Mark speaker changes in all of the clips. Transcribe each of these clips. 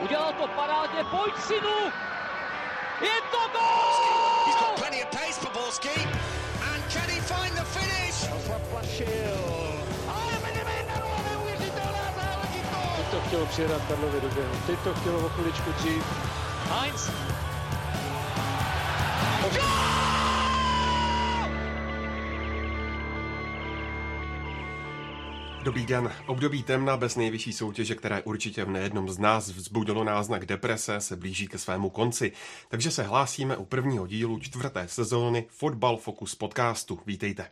Speaker 1: Udělal to parádně, pojď synu! Je to gol!
Speaker 2: He's got plenty of pace for Borski. And can he find the finish?
Speaker 1: Zaplašil. Ale Medemena, neuvěřitelná záležitost!
Speaker 3: Teď to chtělo přijedat Karlovi do běhu. Teď to chtělo o chviličku dřív.
Speaker 1: Heinz.
Speaker 4: Dobrý den. Období temna bez nejvyšší soutěže, které určitě v nejednom z nás vzbudilo náznak deprese, se blíží ke svému konci. Takže se hlásíme u prvního dílu čtvrté sezóny Fotbal Focus podcastu. Vítejte.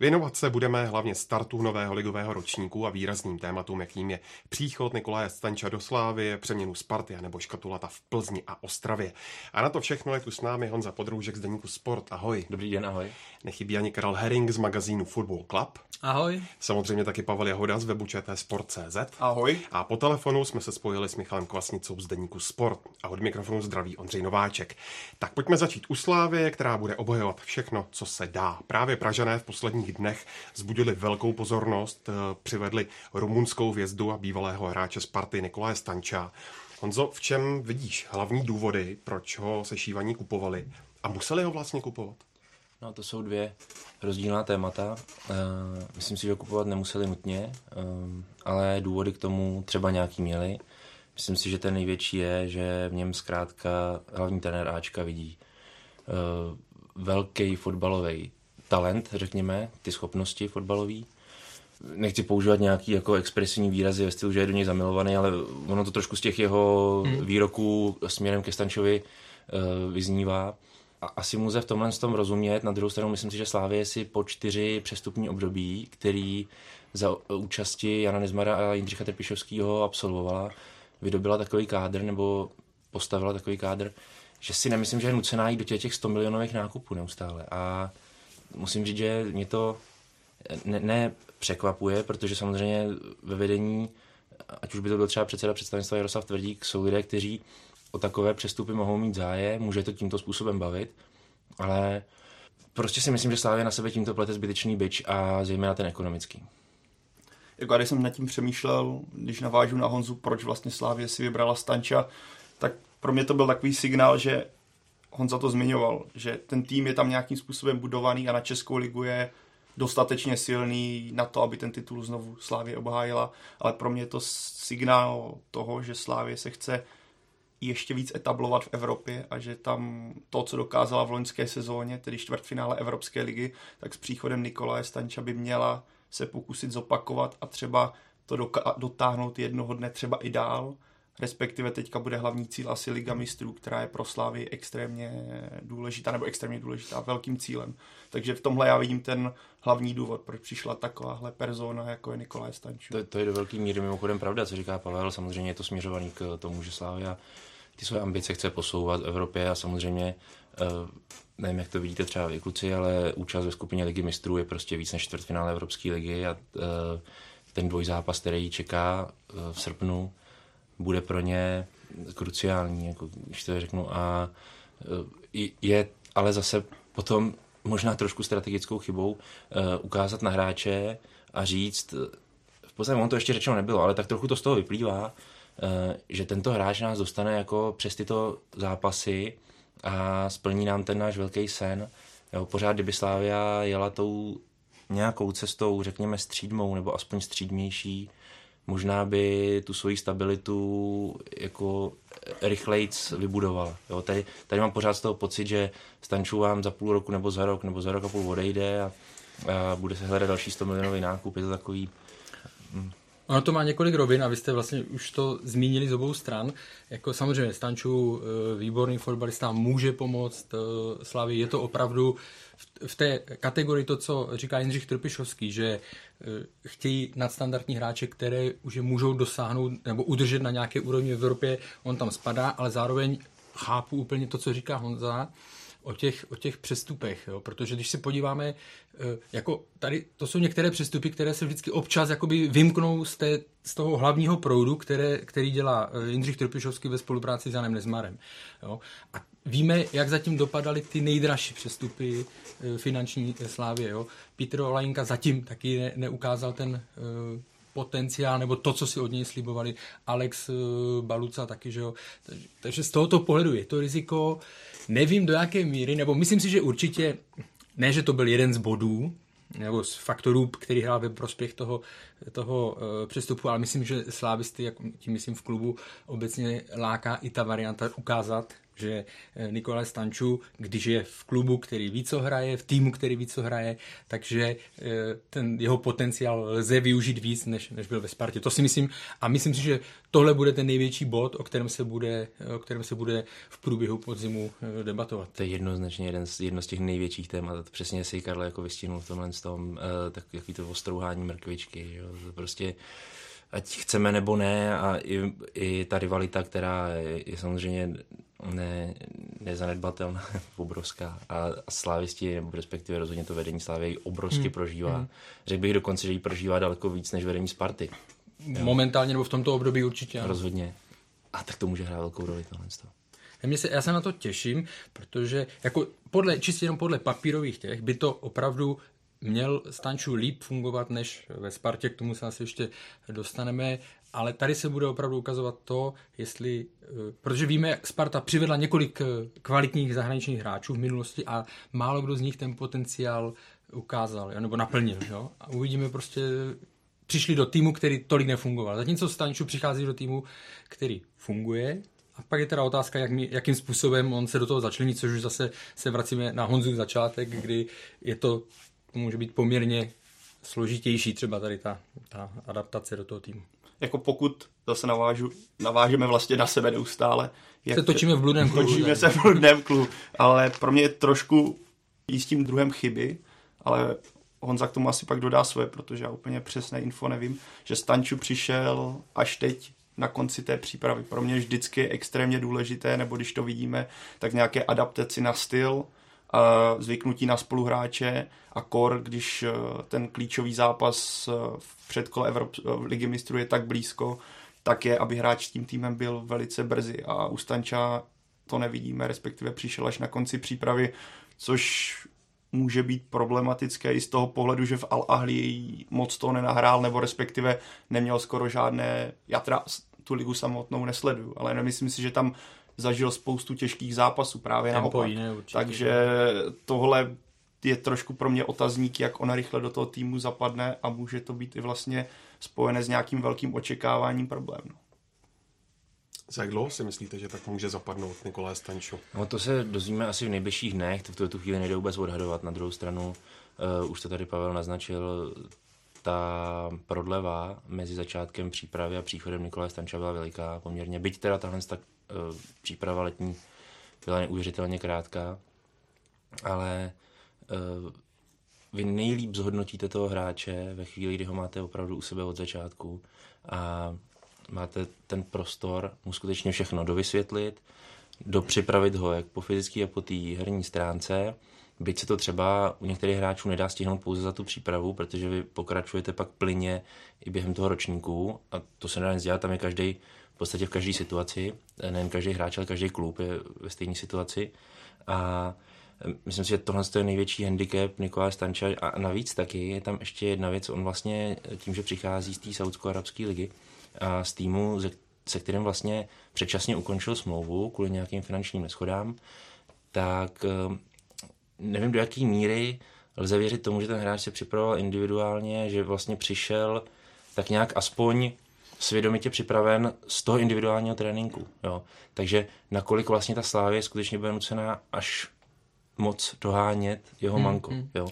Speaker 4: Věnovat se budeme hlavně startu nového ligového ročníku a výrazným tématům, jakým je příchod Nikolaje Stanča do Slávy, přeměnu Sparty nebo škatulata v Plzni a Ostravě. A na to všechno je tu s námi Honza Podroužek z deníku Sport. Ahoj.
Speaker 5: Dobrý den, ahoj.
Speaker 4: Nechybí ani Karel Herring z magazínu Football Club.
Speaker 6: Ahoj.
Speaker 4: Samozřejmě taky Pavel Jahoda z webu Sport.cz.
Speaker 7: Ahoj.
Speaker 4: A po telefonu jsme se spojili s Michalem Kvasnicou z deníku Sport. A od mikrofonu zdraví Ondřej Nováček. Tak pojďme začít u Slávy, která bude obhajovat všechno, co se dá. Právě Pražané v posledních dnech zbudili velkou pozornost, eh, přivedli rumunskou vězdu a bývalého hráče Sparty Nikolaje Stanča. Honzo, v čem vidíš hlavní důvody, proč ho sešívaní kupovali a museli ho vlastně kupovat?
Speaker 5: No, to jsou dvě rozdílná témata. Uh, myslím si, že kupovat nemuseli nutně, uh, ale důvody k tomu třeba nějaký měli. Myslím si, že ten největší je, že v něm zkrátka hlavní trenér Ačka vidí uh, velký fotbalový talent, řekněme, ty schopnosti fotbalový. Nechci používat nějaký jako expresivní výrazy ve stylu, že je do něj zamilovaný, ale ono to trošku z těch jeho hmm. výroků směrem ke Stančovi vyznívá a asi může v tomhle tom rozumět. Na druhou stranu myslím si, že Slávě si po čtyři přestupní období, který za účasti Jana Nezmara a Jindřicha Trpišovského absolvovala, vydobila takový kádr nebo postavila takový kádr, že si nemyslím, že je nucená jít do těch 100 milionových nákupů neustále. A musím říct, že mě to ne, ne překvapuje, protože samozřejmě ve vedení, ať už by to byl třeba předseda představenstva Jaroslav Tvrdík, jsou lidé, kteří o takové přestupy mohou mít zájem, může to tímto způsobem bavit, ale prostě si myslím, že Slávě na sebe tímto plete zbytečný byč a zejména ten ekonomický.
Speaker 7: Jako když jsem nad tím přemýšlel, když navážu na Honzu, proč vlastně Slávě si vybrala Stanča, tak pro mě to byl takový signál, že Honza to zmiňoval, že ten tým je tam nějakým způsobem budovaný a na Českou ligu je dostatečně silný na to, aby ten titul znovu Slávě obhájila, ale pro mě je to signál toho, že Slávě se chce ještě víc etablovat v Evropě a že tam to, co dokázala v loňské sezóně, tedy čtvrtfinále Evropské ligy, tak s příchodem Nikolaje Stanča by měla se pokusit zopakovat a třeba to dotáhnout jednoho dne třeba i dál. Respektive teďka bude hlavní cíl asi Liga mistrů, která je pro Slávy extrémně důležitá, nebo extrémně důležitá, velkým cílem. Takže v tomhle já vidím ten hlavní důvod, proč přišla takováhle persona, jako je Nikolaj Stančů.
Speaker 5: To, to je do velké míry mimochodem pravda, co říká Pavel. Samozřejmě je to směřovaný k tomu, že Slávia ty své ambice chce posouvat v Evropě a samozřejmě uh, nevím, jak to vidíte třeba vy kluci, ale účast ve skupině ligy mistrů je prostě víc než čtvrtfinále Evropské ligy a uh, ten dvojzápas, který ji čeká uh, v srpnu, bude pro ně kruciální, jako, když to řeknu. A uh, je ale zase potom možná trošku strategickou chybou uh, ukázat na hráče a říct, v podstatě on to ještě řečeno nebylo, ale tak trochu to z toho vyplývá, že tento hráč nás dostane jako přes tyto zápasy a splní nám ten náš velký sen. Jo, pořád, kdyby Slávia jela tou nějakou cestou, řekněme střídmou, nebo aspoň střídmější, možná by tu svoji stabilitu jako rychlejc vybudovala. Jo, tady, tady mám pořád z toho pocit, že Stanču vám za půl roku nebo za rok nebo za rok a půl odejde a, a bude se hledat další 100 milionový nákup. Je to takový...
Speaker 6: Hm Ono to má několik rovin a vy jste vlastně už to zmínili z obou stran. Jako samozřejmě Stanču, eh, výborný fotbalista, může pomoct eh, Slavy. Je to opravdu v té kategorii to, co říká Jindřich Trpišovský, že eh, chtějí nadstandardní hráče, které už je můžou dosáhnout nebo udržet na nějaké úrovni v Evropě, on tam spadá, ale zároveň chápu úplně to, co říká Honza, o těch, o těch přestupech, jo? protože když se podíváme, eh, jako tady, to jsou některé přestupy, které se vždycky občas jakoby vymknou z, té, z toho hlavního proudu, které, který dělá eh, Jindřich Trpišovský ve spolupráci s Janem Nezmarem. Jo? A víme, jak zatím dopadaly ty nejdražší přestupy eh, finanční slávě. Jo? Petr Olajinka zatím taky ne, neukázal ten potenciál, nebo to, co si od něj slibovali Alex Baluca taky, že jo. Takže, takže z tohoto pohledu je to riziko. Nevím do jaké míry, nebo myslím si, že určitě, ne, že to byl jeden z bodů, nebo z faktorů, který hrál ve prospěch toho, toho uh, přestupu, ale myslím, že slávisty, jak tím myslím v klubu, obecně láká i ta varianta ukázat, že eh, Nikolaj Stanču, když je v klubu, který ví, co hraje, v týmu, který ví, co hraje, takže eh, ten jeho potenciál lze využít víc, než, než byl ve Spartě. To si myslím a myslím si, že tohle bude ten největší bod, o kterém se bude, o kterém se bude v průběhu podzimu eh, debatovat.
Speaker 5: To je jednoznačně jeden z, jedno z těch největších témat. Přesně si Karle jako vystihnul v tomhle tom, tak jaký to ostrouhání mrkvičky. Jo? To prostě ať chceme nebo ne a i, i ta rivalita, která je, je samozřejmě ne, nezanedbatelná, obrovská. A, slávisti, nebo respektive rozhodně to vedení Slávy ji obrovsky hmm. prožívá. Hmm. Řekl bych dokonce, že ji prožívá daleko víc než vedení Sparty.
Speaker 6: Jo. Momentálně nebo v tomto období určitě.
Speaker 5: Ano. Rozhodně. A tak to může hrát velkou roli tohle.
Speaker 6: Já, se, já se na to těším, protože jako podle, čistě jenom podle papírových těch by to opravdu měl Stanču líp fungovat než ve Spartě, k tomu se asi ještě dostaneme, ale tady se bude opravdu ukazovat to, jestli, eh, protože víme, Sparta přivedla několik eh, kvalitních zahraničních hráčů v minulosti a málo kdo z nich ten potenciál ukázal, nebo naplnil. Jo? A uvidíme prostě, přišli do týmu, který tolik nefungoval. Zatímco Stanču přichází do týmu, který funguje, a pak je teda otázka, jak mi, jakým způsobem on se do toho začlení, což už zase se vracíme na Honzu začátek, kdy je to může být poměrně složitější třeba tady ta, ta adaptace do toho týmu.
Speaker 7: Jako pokud zase navážu, navážeme vlastně na sebe neustále.
Speaker 6: Jak se točíme v bludném
Speaker 7: klubu. Točíme se v bludném klubu, ale pro mě je trošku jistým druhem chyby, ale Honza k tomu asi pak dodá své, protože já úplně přesné info nevím, že Stanču přišel až teď na konci té přípravy. Pro mě vždycky extrémně důležité, nebo když to vidíme, tak nějaké adaptaci na styl, zvyknutí na spoluhráče a kor, když eh, ten klíčový zápas eh, v předkole Evrop- eh, ligy mistrů je tak blízko, tak je, aby hráč s tím týmem byl velice brzy. A u Stanča to nevidíme, respektive přišel až na konci přípravy, což může být problematické i z toho pohledu, že v Al Ahli moc to nenahrál, nebo respektive neměl skoro žádné, já teda tu ligu samotnou nesleduju, ale nemyslím si, že tam zažil spoustu těžkých zápasů právě Tempo naopak. Jiné, určitě. Takže tohle je trošku pro mě otazník, jak ona rychle do toho týmu zapadne a může to být i vlastně spojené s nějakým velkým očekáváním problém. No.
Speaker 4: Za jak dlouho si myslíte, že tak může zapadnout Nikolaj Stanču?
Speaker 5: No to se dozvíme asi v nejbližších dnech, to v tuto chvíli nejde vůbec odhadovat. Na druhou stranu, uh, už to tady Pavel naznačil, ta prodleva mezi začátkem přípravy a příchodem Nikolaje Stanča byla veliká poměrně. Byť teda tahle tak příprava letní byla neuvěřitelně krátká, ale uh, vy nejlíp zhodnotíte toho hráče ve chvíli, kdy ho máte opravdu u sebe od začátku a máte ten prostor mu skutečně všechno dovysvětlit, dopřipravit ho jak po fyzické, jak po té herní stránce, byť se to třeba u některých hráčů nedá stihnout pouze za tu přípravu, protože vy pokračujete pak plyně i během toho ročníku a to se nedá nic dělat, tam je každý v podstatě v každé situaci, nejen každý hráč, ale každý klub je ve stejné situaci. A Myslím si, že tohle je největší handicap Nikola Stanča a navíc taky je tam ještě jedna věc, on vlastně tím, že přichází z té saudsko-arabské ligy a z týmu, se kterým vlastně předčasně ukončil smlouvu kvůli nějakým finančním neschodám, tak eh, nevím do jaké míry lze věřit tomu, že ten hráč se připravoval individuálně, že vlastně přišel tak nějak aspoň svědomitě připraven z toho individuálního tréninku. Jo. Takže nakolik vlastně ta Slávě skutečně bude nucená až moc dohánět jeho hmm, manko. Hmm. Jo.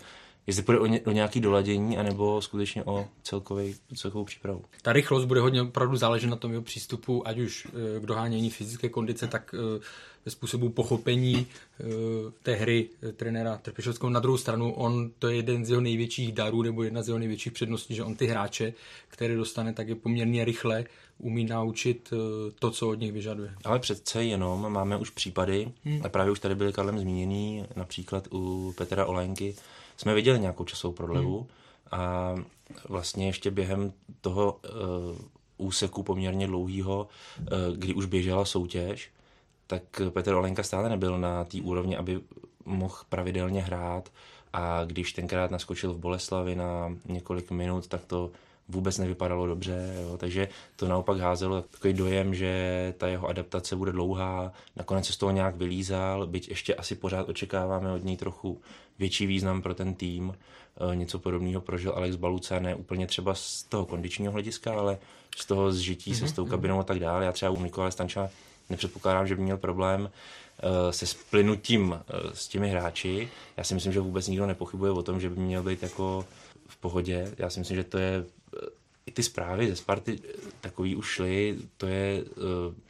Speaker 5: Jestli půjde o, ně, o nějaký doladění, anebo skutečně o celkový, celkovou přípravu.
Speaker 6: Ta rychlost bude hodně opravdu záležet na tom jeho přístupu, ať už eh, k dohánění fyzické kondice, tak eh, ve způsobu pochopení eh, té hry trenéra Trpišovského. Na druhou stranu, on to je jeden z jeho největších darů, nebo jedna z jeho největších předností, že on ty hráče, které dostane, tak je poměrně rychle umí naučit to, co od nich vyžaduje.
Speaker 5: Ale přece jenom máme už případy, hmm. a právě už tady byly Karlem zmíněný, například u Petra Olenky, jsme viděli nějakou časovou prodlevu hmm. a vlastně ještě během toho uh, úseku poměrně dlouhého, uh, kdy už běžela soutěž, tak Petr Olenka stále nebyl na té úrovni, aby mohl pravidelně hrát a když tenkrát naskočil v Boleslavi na několik minut, tak to vůbec nevypadalo dobře, jo, takže to naopak házelo takový dojem, že ta jeho adaptace bude dlouhá, nakonec se z toho nějak vylízal, byť ještě asi pořád očekáváme od něj trochu větší význam pro ten tým, e, něco podobného prožil Alex Baluca, ne úplně třeba z toho kondičního hlediska, ale z toho zžití mm-hmm. se s tou kabinou a tak dále. Já třeba u Nikola Stanča nepředpokládám, že by měl problém e, se splynutím e, s těmi hráči. Já si myslím, že vůbec nikdo nepochybuje o tom, že by měl být jako v pohodě. Já si myslím, že to je i ty zprávy ze Sparty takový už šly, to je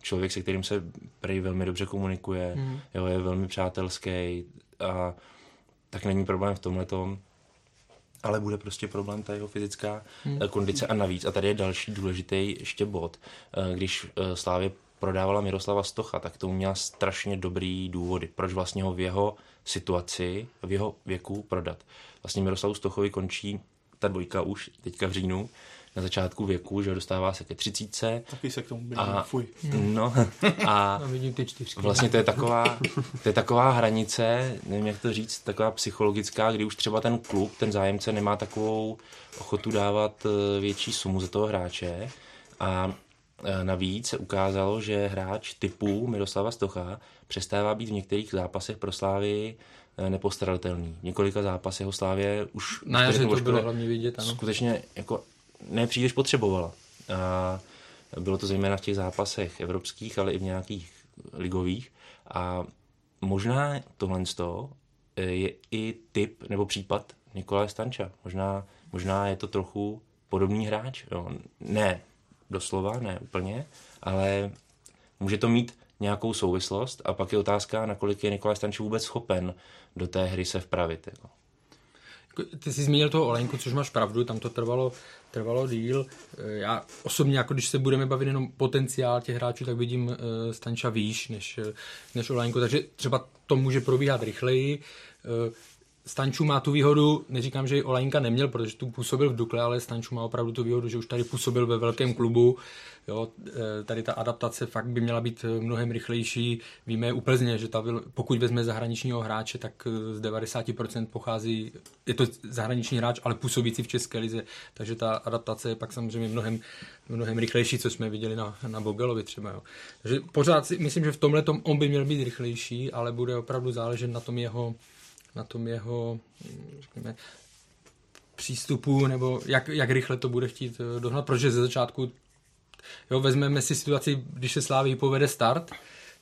Speaker 5: člověk, se kterým se prej velmi dobře komunikuje, mm. jo, je velmi přátelský a tak není problém v tomhle tom, ale bude prostě problém ta jeho fyzická hmm. kondice a navíc. A tady je další důležitý ještě bod. Eh, když eh, Slávě prodávala Miroslava Stocha, tak to měla strašně dobrý důvody, proč vlastně ho v jeho situaci, v jeho věku prodat. Vlastně Miroslavu Stochovi končí ta dvojka už teďka v říjnu na začátku věku, že dostává se ke třicíce.
Speaker 7: Taky se k tomu blížím, a, fuj.
Speaker 5: No a
Speaker 6: no, vidím ty čtyřky.
Speaker 5: vlastně to je, taková, to je taková hranice, nevím jak to říct, taková psychologická, kdy už třeba ten klub, ten zájemce nemá takovou ochotu dávat eh, větší sumu za toho hráče a Navíc se ukázalo, že hráč typu Miroslava Stocha přestává být v některých zápasech pro Slávy eh, nepostradatelný. V několika zápasech jeho Slávě už...
Speaker 6: Na jaře to bylo hlavně vidět, ano.
Speaker 5: Skutečně jako nepříliš potřebovala. A bylo to zejména v těch zápasech evropských, ale i v nějakých ligových. A možná tohle je i typ nebo případ Nikolaje Stanča. Možná, možná je to trochu podobný hráč. Jo. Ne doslova, ne úplně, ale může to mít nějakou souvislost a pak je otázka, nakolik je Nikolaj Stanč vůbec schopen do té hry se vpravit. Jako.
Speaker 6: Ty jsi zmínil toho Olenku, což máš pravdu, tam to trvalo, trvalo díl. Já osobně, jako když se budeme bavit jenom potenciál těch hráčů, tak vidím uh, Stanča výš než, než Olenku, takže třeba to může probíhat rychleji. Stanču má tu výhodu, neříkám, že ji Olajnka neměl, protože tu působil v Dukle, ale Stanču má opravdu tu výhodu, že už tady působil ve velkém klubu. Jo, e, tady ta adaptace fakt by měla být mnohem rychlejší. Víme u Plzně, že ta, pokud vezme zahraničního hráče, tak e, z 90% pochází, je to zahraniční hráč, ale působící v České lize, takže ta adaptace je pak samozřejmě mnohem, mnohem rychlejší, co jsme viděli na, na Bogelovi třeba. Jo. Takže pořád si myslím, že v tomhle on by měl být rychlejší, ale bude opravdu záležet na tom jeho na tom jeho řekněme, přístupu, nebo jak, jak rychle to bude chtít eh, dohnat, protože ze začátku jo, vezmeme si situaci, když se Slávy povede start,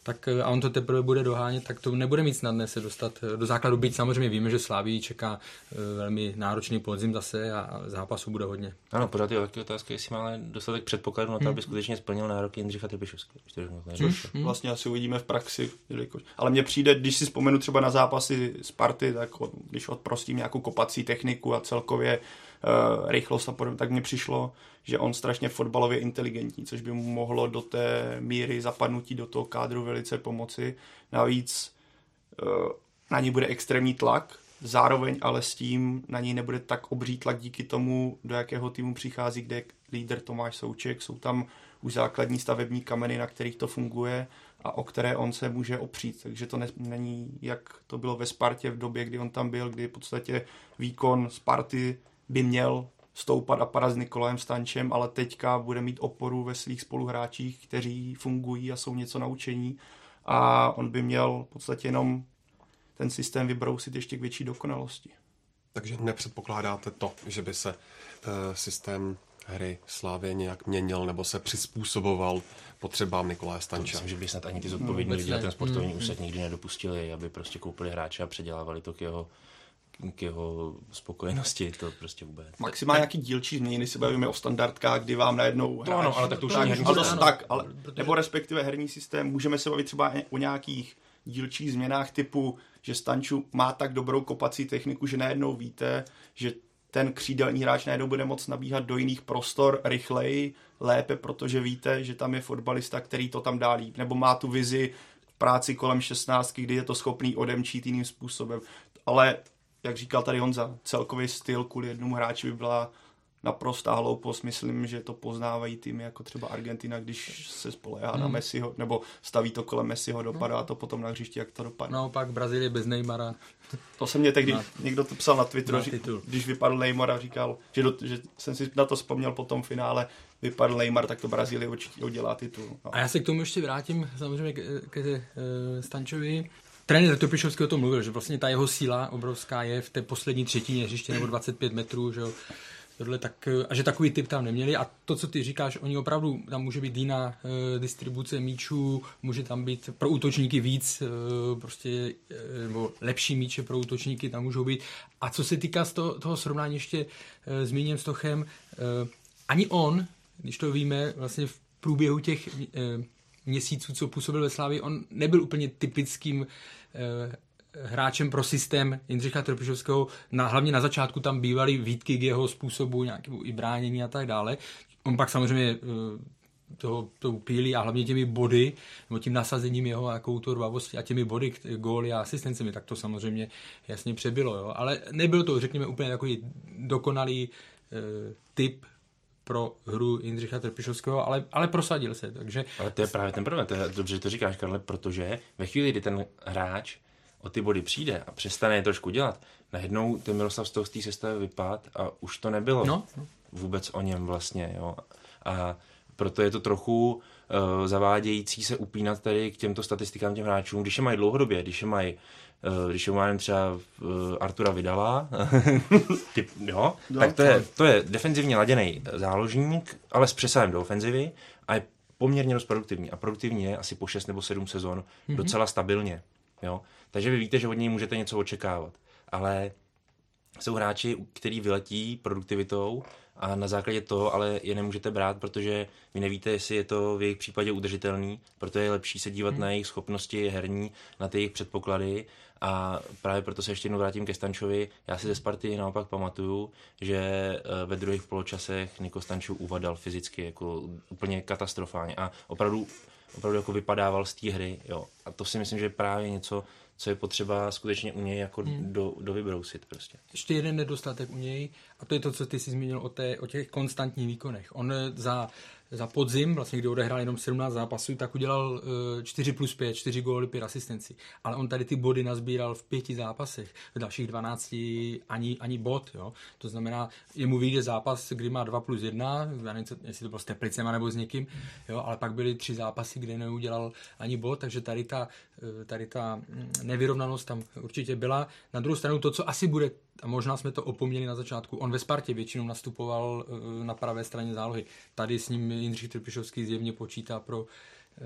Speaker 6: tak eh, a on to teprve bude dohánět, tak to nebude mít snadné se dostat eh, do základu. Byť samozřejmě víme, že Sláví čeká eh, velmi náročný podzim zase a zápasů bude hodně.
Speaker 5: Ano, pořád je taky otázka, jestli máme dostatek předpokladu na to, hmm. aby skutečně splnil nároky Jindřicha Trpišovského.
Speaker 7: Což hmm. vlastně asi uvidíme v praxi. Jelikož. Ale mně přijde, když si vzpomenu třeba na zápasy Sparty, tak když odprostím nějakou kopací techniku a celkově uh, rychlost a podobně, tak mně přišlo, že on strašně fotbalově inteligentní, což by mu mohlo do té míry zapadnutí do toho kádru velice pomoci. Navíc uh, na ní bude extrémní tlak, zároveň ale s tím na něj nebude tak obří tlak díky tomu, do jakého týmu přichází, kde je líder Tomáš Souček. Jsou tam už základní stavební kameny, na kterých to funguje a o které on se může opřít. Takže to ne, není, jak to bylo ve Spartě v době, kdy on tam byl, kdy v podstatě výkon Sparty by měl stoupat a padat s Nikolajem Stančem, ale teďka bude mít oporu ve svých spoluhráčích, kteří fungují a jsou něco naučení a on by měl v podstatě jenom ten systém vybrousit ještě k větší dokonalosti.
Speaker 4: Takže nepředpokládáte to, že by se uh, systém hry Slávě nějak měnil nebo se přizpůsoboval potřebám Nikolaje Stanča.
Speaker 5: Myslím, že by snad ani ty zodpovědní lidi a ten sportovní mm, úsek nikdy nedopustili, aby prostě koupili hráče a předělávali to k jeho k jeho spokojenosti, to prostě vůbec.
Speaker 7: Maximálně nějaký dílčí změny, si bavíme o standardkách, kdy vám najednou
Speaker 5: to ano, ale tak to už není
Speaker 7: herní systém. Tak, ale, nebo respektive herní systém, můžeme se bavit třeba o nějakých dílčích změnách typu, že Stanču má tak dobrou kopací techniku, že najednou víte, že ten křídelní hráč najednou bude moct nabíhat do jiných prostor rychleji, lépe, protože víte, že tam je fotbalista, který to tam dá líp, nebo má tu vizi práci kolem 16, kdy je to schopný odemčít jiným způsobem. Ale jak říkal tady Honza, celkový styl kvůli jednomu hráči by byla naprostá hloupost. Myslím, že to poznávají týmy jako třeba Argentina, když se spolehá hmm. na Messiho, nebo staví to kolem Messiho, dopadá to potom na hřišti, jak to dopadne.
Speaker 6: Naopak Brazílie bez Neymara.
Speaker 7: To se mě tehdy, na, někdo to psal na Twitteru, na když vypadl Neymar a říkal, že, do, že jsem si na to vzpomněl po tom finále, vypadl Neymar, tak to Brazílie určitě udělá titul.
Speaker 6: No. A já se k tomu ještě vrátím samozřejmě ke, ke, ke Stančovi. Trenér Topišovský o tom mluvil, že vlastně ta jeho síla obrovská je v té poslední třetině hřiště nebo 25 metrů, že tohle tak, a že takový typ tam neměli a to, co ty říkáš, oni opravdu, tam může být jiná uh, distribuce míčů, může tam být pro útočníky víc, uh, prostě, uh, nebo lepší míče pro útočníky tam můžou být. A co se týká z toho, toho srovnání ještě uh, zmíním s Tochem, uh, ani on, když to víme, vlastně v průběhu těch uh, měsíců, co působil ve Slávii, on nebyl úplně typickým uh, hráčem pro systém Jindřicha Trpišovského. Na, hlavně na začátku tam bývaly výtky k jeho způsobu, nějakému i bránění a tak dále. On pak samozřejmě eh, toho, toho pílí a hlavně těmi body, nebo tím nasazením jeho jako rvavosti a těmi body, góly a asistencemi, tak to samozřejmě jasně přebylo. Jo. Ale nebyl to, řekněme, úplně takový dokonalý e, typ pro hru Jindřicha Trpišovského, ale, ale prosadil se. Takže...
Speaker 5: Ale to je právě ten problém, to je dobře, že to říkáš, Karle, protože ve chvíli, kdy ten hráč o ty body přijde a přestane je trošku dělat, najednou ten Miroslav z toho z té sestavy vypad a už to nebylo no. vůbec o něm vlastně. Jo. A proto je to trochu uh, zavádějící se upínat tady k těmto statistikám těm hráčům, když je mají dlouhodobě, když je mají když je máme třeba uh, Artura Vydala, typ, jo, no, tak to je, to je defenzivně laděný záložník, ale s přesahem do ofenzivy a je poměrně dost produktivní. A produktivní je asi po 6 nebo 7 sezon mm-hmm. docela stabilně. Jo? Takže vy víte, že od něj můžete něco očekávat. Ale jsou hráči, kteří vyletí produktivitou a na základě toho ale je nemůžete brát, protože vy nevíte, jestli je to v jejich případě udržitelný, proto je lepší se dívat hmm. na jejich schopnosti herní, na ty jejich předpoklady a právě proto se ještě jednou vrátím ke Stančovi. Já si ze Sparty naopak pamatuju, že eh, ve druhých poločasech Niko Stančů uvadal fyzicky jako úplně katastrofálně a opravdu opravdu jako vypadával z té hry. Jo. A to si myslím, že je právě něco, co je potřeba skutečně u něj jako hmm. do, do vybrousit prostě.
Speaker 6: Ještě jeden nedostatek u něj a to je to, co ty jsi zmínil o, té, o těch konstantních výkonech. On za za podzim, vlastně kdy odehrál jenom 17 zápasů, tak udělal 4 plus 5, 4 góly, 5 asistenci. Ale on tady ty body nazbíral v pěti zápasech, v dalších 12 ani, ani bod. Jo? To znamená, jemu vyjde zápas, kdy má 2 plus 1, já nevím, jestli to bylo s Teplicema nebo s někým, jo? ale pak byly tři zápasy, kde neudělal ani bod, takže tady ta, eh, tady ta mm, nevyrovnanost tam určitě byla. Na druhou stranu to, co asi bude a možná jsme to opomněli na začátku, on ve Spartě většinou nastupoval eh, na pravé straně zálohy. Tady s ním Jindřich Trpišovský zjevně počítá pro eh,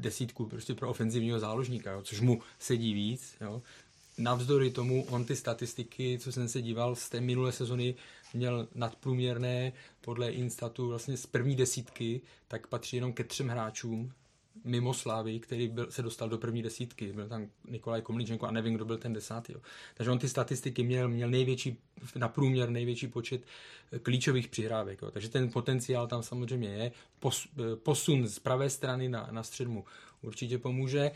Speaker 6: desítku, prostě pro ofenzivního záložníka, jo, což mu sedí víc. Jo. Navzdory tomu on ty statistiky, co jsem se díval z té minulé sezony, měl nadprůměrné podle Instatu vlastně z první desítky, tak patří jenom ke třem hráčům mimo Slávy, který byl, se dostal do první desítky. Byl tam Nikolaj Komlíčenko a nevím, kdo byl ten desátý. Jo. Takže on ty statistiky měl, měl největší, na průměr největší počet eh, klíčových přihrávek. Jo. Takže ten potenciál tam samozřejmě je. Pos, eh, posun z pravé strany na, na střed mu určitě pomůže.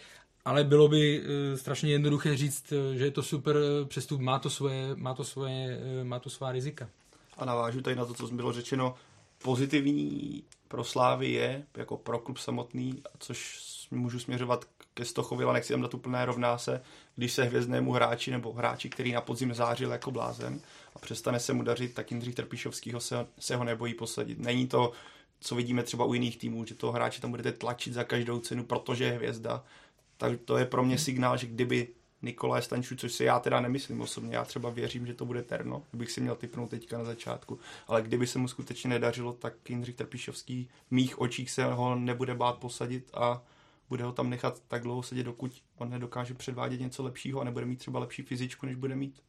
Speaker 6: Ale bylo by uh, strašně jednoduché říct, že je to super přestup, má to svoje, má to svoje, má to svá rizika.
Speaker 7: A navážu tady na to, co bylo řečeno, pozitivní pro Slávy je, jako pro klub samotný, což můžu směřovat ke Stochovi, ale nechci tam dát úplné rovná se, když se hvězdnému hráči nebo hráči, který na podzim zářil jako blázen a přestane se mu dařit, tak Jindřich Trpišovskýho se, se ho nebojí posadit. Není to, co vidíme třeba u jiných týmů, že toho hráče tam budete tlačit za každou cenu, protože je hvězda. Tak to je pro mě signál, že kdyby Nikolaj Stančů, což si já teda nemyslím osobně. Já třeba věřím, že to bude Terno, kdybych si měl typnout teďka na začátku. Ale kdyby se mu skutečně nedařilo, tak Jindřich Trpišovský v mých očích se ho nebude bát posadit a bude ho tam nechat tak dlouho sedět, dokud on nedokáže předvádět něco lepšího a nebude mít třeba lepší fyzičku, než bude mít.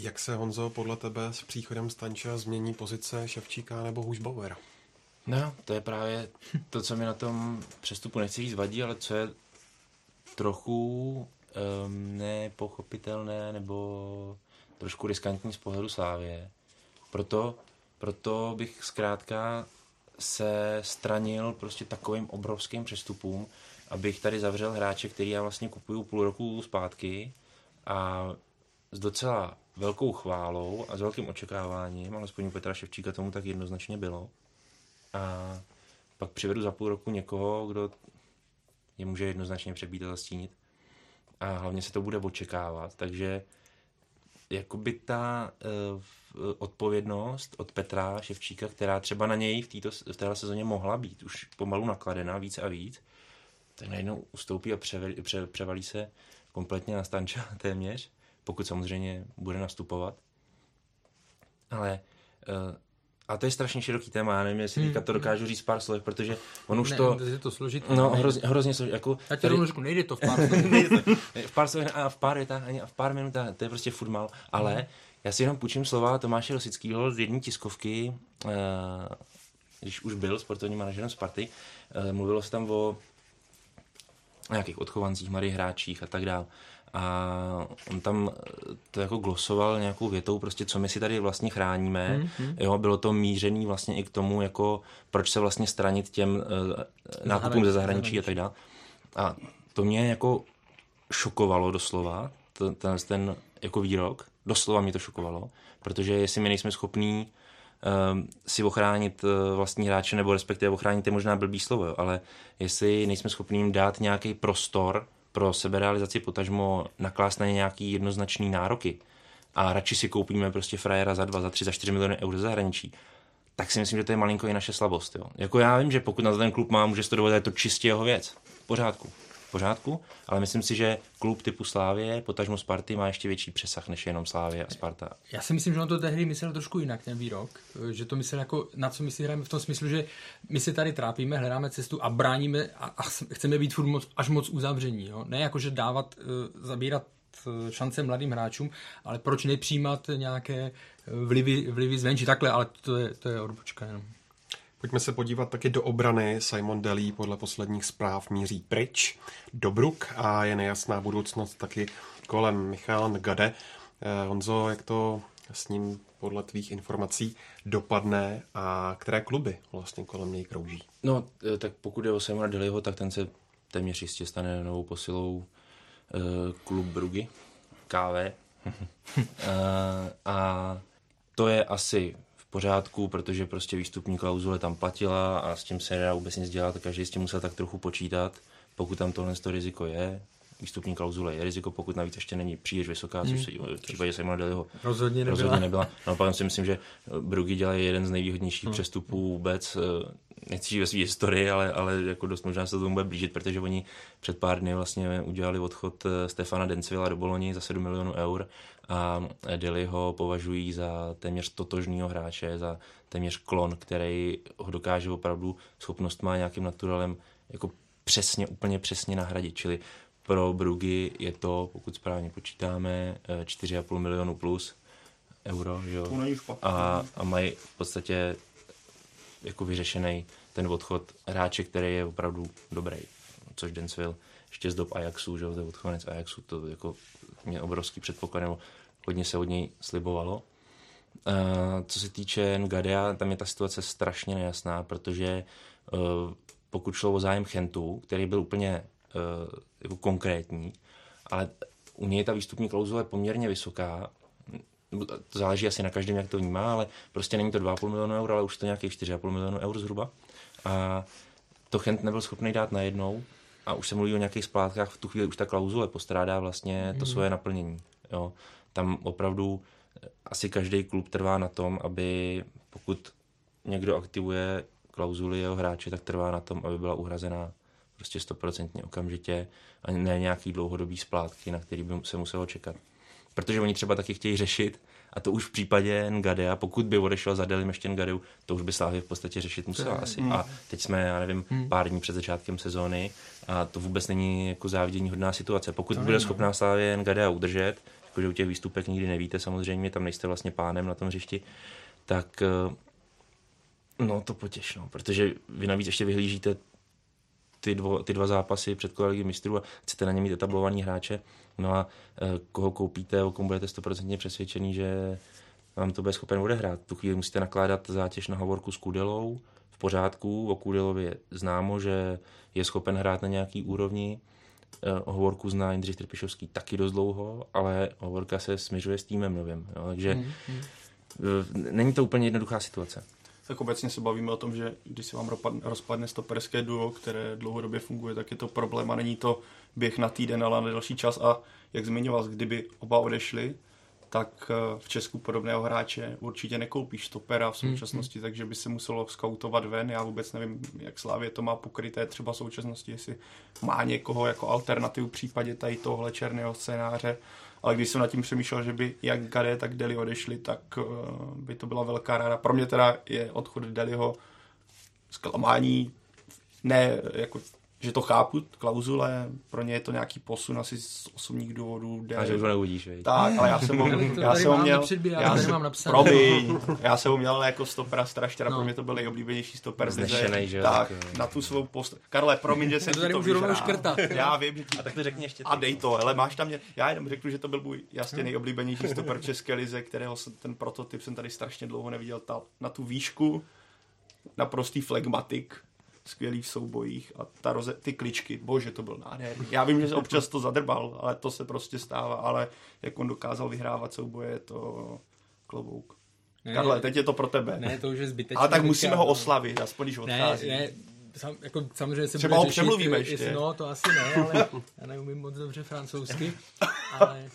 Speaker 4: Jak se, Honzo, podle tebe s příchodem Stanča změní pozice Ševčíka nebo Hušbauera?
Speaker 5: No, to je právě to, co mi na tom přestupu nechci říct vadí, ale co je trochu um, nepochopitelné nebo trošku riskantní z pohledu Slávě. Proto, proto bych zkrátka se stranil prostě takovým obrovským přestupům, abych tady zavřel hráče, který já vlastně kupuju půl roku zpátky a s docela velkou chválou a s velkým očekáváním, alespoň u Petra Ševčíka tomu tak jednoznačně bylo. A pak přivedu za půl roku někoho, kdo je může jednoznačně přebít a zastínit. A hlavně se to bude očekávat, takže jakoby ta uh, odpovědnost od Petra Ševčíka, která třeba na něj v, této, v této sezóně mohla být už pomalu nakladená víc a víc, tak najednou ustoupí a převalí, pře, převalí se kompletně na Stanča téměř, pokud samozřejmě bude nastupovat. Ale uh, a to je strašně široký téma, já nevím, jestli hmm. to dokážu říct pár slov, protože on už
Speaker 6: ne,
Speaker 5: to...
Speaker 6: Je to složitý.
Speaker 5: No, hrozně, hrozně složitý. Jako,
Speaker 6: já ti rovnou řeknu, nejde to v pár
Speaker 5: v pár slov a v pár větách, ani v pár minutách, to je prostě furt mal. Ale hmm. já si jenom půjčím slova Tomáše Rosického z jedné tiskovky, uh, když už byl sportovním manažerem Sparty, uh, mluvilo se tam o nějakých odchovancích, mladých hráčích a tak dále a on tam to jako glosoval nějakou větou, prostě co my si tady vlastně chráníme. Mm-hmm. Jo, bylo to mířený vlastně i k tomu, jako proč se vlastně stranit těm uh, nákupům ze zahraničí a tak dále. A to mě jako šokovalo doslova, ten, ten, ten jako výrok, doslova mě to šokovalo, protože jestli my nejsme schopní um, si ochránit uh, vlastní hráče, nebo respektive ochránit je možná blbý slovo, jo, ale jestli nejsme schopní jim dát nějaký prostor, pro seberealizaci potažmo naklást na ně nějaký jednoznačný nároky a radši si koupíme prostě frajera za 2, za 3, za 4 miliony eur ze zahraničí, tak si myslím, že to je malinko i naše slabost. Jo. Jako já vím, že pokud na ten klub má, může to dovolit, je to čistě jeho věc. V pořádku pořádku, ale myslím si, že klub typu Slávě, potažmo Sparty, má ještě větší přesah než jenom Slávě a Sparta.
Speaker 6: Já si myslím, že on to tehdy myslel trošku jinak, ten výrok. Že to myslel jako, na co my si hrajeme v tom smyslu, že my se tady trápíme, hledáme cestu a bráníme a, a chceme být furt moc, až moc uzavření. Jo? Ne jako, že dávat, uh, zabírat eh, šance mladým hráčům, ale proč nepřijímat nějaké eh, vlivy, vlivy zvenčí, takhle, ale to je, to je odbočka jenom.
Speaker 4: Pojďme se podívat taky do obrany. Simon Delí podle posledních zpráv míří pryč do Bruk a je nejasná budoucnost taky kolem Michal Gade. Eh, Honzo, jak to s ním podle tvých informací dopadne a které kluby vlastně kolem něj krouží?
Speaker 5: No, eh, tak pokud je o Simona Deliho, tak ten se téměř jistě stane novou posilou uh, klub Brugy, KV. uh, a to je asi pořádku, protože prostě výstupní klauzule tam platila a s tím se nedá vůbec nic dělat, každý s tím musel tak trochu počítat, pokud tam tohle to riziko je. Výstupní klauzule je riziko, pokud navíc ještě není příliš vysoká, což hmm. se v případě Simona Deliho
Speaker 6: rozhodně nebyla.
Speaker 5: Rozhodně nebyla. No, pak si myslím, že Brugy dělají jeden z nejvýhodnějších hmm. přestupů vůbec, eh, nechci ve své historii, ale, ale jako dost možná se to tomu bude blížit, protože oni před pár dny vlastně udělali odchod eh, Stefana Dencvila do Boloni za 7 milionů eur a Dili ho považují za téměř totožního hráče, za téměř klon, který ho dokáže opravdu schopnost má nějakým naturalem jako přesně, úplně přesně nahradit. Čili pro Brugy je to, pokud správně počítáme, 4,5 milionu plus euro, že jo? A, a mají v podstatě jako vyřešený ten odchod hráče, který je opravdu dobrý, což Densville ještě z dob Ajaxu, že jo, to je odchovanec Ajaxu, to jako mě obrovský předpoklad, nebo hodně se od něj slibovalo. Uh, co se týče Ngadea, tam je ta situace strašně nejasná, protože uh, pokud šlo o zájem Chentu, který byl úplně uh, jako konkrétní, ale u něj ta výstupní klauzule poměrně vysoká, to záleží asi na každém, jak to vnímá, ale prostě není to 2,5 milionu eur, ale už to nějakých 4,5 milionu eur zhruba. A to Chent nebyl schopný dát najednou a už se mluví o nějakých splátkách, v tu chvíli už ta klauzule postrádá vlastně to hmm. svoje naplnění. Jo. Tam opravdu asi každý klub trvá na tom, aby pokud někdo aktivuje klauzuli jeho hráče, tak trvá na tom, aby byla uhrazená prostě stoprocentně okamžitě a ne nějaký dlouhodobý splátky, na který by se muselo čekat. Protože oni třeba taky chtějí řešit, a to už v případě Ngadea, pokud by odešel za Delim ještě Ngadeu, to už by Slávě v podstatě řešit musela asi. Mm. A teď jsme, já nevím, mm. pár dní před začátkem sezóny a to vůbec není jako závidění hodná situace. Pokud byla schopná Slávě Ngadea udržet, jakože u těch výstupek nikdy nevíte, samozřejmě tam nejste vlastně pánem na tom hřišti, tak eh, no to potěš, no, protože vy navíc ještě vyhlížíte ty, dvo, ty dva zápasy před kolegy mistrů a chcete na ně mít etablovaný hráče, no a e, koho koupíte, o kom budete stoprocentně přesvědčený, že vám to bude schopen odehrát. Tu chvíli musíte nakládat zátěž na hovorku s Kudelou, v pořádku, o Kudelovi je známo, že je schopen hrát na nějaký úrovni, Hovorku zná Jindřich Trpišovský taky dost dlouho, ale Hovorka se směřuje s týmem novým. Jo, takže mm, mm. není to úplně jednoduchá situace.
Speaker 7: Tak obecně se bavíme o tom, že když se vám rozpadne stoperské duo, které dlouhodobě funguje, tak je to problém a není to běh na týden, ale na další čas. A jak zmiňoval, kdyby oba odešli, tak eh, v Česku podobného hráče určitě nekoupíš stopera v hmm, současnosti, hmm. takže by se muselo skautovat ven. Já vůbec nevím, jak Slávě to má pokryté třeba v současnosti, jestli má někoho jako alternativu v případě tady tohle černého scénáře. Ale když jsem nad tím přemýšlel, že by jak Gade, tak Deli odešli, tak uh, by to byla velká ráda. Pro mě teda je odchod Deliho zklamání, ne jako že to chápu, klauzule, pro ně je to nějaký posun asi z osobních důvodů.
Speaker 5: A že už ho neuvidíš, vej.
Speaker 7: Tak, ale já jsem ho, já jsem ho měl, já jsem, mám promiň, já jsem ho měl jako stopera strašně, no. pro mě to byl nejoblíbenější stoper.
Speaker 5: Znešenej, že
Speaker 7: Tak, tak, na tu svou post. Karle, promiň, že jsem
Speaker 6: to ti to vyžrál. škrtat.
Speaker 7: Já vím, že
Speaker 5: ti... A tak to řekni ještě.
Speaker 7: A dej to, ale máš tam mě, já jenom řeknu, že to byl můj jasně nejoblíbenější stoper České lize, kterého jsem, ten prototyp jsem tady strašně dlouho neviděl, ta, na tu výšku, naprostý flegmatik, skvělý v soubojích a ta roze, ty kličky, bože, to byl nádherný. Já vím, že se občas to zadrbal, ale to se prostě stává, ale jak on dokázal vyhrávat souboje, to klobouk. Ne, Karle, teď je to pro tebe.
Speaker 6: Ne, to už je zbytečné.
Speaker 7: Ale tak musíme ho oslavit, aspoň když odchází. Ne, ne,
Speaker 6: sam, jako, samozřejmě se
Speaker 7: Třeba ho řešit, přemluvíme ještě.
Speaker 6: No, to asi ne, ale já neumím moc dobře francouzsky, ale...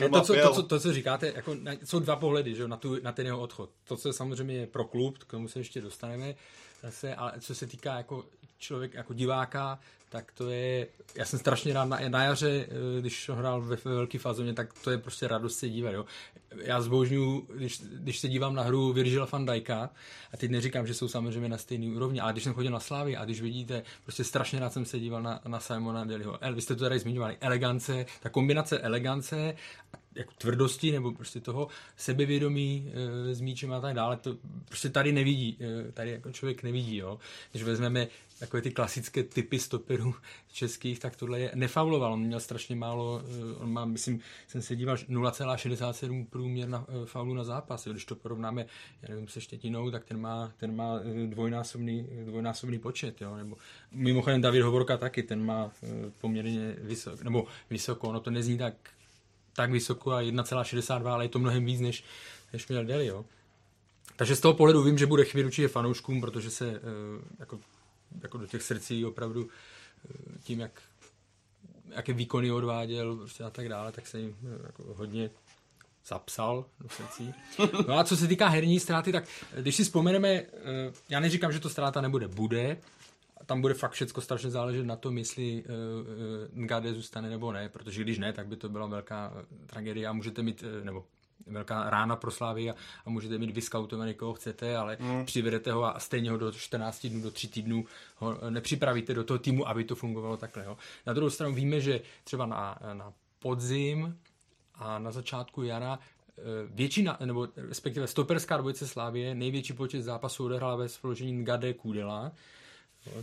Speaker 6: Ne, to, co, to, co, to, co říkáte, jako, jsou dva pohledy že, na, tu, na ten jeho odchod. To, co samozřejmě je pro klub, k tomu se ještě dostaneme, zase, ale co se týká jako člověk, jako diváka, tak to je, já jsem strašně rád na, na jaře, eh, když hrál ve, ve velký fázovně, tak to je prostě radost se dívat, jo. Já zbožňuji, když, když se dívám na hru Virgila van Dijka, a teď neříkám, že jsou samozřejmě na stejné úrovni, ale když jsem chodil na Slávy a když vidíte, prostě strašně rád jsem se díval na, na Simona Deliho. El, vy jste to tady zmiňovali, elegance, ta kombinace elegance jako tvrdosti nebo prostě toho sebevědomí e, s míčem a tak dále, to prostě tady nevidí, e, tady jako člověk nevidí, jo. Když vezmeme takové ty klasické typy stoperů českých, tak tohle je nefauloval, on měl strašně málo, e, on má, myslím, jsem se díval 0,67 průměr na e, faulu na zápas, jo. když to porovnáme, já nevím, se Štětinou, tak ten má, ten má dvojnásobný, dvojnásobný počet, jo, nebo mimochodem David Hovorka taky, ten má poměrně vysoko, nebo vysoko, ono to nezní tak tak vysoko a 1,62, ale je to mnohem víc, než, než měl Deli, jo. Takže z toho pohledu vím, že bude chvíli určitě fanouškům, protože se uh, jako, jako do těch srdcí opravdu uh, tím, jak jaké výkony odváděl prostě a tak dále, tak se jim uh, jako hodně zapsal do srdcí. No a co se týká herní ztráty, tak když si vzpomeneme, já neříkám, že to ztráta nebude, bude, tam bude fakt všechno strašně záležet na tom, jestli uh, Ngade zůstane nebo ne, protože když ne, tak by to byla velká uh, tragédie a můžete mít, uh, nebo velká rána pro Slávy a, a můžete mít vyskautovaný, koho chcete, ale mm. přivedete ho a stejně ho do 14 dnů, do 3 týdnů ho nepřipravíte do toho týmu, aby to fungovalo takhle. Jo. Na druhou stranu víme, že třeba na, na podzim a na začátku jara většina, nebo respektive stoperská dvojice Slávie největší počet zápasů odehrála ve spoločení Ngade Kudela,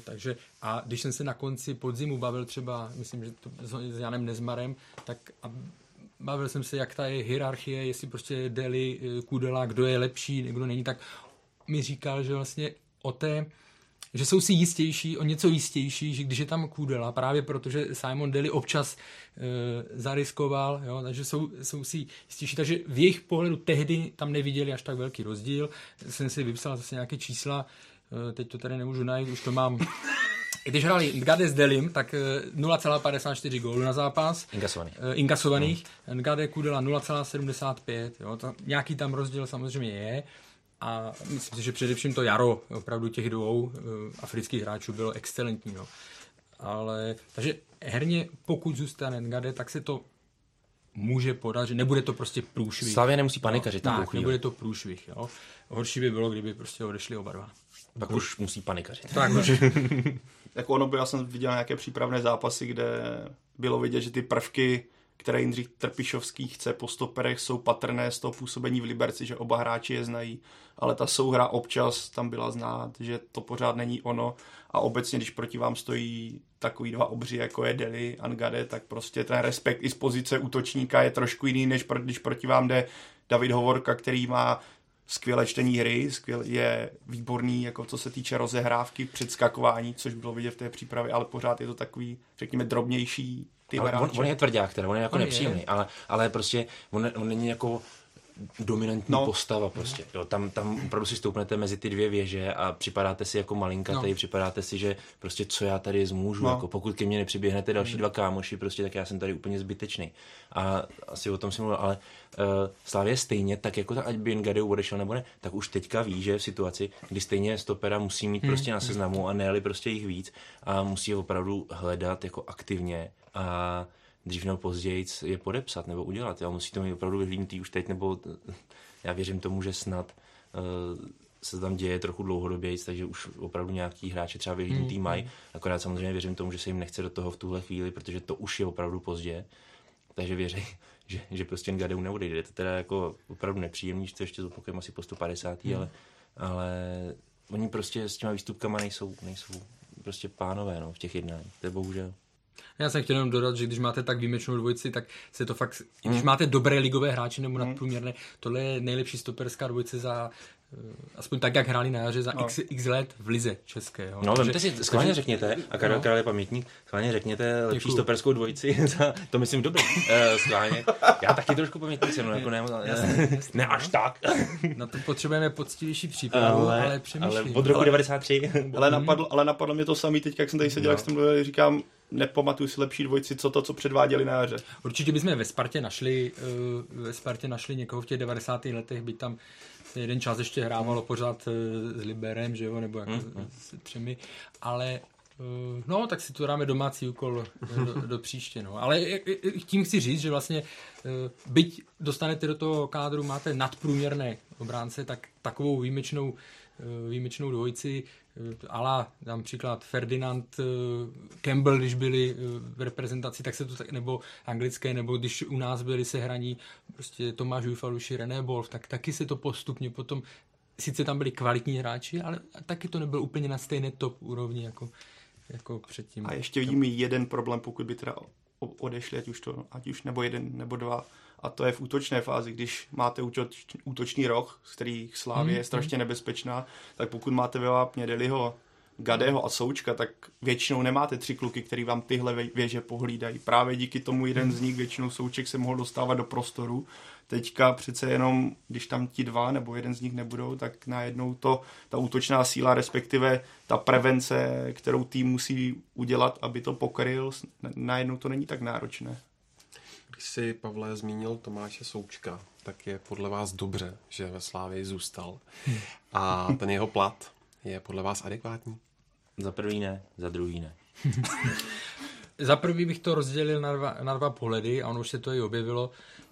Speaker 6: Takže a když jsem se na konci podzimu bavil třeba, myslím, že to s Janem Nezmarem, tak a bavil jsem se, jak ta je hierarchie, jestli prostě Deli, eh, Kudela, kdo je lepší, kdo není, tak mi říkal, že vlastně o té, že jsou si jistější, o něco jistější, že když je tam Kudela, právě protože Simon Deli občas e, zariskoval, jo, takže jsou, jsou si jistější. Takže v jejich pohledu tehdy tam neviděli až tak velký rozdíl. Jsem si vypsal zase nějaké čísla, Eh, teď to tady nemůžu najít, už to mám. Když hráli Ngade s Delim, tak 0,54 eh, gólů na zápas.
Speaker 5: Inkasovaných.
Speaker 6: Uh, inkasovaných. Hmm. Ngade Kudela 0,75. Jo, to, nějaký tam rozdíl samozřejmě je. A myslím si, že především to jaro opravdu těch dvou afrických hráčů bylo excelentní. No. Ale, takže herně, pokud zůstane Ngade, tak se to může podařit, nebude to prostě průšvih.
Speaker 5: Slavě nemusí panikařit.
Speaker 6: No, tak, nebude to průšvih. Jo. Horší by bylo, kdyby prostě odešli oba dva.
Speaker 5: Tak už musí panikařit.
Speaker 6: Tak už.
Speaker 7: jako ono by, já jsem viděl nějaké přípravné zápasy, kde bylo vidět, že ty prvky, které Jindřich Trpišovský chce po stoperech, jsou patrné z toho působení v Liberci, že oba hráči je znají, ale ta souhra občas tam byla znát, že to pořád není ono a obecně, když proti vám stojí takový dva obři, jako je Deli, Angade, tak prostě ten respekt i z pozice útočníka je trošku jiný, než když proti vám jde David Hovorka, který má skvělé čtení hry, skvěl, je výborný, jako co se týče rozehrávky, předskakování, což bylo vidět v té přípravě, ale pořád je to takový, řekněme, drobnější ty
Speaker 5: ale on, on, je tvrdák, teda, on je jako on nepříjemný, je. Ale, ale prostě on, on není jako dominantní no. postava prostě. Jo, tam, tam opravdu si stoupnete mezi ty dvě věže a připadáte si jako malinka, no. tady připadáte si, že prostě co já tady zmůžu, no. jako pokud ke mně nepřiběhnete další dva kámoši, prostě tak já jsem tady úplně zbytečný. A asi o tom si mluvil, ale uh, Slávě stejně, tak jako ta, ať by Ngadeu odešel nebo ne, tak už teďka ví, že v situaci, kdy stejně stopera musí mít hmm. prostě na seznamu a ne prostě jich víc a musí je opravdu hledat jako aktivně a dřív nebo později je podepsat nebo udělat. Jo? Musí to mít opravdu vyhlídnutý už teď, nebo já věřím tomu, že snad uh, se tam děje trochu dlouhodobě, takže už opravdu nějaký hráči třeba vyhlídnutý mm. mají. Akorát samozřejmě věřím tomu, že se jim nechce do toho v tuhle chvíli, protože to už je opravdu pozdě. Takže věřím, že, že prostě Gadeu neodejde. Je to teda jako opravdu nepříjemný, že to ještě zopakujeme asi po 150. Mm. ale, ale oni prostě s těma výstupkama nejsou, nejsou prostě pánové no, v těch jednáních. To je bohužel.
Speaker 6: Já jsem chtěl jenom dodat, že když máte tak výjimečnou dvojici, tak se to fakt, když hmm. máte dobré ligové hráče nebo nadprůměrné, tohle je nejlepší stoperská dvojice za aspoň tak, jak hráli na jaře za no. x, x let v lize české. Jo.
Speaker 5: No, takže, si, schválně řekněte, a Karel no. Král je pamětník, schválně řekněte lepší Děkuju. stoperskou dvojici, za, to myslím dobře, uh, schválně. Já taky trošku pamětník jsem, no, jako ne, jasný, jasný, ne až tak.
Speaker 6: Na to potřebujeme poctivější přípravu, ale, ale přemýšlím.
Speaker 5: Ale od roku ale, 93.
Speaker 7: ale, napadlo, ale napadlo mě to samý teď, jak jsem tady seděl, no. jak jsem mluvil, říkám, nepamatuju si lepší dvojici, co to, co předváděli na jaře.
Speaker 6: Určitě bychom ve Spartě našli, uh, ve Spartě našli někoho v těch 90. letech, by tam jeden čas ještě hrávalo pořád eh, s Liberem, že jo, nebo jako mm. s třemi, ale eh, No, tak si tu dáme domácí úkol eh, do, do příště. No. Ale tím chci říct, že vlastně byť dostanete do toho kádru, máte nadprůměrné obránce, tak takovou výjimečnou, výjimečnou dvojici ala například Ferdinand eh, Campbell, když byli eh, v reprezentaci, tak se to tak, nebo anglické, nebo když u nás byli sehraní prostě Tomáš Ufaluši, René Wolf, tak taky se to postupně potom, sice tam byli kvalitní hráči, ale taky to nebyl úplně na stejné top úrovni jako, jako předtím.
Speaker 7: A ještě vidím jeden problém, pokud by teda odešli, ať už, to, ať už nebo jeden nebo dva, a to je v útočné fázi, když máte útoč, útočný roh, z který Slávě hmm, je strašně nebezpečná, tak pokud máte ve vápně Deliho, Gadeho a Součka, tak většinou nemáte tři kluky, který vám tyhle věže pohlídají. Právě díky tomu jeden z nich, většinou Souček, se mohl dostávat do prostoru. Teďka přece jenom, když tam ti dva nebo jeden z nich nebudou, tak najednou to, ta útočná síla, respektive ta prevence, kterou tým musí udělat, aby to pokryl, najednou to není tak náročné.
Speaker 4: Když si, Pavle, zmínil Tomáše Součka, tak je podle vás dobře, že ve Slávii zůstal. A ten jeho plat je podle vás adekvátní?
Speaker 5: Za prvý ne, za druhý ne.
Speaker 6: za prvý bych to rozdělil na dva, na dva pohledy a ono už se to i objevilo.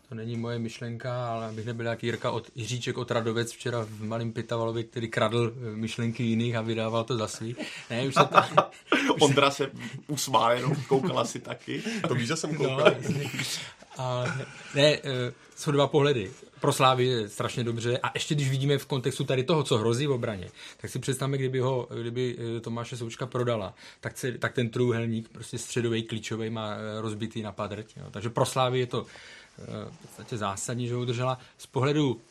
Speaker 6: To není moje myšlenka, ale abych nebyl nějaký Jirka od, Jiříček od Radovec včera v Malém Pitavalovi, který kradl eh, myšlenky jiných a vydával to za svý. Ne, už se to...
Speaker 7: Ondra se usmál jenom, koukala si taky.
Speaker 4: To víš, že jsem koukal. No,
Speaker 6: a, ne, eh, jsou dva pohledy. Pro Slávy je strašně dobře a ještě když vidíme v kontextu tady toho, co hrozí v obraně, tak si představme, kdyby ho, kdyby eh, Tomáše Součka prodala, tak, se, tak ten trůhelník, prostě středový, klíčový má rozbitý na padrť. Jo. Takže pro Slávy je to v podstatě zásadní, že ho udržela z pohledu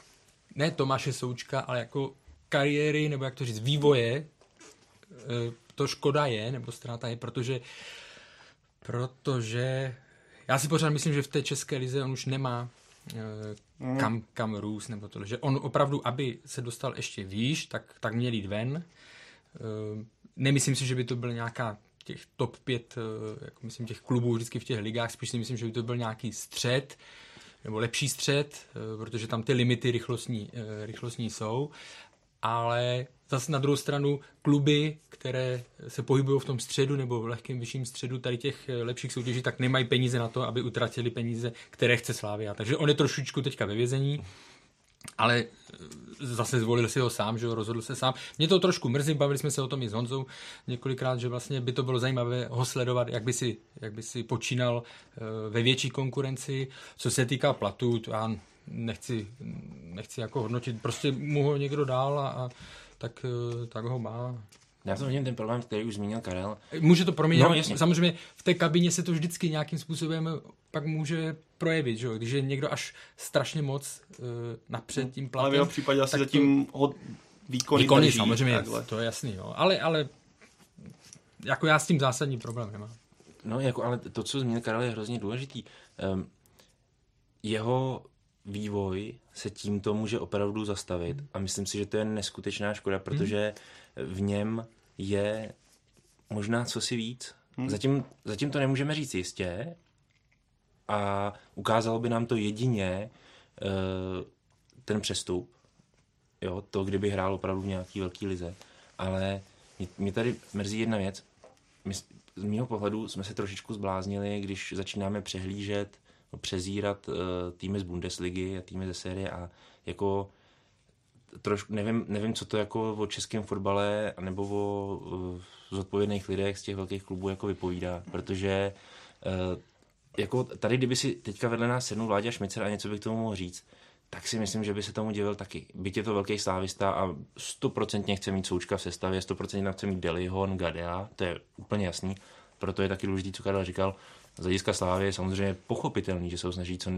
Speaker 6: ne Tomáše Součka, ale jako kariéry, nebo jak to říct, vývoje, eh, to škoda je, nebo ztráta je, protože protože já si pořád myslím, že v té české lize on už nemá eh, kam, kam růst, nebo to, že on opravdu, aby se dostal ještě výš, tak, tak měl jít ven. Eh, nemyslím si, že by to byl nějaká těch top 5, eh, jako myslím, těch klubů vždycky v těch ligách, spíš si myslím, že by to byl nějaký střed, nebo lepší střed, protože tam ty limity rychlostní, rychlostní jsou, ale zase na druhou stranu kluby, které se pohybují v tom středu nebo v lehkém vyšším středu tady těch lepších soutěží, tak nemají peníze na to, aby utratili peníze, které chce Slávia. Takže on je trošičku teďka ve vězení ale eh, zase zvolil si ho sám, že ho rozhodl se sám. Mě to trošku mrzí, bavili jsme se o tom i s Honzou několikrát, že vlastně by to bylo zajímavé ho sledovat, jak by si, jak by si počínal eh, ve větší konkurenci. Co se týká platu, to já nechci, nechci jako hodnotit, prostě mu ho někdo dál a, a tak, eh, tak ho má.
Speaker 5: Já to vidím ten problém, který už zmínil Karel.
Speaker 6: Může to proměnit,
Speaker 5: No, jasně.
Speaker 6: samozřejmě v té kabině se to vždycky nějakým způsobem pak může projevit, že? jo? když je někdo až strašně moc uh, napřed tím platem.
Speaker 7: Ale v jeho případě asi
Speaker 6: to-
Speaker 7: zatím ho výkony,
Speaker 6: Výkony
Speaker 7: drží,
Speaker 6: samozřejmě,
Speaker 7: takhle.
Speaker 6: to je jasný, jo. Ale, ale jako já s tím zásadní problém nemám.
Speaker 5: No, jako, ale to, co zmínil Karel, je hrozně důležitý. Um, jeho vývoj se tímto může opravdu zastavit a myslím si, že to je neskutečná škoda, protože v něm je možná cosi víc. Zatím, zatím to nemůžeme říct jistě a ukázalo by nám to jedině uh, ten přestup, jo, to, kdyby hrál opravdu v nějaký velký lize. Ale mě, mě tady mrzí jedna věc. My, z mého pohledu jsme se trošičku zbláznili, když začínáme přehlížet, přezírat uh, týmy z Bundesligy a týmy ze série a jako trošku, nevím, nevím, co to jako o českém fotbale nebo o uh, zodpovědných lidech z těch velkých klubů jako vypovídá, protože uh, jako tady, kdyby si teďka vedle nás sednul Vláďa Šmicer a něco by k tomu mohl říct, tak si myslím, že by se tomu divil taky. Byť je to velký slávista a stoprocentně chce mít Součka v sestavě, stoprocentně chce mít Delihon, Gadea, to je úplně jasný. Proto je taky důležitý, co Karel říkal, z hlediska slávy je samozřejmě pochopitelný, že se ho snaží co,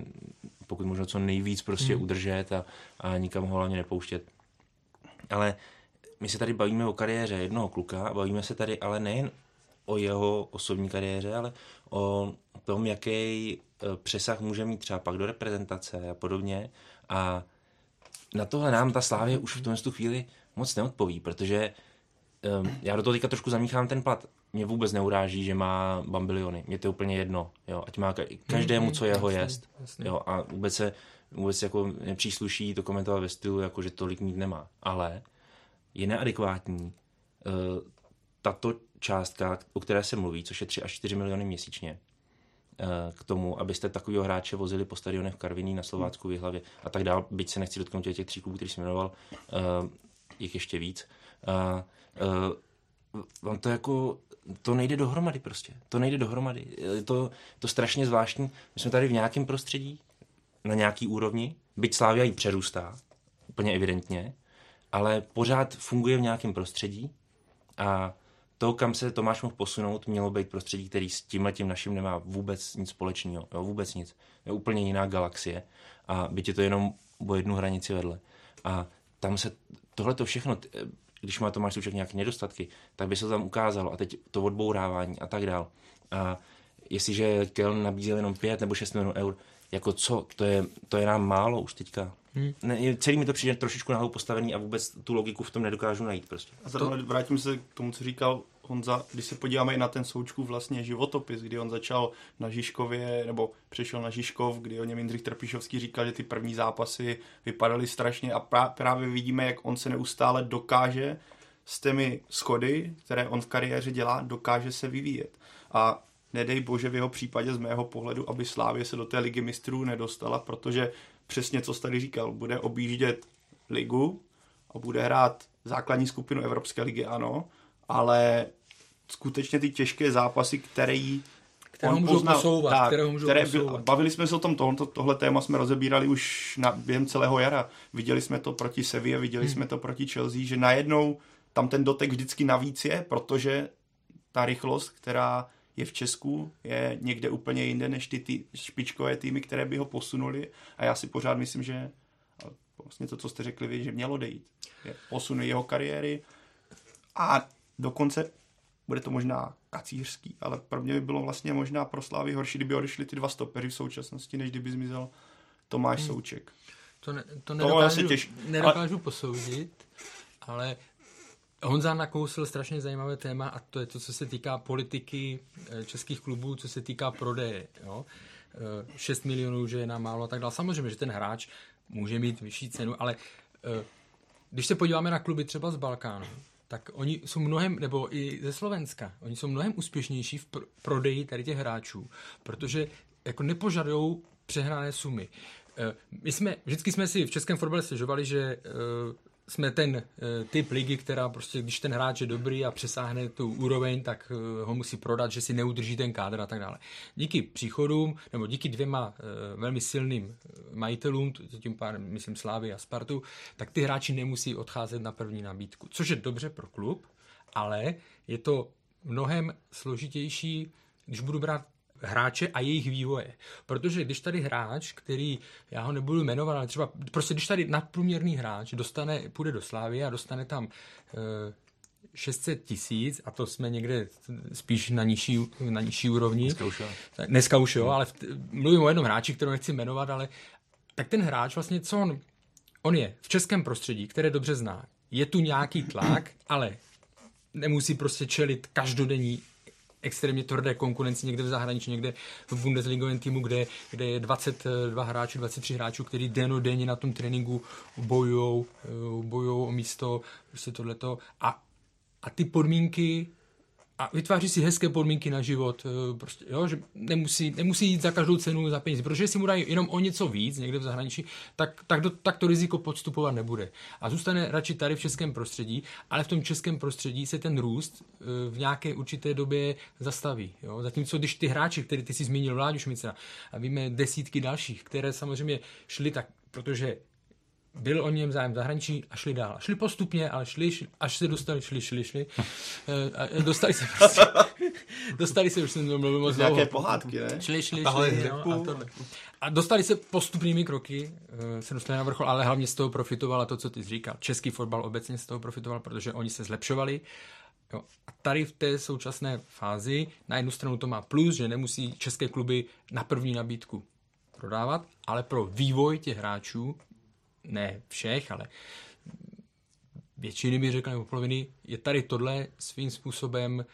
Speaker 5: pokud možno co nejvíc prostě hmm. udržet a, a nikam ho hlavně nepouštět. Ale my se tady bavíme o kariéře jednoho kluka a bavíme se tady ale nejen o jeho osobní kariéře, ale o tom, jaký eh, přesah může mít třeba pak do reprezentace a podobně. A na tohle nám ta Slávě už v tomhle chvíli moc neodpoví, protože um, já do toho teďka trošku zamíchám ten plat. Mě vůbec neuráží, že má bambiliony. Mě to je úplně jedno. Jo? Ať má ka- každému, co jeho jest. Jo? A vůbec se vůbec jako nepřísluší to komentovat ve stylu, jako že tolik mít nemá. Ale je neadekvátní uh, tato částka, o které se mluví, což je 3 až 4 miliony měsíčně, eh, k tomu, abyste takového hráče vozili po stadionech v Karviní, na Slovácku, v Jihlavě a tak dál, byť se nechci dotknout těch tří klubů, který jsem jmenoval, uh, jich ještě víc. A vám to jako, to nejde dohromady prostě. To nejde dohromady. Je to, to strašně zvláštní. My jsme tady v nějakém prostředí, na nějaký úrovni, byť Slávia ji přerůstá, úplně evidentně, ale pořád funguje v nějakém prostředí a to, kam se Tomáš mohl posunout, mělo být prostředí, který s tímhle tím naším nemá vůbec nic společného. Jo, vůbec nic. Je úplně jiná galaxie. A byť je to jenom o jednu hranici vedle. A tam se tohle to všechno, když má Tomáš Souček nějaké nedostatky, tak by se to tam ukázalo. A teď to odbourávání a tak dál. A jestliže Keln nabízel jenom 5 nebo 6 milionů eur, jako co, to je, to je nám málo už teďka. Hmm. Ne, celý mi to přijde trošičku na hlavu postavený a vůbec tu logiku v tom nedokážu najít prostě.
Speaker 7: A zrovna vrátím se k tomu, co říkal Honza, když se podíváme i na ten Součkův vlastně životopis, kdy on začal na Žižkově, nebo přešel na Žižkov, kdy o něm Jindřich Trpišovský říkal, že ty první zápasy vypadaly strašně a pra- právě vidíme, jak on se neustále dokáže s těmi schody, které on v kariéře dělá, dokáže se vyvíjet. A nedej bože v jeho případě z mého pohledu, aby Slávě se do té ligy mistrů nedostala, protože přesně co jsi tady říkal, bude objíždět ligu a bude hrát základní skupinu Evropské ligy, ano, ale skutečně ty těžké zápasy, které jí
Speaker 6: Které ho můžou posouvat, které ho můžou
Speaker 7: které
Speaker 6: posouvat.
Speaker 7: Bavili jsme se o tom, tohle, tohle téma jsme rozebírali už na, během celého jara. Viděli jsme to proti Sevilla, viděli
Speaker 6: Hmm.
Speaker 7: jsme to proti Chelsea, že najednou tam ten dotek vždycky navíc je, protože ta rychlost, která je v Česku, je někde úplně jinde než ty, ty špičkové týmy, které by ho posunuli. A já si pořád myslím, že vlastně to, co jste řekli vy, že mělo dejít. Je posun jeho kariéry a dokonce bude to možná kacířský, ale pro mě by bylo vlastně možná pro Slávy horší, kdyby odešli ty dva stopeři v současnosti, než kdyby zmizel Tomáš
Speaker 6: Hmm.
Speaker 7: Souček.
Speaker 6: To, ne, to
Speaker 7: To
Speaker 6: nedokážu,
Speaker 7: asi těž-
Speaker 6: nedokážu posoudit, ale Honza nakousl strašně zajímavé téma a to je to, co se týká politiky eh, českých klubů, co se týká prodeje. Jo? Eh, 6 milionů, že je nám málo a tak dále. Samozřejmě, že ten hráč může mít vyšší cenu, ale eh, když se podíváme na kluby třeba z Balkánu, tak oni jsou mnohem, nebo i ze Slovenska, oni jsou mnohem úspěšnější v pr- prodeji tady těch hráčů, protože jako nepožadují přehnané sumy. Eh, My jsme, vždycky jsme si v českém fotbale stěžovali, že eh, jsme ten eh, typ ligy, která prostě, když ten hráč je dobrý a přesáhne tu úroveň, tak eh, ho musí prodat, že si neudrží ten kádr a tak dále. Díky příchodům, nebo díky dvěma eh, velmi silným majitelům, tím pádem myslím Slávy a Spartu, tak ty hráči nemusí odcházet na první nabídku, což je dobře pro klub, ale je to mnohem složitější, když budu brát hráče a jejich vývoje. Protože když tady hráč, který, já ho nebudu jmenovat, ale třeba, prostě když tady nadprůměrný hráč dostane, půjde do Slávy a dostane tam e, 600 tisíc, a to jsme někde spíš na nižší, na nižší úrovni.
Speaker 5: Dneska už jo.
Speaker 6: Dneska už jo, ale v, mluvím o jednom hráči, kterého nechci jmenovat, ale tak ten hráč vlastně, co on, on je v českém prostředí, které dobře zná. Je tu nějaký tlak, ale nemusí prostě čelit každodenní extrémně tvrdé konkurenci někde v zahraničí, někde v Bundesligovém týmu, kde, kde je 22 hráčů, 23 hráčů, kteří denodenně na tom tréninku bojují bojujou o místo, prostě tohleto. A, a ty podmínky a vytváří si hezké podmínky na život, eh, prostě, jo, že nemusí, nemusí jít za každou cenu za peníze, protože si mu dají jenom o něco víc někde v zahraničí, tak, tak, do, tak to riziko podstupovat nebude. A zůstane radši tady v českém prostředí, ale v tom českém prostředí se ten růst eh, v nějaké určité době zastaví. Jo. Zatímco když ty hráči, který ty si zmínil Vláďu Šmicera, a víme desítky dalších, které samozřejmě šly tak, protože byl o něm zájem v zahraničí a šli dál. Šli postupně, ale šli, šli až se dostali, šli, šli, šli. Eh, a dostali se prostě, dostali se, už jsem mluvil moc
Speaker 7: Nějaké
Speaker 6: dlouho.
Speaker 7: pohádky, ne?
Speaker 6: Šli, šli,
Speaker 4: Tahle
Speaker 6: šli, no, a, tohle. a dostali se postupnými kroky, eh, se dostali na vrchol, ale hlavně z toho profitovala to, co ty jsi říkal. Český fotbal obecně z toho profitoval, protože oni se zlepšovali. Jo. A tady v té současné fázi na jednu stranu to má plus, že nemusí české kluby na první nabídku prodávat, ale pro vývoj těch hráčů ne všech, ale většiny bych řekl, nebo poloviny, je tady tohle svým způsobem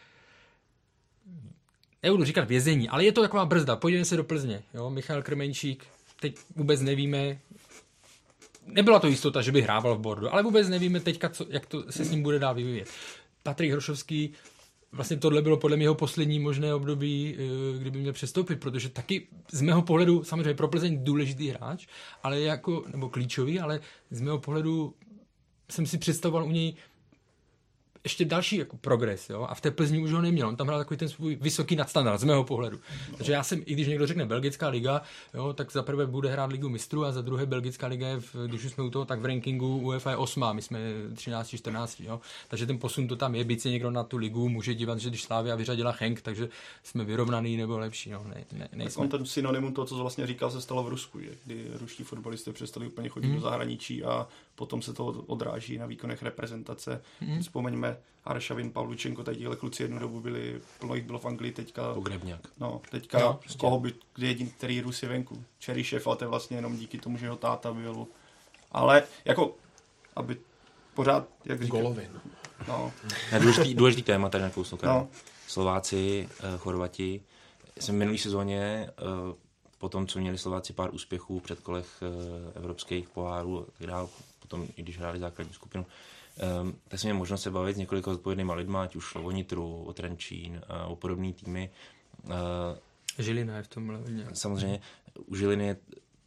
Speaker 6: nebudu říkat vězení, ale je to taková brzda. Podívejme se do Plzně. Jo? Michal Krmenčík, teď vůbec nevíme, nebyla to jistota, že by hrával v bordu, ale vůbec nevíme teďka, co, jak to se s ním bude dál vyvíjet. Patrik Hrošovský, vlastně tohle bylo podle mě jeho poslední možné období, eh, kdyby měl přestoupit, protože taky z mého pohledu, samozřejmě pro Plzeň důležitý hráč, ale jako, nebo klíčový, ale z mého pohledu jsem si představoval u něj ještě další jako progres, jo? a v té Plzni už ho neměl. On tam hrál takový ten svůj vysoký nadstandard z mého pohledu. Takže já jsem, i když někdo řekne belgická liga, jo, tak za prvé bude hrát ligu mistrů a za druhé belgická liga je, v, když už jsme u toho, tak v rankingu UEFA je 8, my jsme 13, 14, jo. Takže ten posun to tam je, byť se někdo na tu ligu může dívat, že když Slávia vyřadila Henk, takže jsme vyrovnaný nebo lepší, jo. Ne, ne,
Speaker 7: Tak
Speaker 6: nejsme.
Speaker 7: on ten synonymum toho, co vlastně říkal, se stalo v Rusku, že? kdy ruští fotbalisté přestali úplně chodit
Speaker 6: Hmm.
Speaker 7: do zahraničí a potom se to odráží na výkonech reprezentace.
Speaker 6: Hmm.
Speaker 7: Vzpomeňme Aršavin, Pavlučenko, tady tihle kluci jednu dobu byli, plno jich bylo v Anglii, teďka,
Speaker 5: Pogrebňák.
Speaker 7: no, teďka no,
Speaker 6: prostě.
Speaker 7: koho by, kdy jedin, který Rus je venku. Čerišev, ale to je vlastně jenom díky tomu, že jeho táta byl. Ale jako, aby pořád, jak říkám,
Speaker 4: Golovin.
Speaker 7: no,
Speaker 5: Ne, důležitý, důležitý téma tady nakousl
Speaker 7: No.
Speaker 5: no. Slováci, eh, Chorvati. Jsem v minulý sezóně, eh, po tom, co měli Slováci pár úspěchů v předkolech eh, evropských pohárů a tak dále, potom i když hráli základní skupinu, eh, tak jsem měl možnost se bavit s několika odpovědnýma lidma, ať už šlo o Nitru, o Trenčín, eh, o podobné týmy. Eh,
Speaker 6: Žilina je v tomhle
Speaker 5: samozřejmě u Žiliny je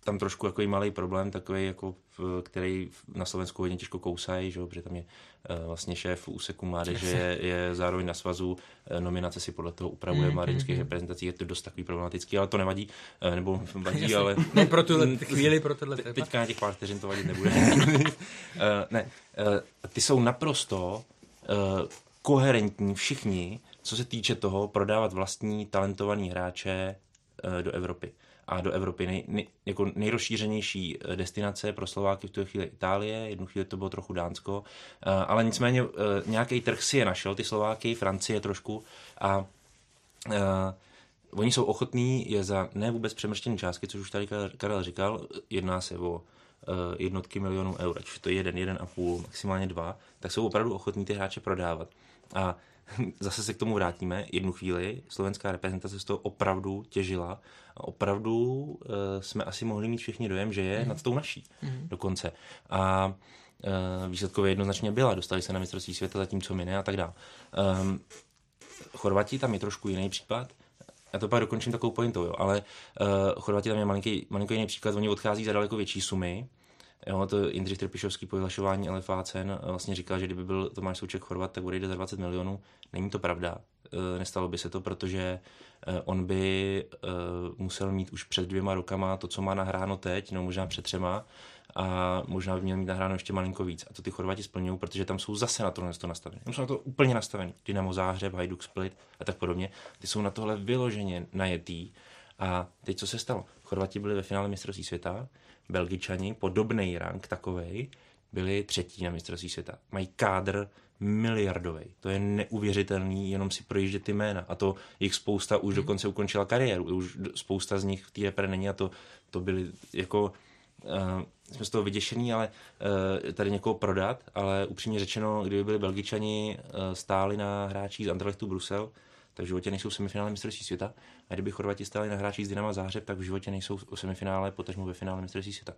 Speaker 5: tam trošku jako malý problém, takový, jako, který na Slovensku hodně těžko kousají, že, protože tam je eh, vlastně šéf úseku mládeže, je, je zároveň na svazu, eh, nominace si podle toho upravuje
Speaker 6: Mm,
Speaker 5: v mládežnických
Speaker 6: mm,
Speaker 5: reprezentacích, je to dost takový problematický, ale to nevadí, eh, nebo vadí,
Speaker 6: Jasně.
Speaker 5: ale...
Speaker 6: Ne pro tuhle chvíli, pro tohle
Speaker 5: Te-
Speaker 6: téma.
Speaker 5: Teďka na těch pár vteřin to vadit nebude. Ne, ty jsou naprosto koherentní všichni, co se týče toho prodávat vlastní talentovaný hráče do Evropy. A do Evropy nej, nej, jako nejrozšířenější eh, destinace pro Slováky v tu chvíli Itálie, jednu chvíli to bylo trochu Dánsko, eh, ale nicméně nějaký trh si je našel, ty Slováky, Francie trošku a oni jsou ochotní je za ne vůbec přemrštěné částky, což už tady Karel- říkal, jedná se o jednotky milionů eur, ať už je to jeden, jeden a půl, maximálně dva, tak jsou opravdu ochotní ty hráče prodávat. A zase se k tomu vrátíme. Jednu chvíli slovenská reprezentace z toho opravdu těžila opravdu uh, jsme asi mohli mít všichni dojem, že je nad tou naší dokonce. A uh, výsledkově jednoznačně byla. Dostali se na mistrovství světa, zatímco my ne a tak dále. Um, Chorvati tam je trošku jiný případ. Já to pak dokončím takovou pointou, jo. ale uh, Chorvati tam je malinký, malinký jiný příklad, oni odchází za daleko větší sumy. Jo, to Jindřich Trpišovský po vyhlašování LFA cen vlastně říkal, že kdyby byl Tomáš Souček Chorvat, tak odejde za 20 milionů. Není to pravda. Nestalo by se to, protože on by musel mít už před dvěma rokama to, co má nahráno teď, no možná před třema, a možná by měl mít nahráno ještě malinko víc. A to ty Chorvati splňují, protože tam jsou zase na tohle to nastavení. Tam jsou na to úplně nastavení. Dynamo Záhřeb, Hajduk Split a tak podobně. Ty jsou na tohle vyloženě najetý. A teď co se stalo? Chorvati byli ve finále mistrovství světa, Belgičani, podobný rank takovej, byli třetí na mistrovství světa. Mají kádr miliardový. To je neuvěřitelný, jenom si projíždět ty jména. A to jich spousta už hmm. dokonce ukončila kariéru. Už spousta z nich v té repre není a to, to byly jako uh, jsme z toho vyděšený, ale uh, tady někoho prodat, ale upřímně řečeno, kdyby byli Belgičani uh, stáli na hráčích z Anderlechtu Brusel, tak v životě nejsou semifinále mistrovství světa. A kdyby Chorvati stáli na hráčích z Dynama Zářeb, tak v životě nejsou v semifinále, potažmo ve finále mistrovství světa.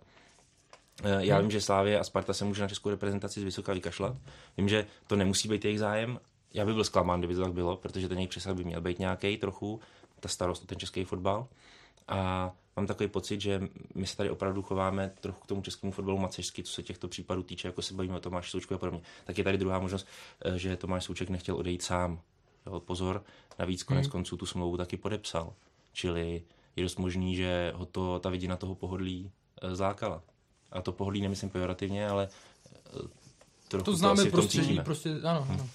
Speaker 5: Já hmm. vím, že Slávě a Sparta se může na českou reprezentaci z vysoka vykašlat. Vím, že to nemusí být jejich zájem. Já bych byl zklamán, kdyby to tak bylo, protože ten jejich přesah by měl být nějaký trochu, ta starost o ten český fotbal. A mám takový pocit, že my se tady opravdu chováme trochu k tomu českému fotbalu macežsky, co se těchto případů týče, jako se bavíme o Tomáši Součku a podobně. Tak je tady druhá možnost, eh, že Tomáš Souček nechtěl odejít sám. Jo, pozor, navíc konec hmm. konců tu smlouvu taky podepsal. Čili je dost možný, že ho to, ta vidina toho pohodlí e, zlákala. A to pohodlí nemyslím pejorativně, ale e, trochu
Speaker 6: to známe to prostředí, prostě, ano, ano. Hmm.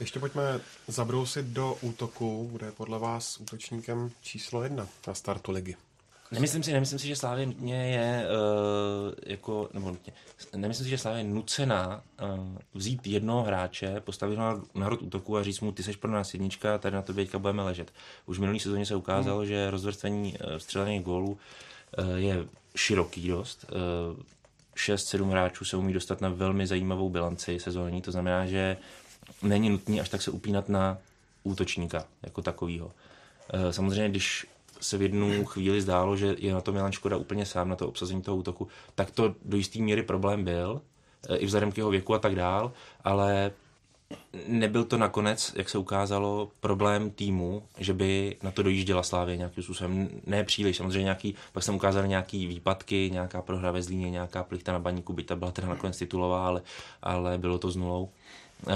Speaker 4: Ještě pojďme zabrousit do útoku, kde je podle vás útočníkem číslo jedna na startu ligy.
Speaker 5: Nemyslím si, nemyslím si, že Slávě nutně je uh, jako, nebo nutně, nemyslím si, že Slávě je nucená uh, vzít jednoho hráče, postavit ho na, na hrot útoku a říct mu, ty seš pro nás jednička, tady na to teďka budeme ležet. Už v minulý sezóně se ukázalo, hmm. že rozvrstvení uh, střelených gólů uh, je široký dost. Uh, 6-7 hráčů se umí dostat na velmi zajímavou bilanci sezónní, to znamená, že není nutný až tak se upínat na útočníka jako takovýho. Samozřejmě, když se v jednu chvíli zdálo, že je na to Milan Škoda úplně sám na to obsazení toho útoku, tak to do jisté míry problém byl, e, i vzhledem k jeho věku a tak dál, ale nebyl to nakonec, jak se ukázalo, problém týmu, že by na to dojížděla Slávě nějakým způsobem. Ne příliš, samozřejmě nějaký, pak jsem ukázal nějaký výpadky, nějaká prohra ve Zlíně, nějaká plichta na baníku, by ta byla teda nakonec titulová, ale, ale bylo to s nulou. Uh,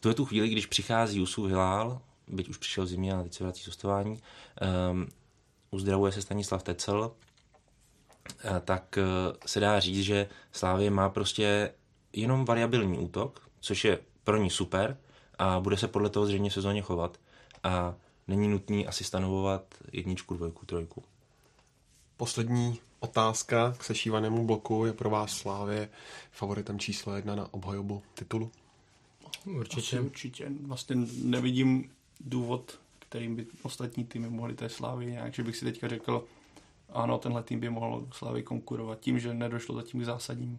Speaker 5: to je tu chvíli, když přichází Jusuf Hilál, byť už přišel zimě a teď se vrací z hostování, um, uzdravuje se Stanislav Tecel, tak e, se dá říct, že Slávě má prostě jenom variabilní útok, což je pro ní super a bude se podle toho zřejmě v sezóně chovat a není nutný asi stanovovat jedničku, dvojku, trojku.
Speaker 4: Poslední otázka k sešívanému bloku je pro vás Slávě favoritem číslo jedna na obhajobu titulu?
Speaker 7: Určitě. Asi určitě. Vlastně nevidím důvod, kterým by ostatní týmy mohly té slávy nějak, že bych si teďka řekl, ano, tenhle tým by mohl Slávy konkurovat tím, že nedošlo zatím k zásadním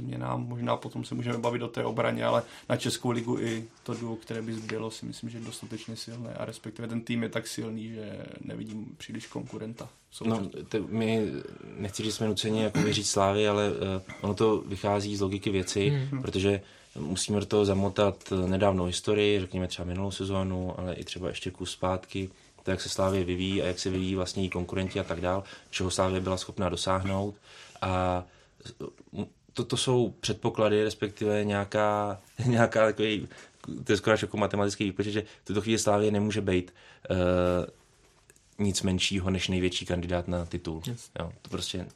Speaker 7: změnám. Možná potom se můžeme bavit o té obraně, ale na Českou ligu i to duo, které by zbylo, si myslím, že je dostatečně silné a respektive ten tým je tak silný, že nevidím příliš konkurenta.
Speaker 5: No, to, my nechci, že jsme nuceni jako věřit Slávy, ale uh, ono to vychází z logiky věci, mm-hmm. protože musíme do toho zamotat nedávnou historii, řekněme třeba minulou sezónu, ale i třeba ještě kus zpátky, to, jak se Slávě vyvíjí a jak se vyvíjí vlastně její konkurenti a tak dál, čeho Slávě byla schopná dosáhnout. A to, to jsou předpoklady, respektive nějaká, nějaká takový, to je skoro jako matematický výpočet, že v tuto chvíli Slávě nemůže být uh, nic menšího než největší kandidát na titul. Yes. Jo, to prostě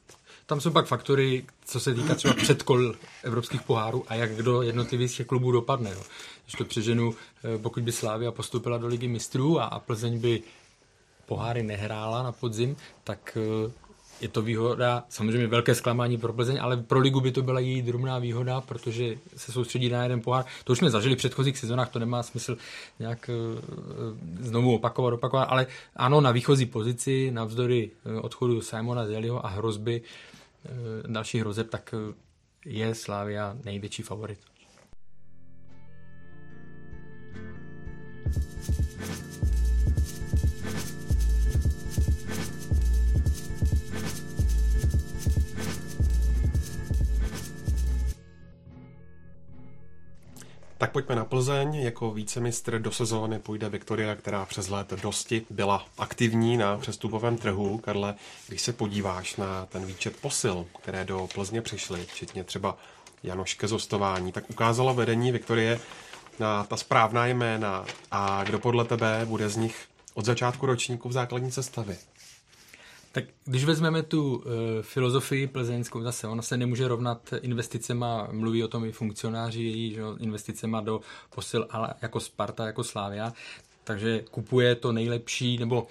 Speaker 6: tam jsou pak faktory, co se týká třeba předkol evropských pohárů a jak kdo jednotlivý z těch klubů dopadne. Jo. Když to přeženu, eh, pokud by Slávia postupila do ligy mistrů a, a Plzeň by poháry nehrála na podzim, tak eh, je to výhoda, samozřejmě velké zklamání pro Plzeň, ale pro ligu by to byla její drobná výhoda, protože se soustředí na jeden pohár. To už jsme zažili v předchozích sezónách, to nemá smysl nějak uh, znovu opakovat, opakovat, ale ano, na výchozí pozici, navzdory odchodu Simona Zeliho a hrozby dalších hrozeb, tak je Slávia největší favorit.
Speaker 4: Tak pojďme na Plzeň. Jako vícemistr do sezóny půjde Viktoria, která přes léto dosti byla aktivní na přestupovém trhu. Karle, když se podíváš na ten výčet posil, které do Plzně přišly, včetně třeba Janoške zostování, tak ukázala vedení Viktorie, na ta správná jména a kdo podle tebe bude z nich od začátku ročníku v základní sestavě?
Speaker 6: Tak když vezmeme tu uh, filozofii plzeňskou, zase ona se nemůže rovnat investicema, mluví o tom i funkcionáři její, že, investicema do posil, ale jako Sparta, jako Slávia, takže kupuje to nejlepší, nebo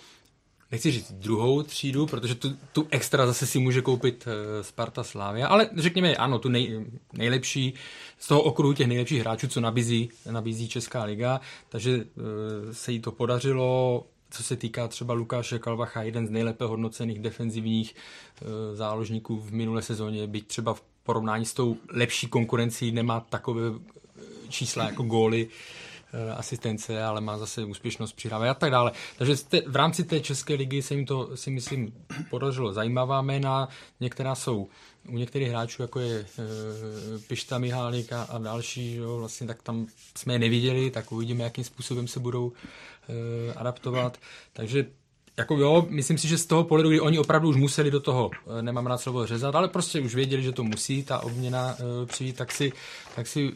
Speaker 6: nechci říct druhou třídu, protože tu, tu extra zase si může koupit uh, Sparta Slávia, ale řekněme ano, tu nej, nejlepší z toho okruhu těch nejlepších hráčů, co nabízí, nabízí Česká liga, takže uh, se jí to podařilo, co se týká třeba Lukáše Kalvacha, jeden z nejlépe hodnocených defenzivních uh, záložníků v minulé sezóně, byť třeba v porovnání s tou lepší konkurencí nemá takové čísla jako góly, Eh, asistence, ale má zase úspěšnost přihrává a tak dále. Takže v rámci té České ligy se jim to, si myslím, podařilo zajímavá jména. Některá jsou u některých hráčů, jako je e, Pišta Mihálík a, a další, jo, vlastně tak tam jsme je neviděli, tak uvidíme, jakým způsobem se budou adaptovat. Takže jako jo, myslím si, že z toho pohledu, kdy oni opravdu už museli do toho, nemám rád slovo řezat, ale prostě už věděli, že to musí ta obměna e, přijít, tak si, tak si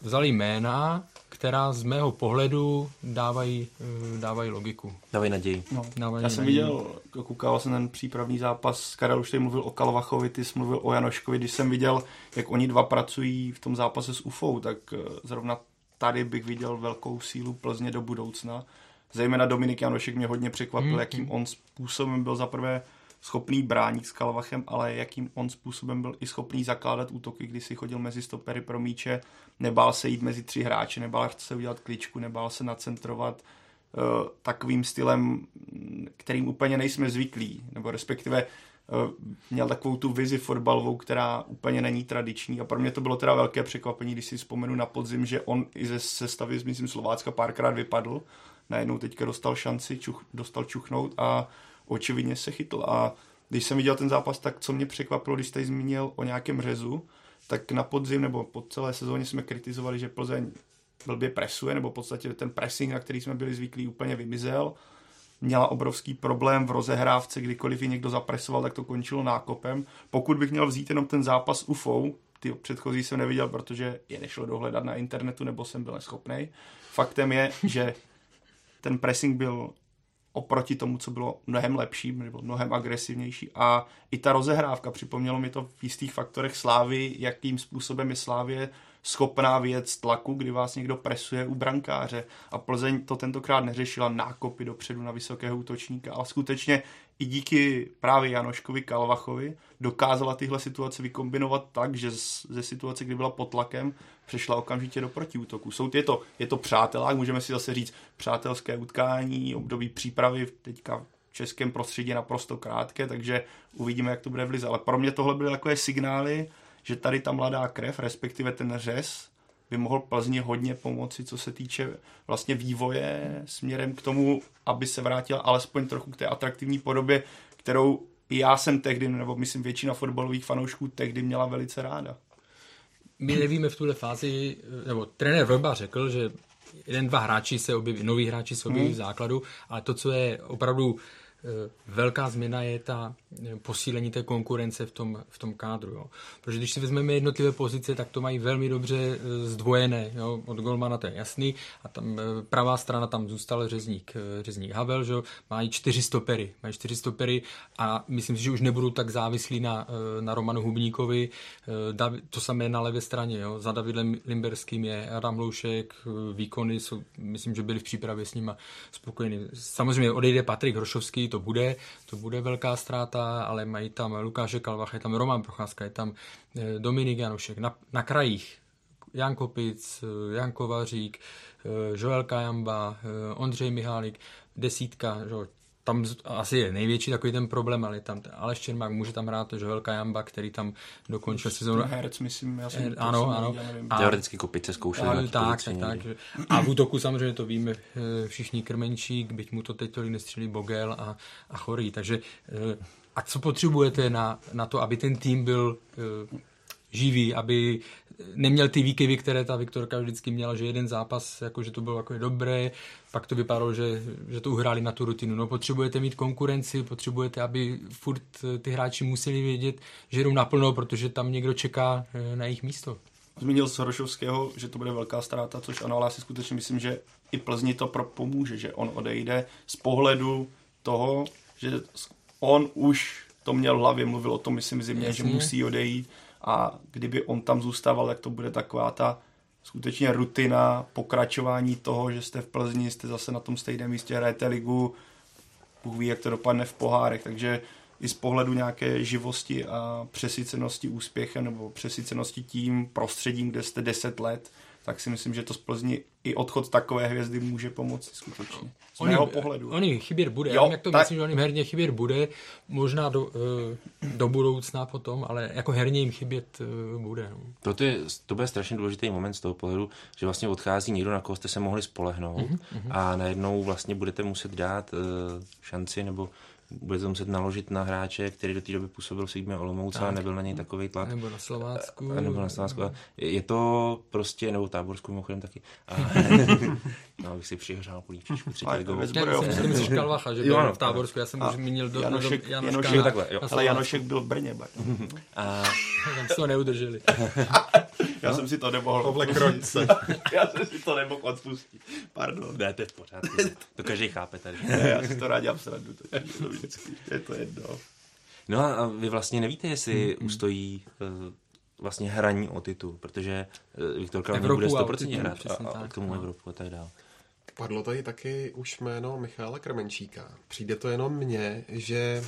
Speaker 6: vzali jména, která z mého pohledu dávají, eh, dávají logiku.
Speaker 5: Dávají naději.
Speaker 7: No.
Speaker 6: Dávají
Speaker 7: Já jsem
Speaker 6: naději.
Speaker 7: viděl, koukal jsem ten přípravný zápas, Karel už tady mluvil o Kalvachovi, ty jsi mluvil o Janoškovi, když jsem viděl, jak oni dva pracují v tom zápase s UFO, tak eh, zrovna tady bych viděl velkou sílu Plzně do budoucna. Zejména Dominik Janošek mě hodně překvapil,
Speaker 6: Hmm.
Speaker 7: jakým on způsobem byl za prvé schopný bránit s Kalvachem, ale jakým on způsobem byl i schopný zakládat útoky, kdy si chodil mezi stopery pro míče, nebál se jít mezi tři hráče, nebál se udělat kličku, nebál se nacentrovat uh, takovým stylem, kterým úplně nejsme zvyklí, nebo respektive uh, měl takovou tu vizi fotbalovou, která úplně není tradiční. A pro mě to bylo teda velké překvapení, když si vzpomenu na podzim, že on i ze sestavy, myslím, Slovácka párkrát vypadl, najednou teďka dostal šanci, čuch, dostal čuchnout a očividně se chytl. A když jsem viděl ten zápas, tak co mě překvapilo, když jste zmínil o nějakém řezu, tak na podzim nebo po celé sezóně jsme kritizovali, že Plzeň blbě presuje, nebo v podstatě ten pressing, na který jsme byli zvyklí, úplně vymizel. Měla obrovský problém v rozehrávce, kdykoliv ji někdo zapresoval, tak to končilo nákopem. Pokud bych měl vzít jenom ten zápas UFO, ty předchozí jsem neviděl, protože je nešlo dohledat na internetu, nebo jsem byl neschopný. Faktem je, že ten pressing byl oproti tomu, co bylo mnohem lepší, nebo mnohem agresivnější. A i ta rozehrávka, připomnělo mi to v jistých faktorech Slávy, jakým způsobem je Slávě schopná věc tlaku, kdy vás někdo presuje u brankáře. A Plzeň to tentokrát neřešila nákopy dopředu na vysokého útočníka, ale skutečně i díky právě Janoškovi Kalvachovi dokázala tyhle situace vykombinovat tak, že ze situace, kdy byla pod tlakem, přešla okamžitě do protiútoku. Jsou je to, je to přátelák, můžeme si zase říct přátelské utkání, období přípravy teďka v českém prostředí naprosto krátké, takže uvidíme, jak to bude v lize. Ale pro mě tohle byly takové signály, že tady ta mladá krev, respektive ten řez, by mohl Plzni hodně pomoci, co se týče vlastně vývoje směrem k tomu, aby se vrátila alespoň trochu k té atraktivní podobě, kterou já jsem tehdy, nebo myslím většina fotbalových fanoušků tehdy měla velice ráda.
Speaker 6: My nevíme v tuhle fázi, nebo trenér Vrba řekl, že jeden, dva hráči se objeví, noví hráči se objeví hmm. v základu, ale to, co je opravdu velká změna je ta posílení té konkurence v tom, v tom kádru. Jo. Protože když si vezmeme jednotlivé pozice, tak to mají velmi dobře zdvojené. Jo. Od Golmana to je jasný a tam pravá strana tam zůstal řezník, řezník Havel, že mají čtyři stopery. Mají čtyři stopery a myslím si, že už nebudou tak závislí na, na Romanu Hubníkovi. To samé na levé straně. Jo. Za Davidem Limberským je Adam Loušek, výkony jsou, myslím, že byli v přípravě s nima spokojení. Samozřejmě odejde Patrik Hrošovský, to bude, to bude velká ztráta, ale mají tam Lukáše Kalvach, je tam Roman Procházka, je tam Dominik Janušek. Na, na krajích Jan Kopic, Jan Kovařík, Joel Kajamba, Ondřej Mihálik, desítka, že? tam asi je největší takový ten problém, ale tam Aleš Čermák může tam hrát Joel Kajamba, který tam dokončil sezónu.
Speaker 7: Herec, myslím, já jsem,
Speaker 6: ano,
Speaker 7: jsem
Speaker 6: ano.
Speaker 5: A, Teoreticky kopice zkoušel.
Speaker 6: A, tak, tak, tak. A v útoku samozřejmě to víme všichni Krmenčík, byť mu to teď tolik nestřelí Bogel a, a Chorý. Takže a co potřebujete na, na to, aby ten tým byl živý, aby neměl ty výkyvy, které ta Viktorka vždycky měla, že jeden zápas, jako, že to bylo jako dobré, pak to vypadalo, že, že to uhráli na tu rutinu. No potřebujete mít konkurenci, potřebujete, aby furt ty hráči museli vědět, že jdou naplno, protože tam někdo čeká na jejich místo.
Speaker 7: zmínil z Hrošovského, že to bude velká ztráta, což ano, ale já si skutečně myslím, že i Plzni to pomůže, že on odejde z pohledu toho, že on už to měl v hlavě, mluvil o tom, myslím, zimě, Jasně. že musí odejít. A kdyby on tam zůstával, tak to bude taková ta skutečně rutina, pokračování toho, že jste v Plzni, jste zase na tom stejném místě, hrajete ligu, Bůh ví, jak to dopadne v pohárech, takže i z pohledu nějaké živosti a přesycenosti úspěchem nebo přesycenosti tím prostředím, kde jste 10 let, tak si myslím, že to z Plzni i odchod takové hvězdy může pomoci skutečně. Z on mého pohledu.
Speaker 6: On jim chybět bude. Jo, Já jak to tak... myslím, že on jim herně chybět bude. Možná do, eh, do budoucna potom, ale jako herně jim chybět eh, bude. No.
Speaker 5: To, je, to bude strašně důležitý moment z toho pohledu, že vlastně odchází někdo, na koho jste se mohli spolehnout mm-hmm. a najednou vlastně budete muset dát uh, šanci nebo bude to muset naložit na hráče, který do té doby působil v Sigmě Olomouc, ale nebyl na něj takový tlak.
Speaker 6: Nebo na Slovácku.
Speaker 5: A, nebo na Slovácku. A je to prostě, nebo v Táborsku mimochodem taky. A, no, bych si přihřál polívčičku třetí ligovou.
Speaker 6: Jsem si Kalvacha, že byl v Táborsku, já jsem už zmínil do,
Speaker 7: Janošek, do, Janoška Janošek, na, takhle, jo. Ale Janošek byl v Brně.
Speaker 6: a... Tam se to neudrželi.
Speaker 7: já jsem si to nemohl
Speaker 4: kročce.
Speaker 7: já jsem si to nemohl odpustit. Pardon.
Speaker 5: Ne, to je v pořádku. To každý chápe tady.
Speaker 7: já si to rád dělám srandu. To vždycky. Je to jedno.
Speaker 5: No a vy vlastně nevíte, jestli mm-hmm. ustojí uh, vlastně hraní o titul, protože uh, Viktor Král nebude 100% hrát a, a, a k tomu no. Evropu a tak dále.
Speaker 4: Padlo tady taky už jméno Michála Krmenčíka. Přijde to jenom mně, že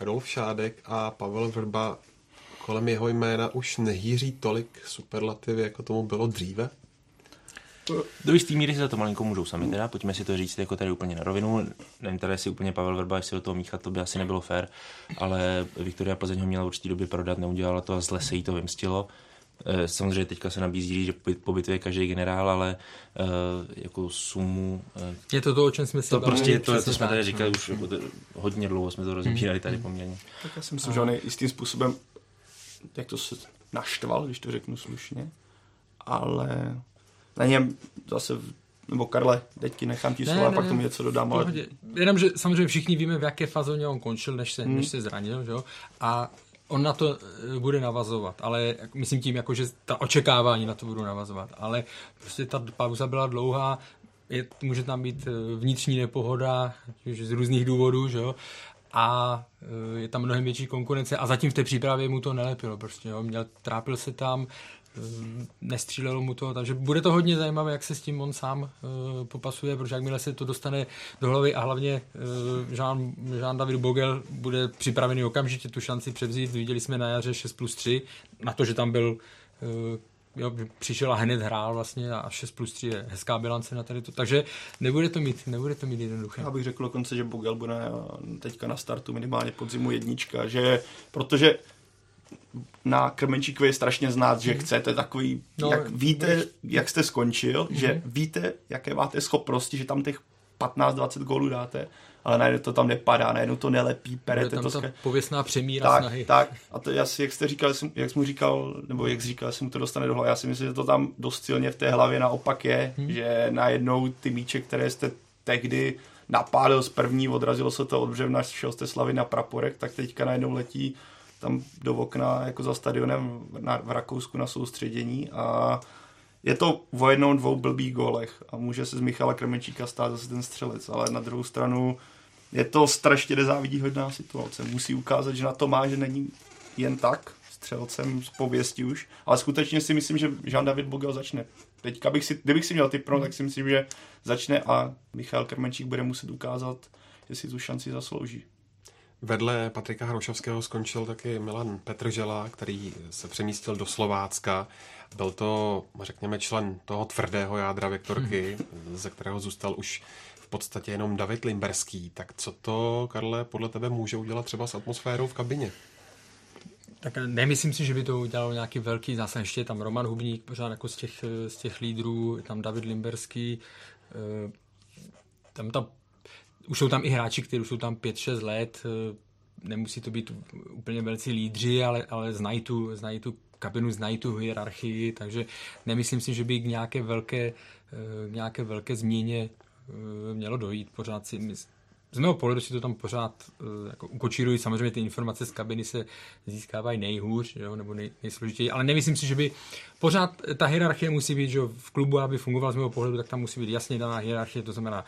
Speaker 4: Rolf Šádek a Pavel Vrba kolem jeho jména už nehýří tolik superlativy, jako tomu bylo dříve?
Speaker 5: Do jistý míry si za to malinko můžou sami teda, pojďme si to říct jako tady úplně na rovinu. Nevím tady, jestli úplně Pavel Vrba, jestli do toho míchat, to by asi nebylo fér, ale Viktoria Plzeň ho měla určitý době prodat, neudělala to a zle se jí to vymstilo. Eh, samozřejmě teďka se nabízí, že po bitvě každý generál, ale uh, jako sumu... Uh,
Speaker 6: je to to, o čem jsme
Speaker 5: si To prostě je to, co jsme tady říkali už hodně dlouho, jsme to rozbírali tady mhm. poměrně.
Speaker 7: Tak já si myslím, že on je jistým způsobem, jak to se naštval, když to řeknu slušně, ale na něm zase nebo Karle, teď ti nechám ti slova, pak tomu něco dodám. Ale...
Speaker 6: Jenom, že samozřejmě všichni víme, v jaké fazóně on končil, než se, hmm. než se zranil, že? a on na to eh, bude navazovat, ale myslím tím, jako, že ta očekávání na to budou navazovat, ale prostě ta pauza byla dlouhá, je, může tam být eh, vnitřní nepohoda, z různých důvodů, že jo? a eh, je tam mnohem větší konkurence a zatím v té přípravě mu to nelepilo, prostě, jo? Měl, trápil se tam, nestřílelo mu to, takže bude to hodně zajímavé, jak se s tím on sám uh, popasuje, protože jakmile se to dostane do hlavy a hlavně uh, Jean, Jean David Bogel bude připravený okamžitě tu šanci převzít. Viděli jsme na jaře 6 plus 3, na to, že tam byl uh, jo, přišel a hned hrál vlastně a 6 plus 3 je hezká bilance na tady to, takže nebude to mít, nebude to mít jednoduché.
Speaker 7: Já bych řekl dokonce, že Bogel bude teďka na startu minimálně podzimu jednička, že protože na Krmenčíkovi je strašně znát, že mhm. chcete takový, no, jak víte, víš. jak jste skončil, mm-hmm. že víte, jaké máte schopnosti, že tam těch 15-20 gólů dáte, ale najednou to tam nepadá, najednou to nelepí, perete to.
Speaker 6: Ta pověstná přemíra
Speaker 7: tak,
Speaker 6: snahy.
Speaker 7: Tak, a to asi, jak jste říkal, jak jsi mu říkal, nebo jak jsi říkal, že mu to dostane do hlavy, já si myslím, že to tam dost silně v té hlavě naopak je, hmm. že najednou ty míče, které jste tehdy napádal z první, odrazilo se to od břevna, šel jste slavy na praporek, tak teďka najednou letí tam do okna jako za stadionem na, v Rakousku na soustředění a je to o jednou dvou blbých golech a může se z Michala Kremenčíka stát zase ten střelec, ale na druhou stranu je to strašně nezávidíhodná situace. Musí ukázat, že na to má, že není jen tak střelcem z pověsti už, ale skutečně si myslím, že Jean-David Bogel začne. Teďka bych si, kdybych si měl pro, tak si myslím, že začne a Michal Krmenčík bude muset ukázat, jestli tu šanci zaslouží.
Speaker 4: Vedle Patrika Hrošovského skončil taky Milan Petržela, který se přemístil do Slovácka. Byl to, řekněme, člen toho tvrdého jádra Vektorky, ze kterého zůstal už v podstatě jenom David Limberský. Tak co to, Karle, podle tebe může udělat třeba s atmosférou v kabině?
Speaker 6: Tak nemyslím si, že by to udělalo nějaký velký zásah. Ještě je tam Roman Hubník, pořád jako z těch, z těch lídrů, tam David Limberský. Eh, tam ta už jsou tam i hráči, kteří jsou tam 5-6 let, eh, nemusí to být úplně velcí lídři, ale, ale znají, tu, znají tu kabinu, znají tu hierarchii, takže nemyslím si, že by k nějaké velké, eh, nějaké velké změně eh, mělo dojít. Pořád si z mého pohledu si to tam pořád jako ukočírují. Samozřejmě ty informace z kabiny se získávají nejhůř, jo, nebo nej, nejsložitěji, ale nemyslím si, že by pořád ta hierarchie musí být, že v klubu, aby fungoval z mého pohledu, tak tam musí být jasně daná hierarchie, to znamená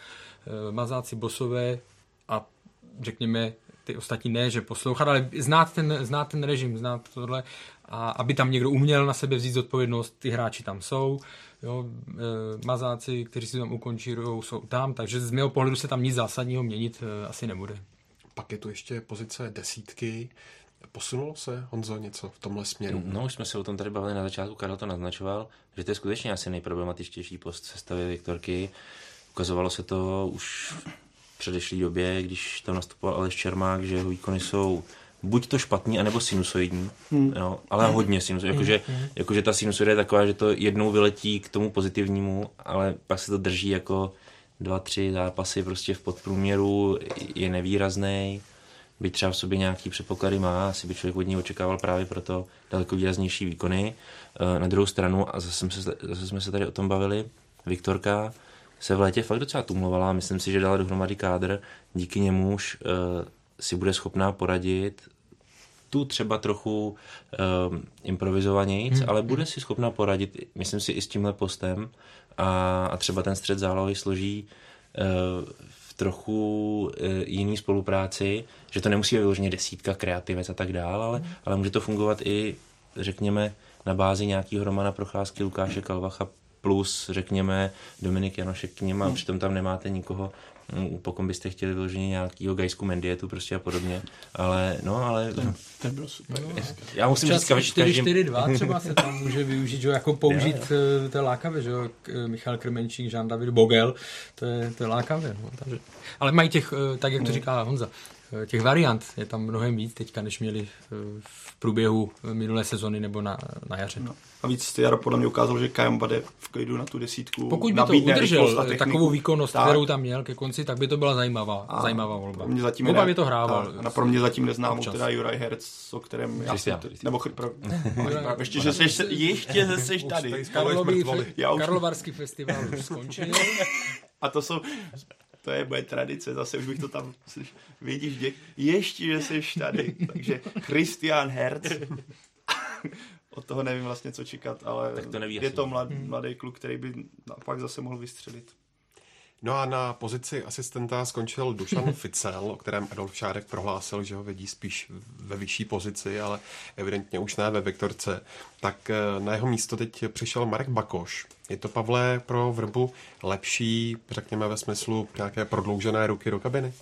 Speaker 6: mazáci, bosové a řekněme ty ostatní ne, že poslouchat, ale znát ten, znát ten režim, znát tohle a aby tam někdo uměl na sebe vzít zodpovědnost, ty hráči tam jsou, jo, e, mazáci, kteří si tam ukončí, jsou tam, takže z mého pohledu se tam nic zásadního měnit e, asi nebude.
Speaker 4: Pak je tu ještě pozice desítky. Posunulo se, Honzo, něco v tomhle směru?
Speaker 5: No, už jsme se o tom tady bavili na začátku, Karel to naznačoval, že to je skutečně asi nejproblematičtější post sestavy Viktorky. Ukazovalo se to už v předešlé době, když tam nastupoval Aleš Čermák, že jeho výkony jsou buď to špatný, anebo sinusoidní, hmm. jo, ale hodně sinusoidní. Jakože, hmm. jakože ta sinusoida je taková, že to jednou vyletí k tomu pozitivnímu, ale pak se to drží jako dva, tři zápasy prostě v podprůměru, je nevýrazný, by třeba v sobě nějaký předpoklady má, asi by člověk od něj očekával právě proto daleko výraznější výkony. Eh, na druhou stranu, a zase jsme se, zase jsme se tady o tom bavili, Viktorka se v létě fakt docela tumlovala, myslím si, že dala dohromady kádr, díky němuž uh, si bude schopná poradit. Tu třeba trochu um, improvizovanějc, hmm. ale bude si schopna poradit, myslím si, i s tímhle postem. A, a třeba ten střed zálohy složí uh, v trochu uh, jiný spolupráci, že to nemusí být vyloženě desítka, kreativec a tak dál, ale, hmm. ale může to fungovat i, řekněme, na bázi nějakého Romana Procházky, Lukáše Kalvacha plus, řekněme, Dominik Janošek k něm a hmm. přitom tam nemáte nikoho, Mm, pokud byste chtěli vyloženě nějakýho gajsku Mendietu prostě a podobně, ale no, ale...
Speaker 7: Ten, ten byl super. No,
Speaker 5: já musím říct, že
Speaker 6: 4-4-2 třeba se tam může využít, že jako použít eh, to je lákavé, že jo, eh, Michal Krmenčík, Jean David Bogel, to je, to je lákavé, no, takže, ale mají těch, eh, tak jak to no. říká Honza, těch variant je tam mnohem víc teďka, než měli v průběhu minulé sezony nebo na, na jaře. No.
Speaker 7: A víc Jaro podle mě ukázal, že Kajem Bade v klidu na tu desítku.
Speaker 6: Pokud by to udržel takovou výkonnost, tak. kterou tam měl ke konci, tak by to byla zajímavá, a zajímavá volba.
Speaker 7: Mě zatím
Speaker 6: Oba by to hrával.
Speaker 7: A, a pro mě zatím neznám teda Juraj Herc, o kterém já jsem, nebo pro, ještě, že seš, ještě že seš tady.
Speaker 6: Karlovarský festival už skončil.
Speaker 7: A to jsou, to je moje tradice, zase už bych to tam, vidíš, děk, ještě, že jsi tady, takže Christian Herz, od toho nevím vlastně, co čekat, ale
Speaker 5: tak to neví
Speaker 7: je to mlad, mladý kluk, který by pak zase mohl vystřelit.
Speaker 4: No a na pozici asistenta skončil Dušan Ficel, o kterém Adolf Šárek prohlásil, že ho vidí spíš ve vyšší pozici, ale evidentně už ne ve Viktorce. Tak eh, na jeho místo teď přišel Marek Bakoš. Je to, Pavle, pro Vrbu lepší, řekněme ve smyslu nějaké prodloužené ruky do kabiny?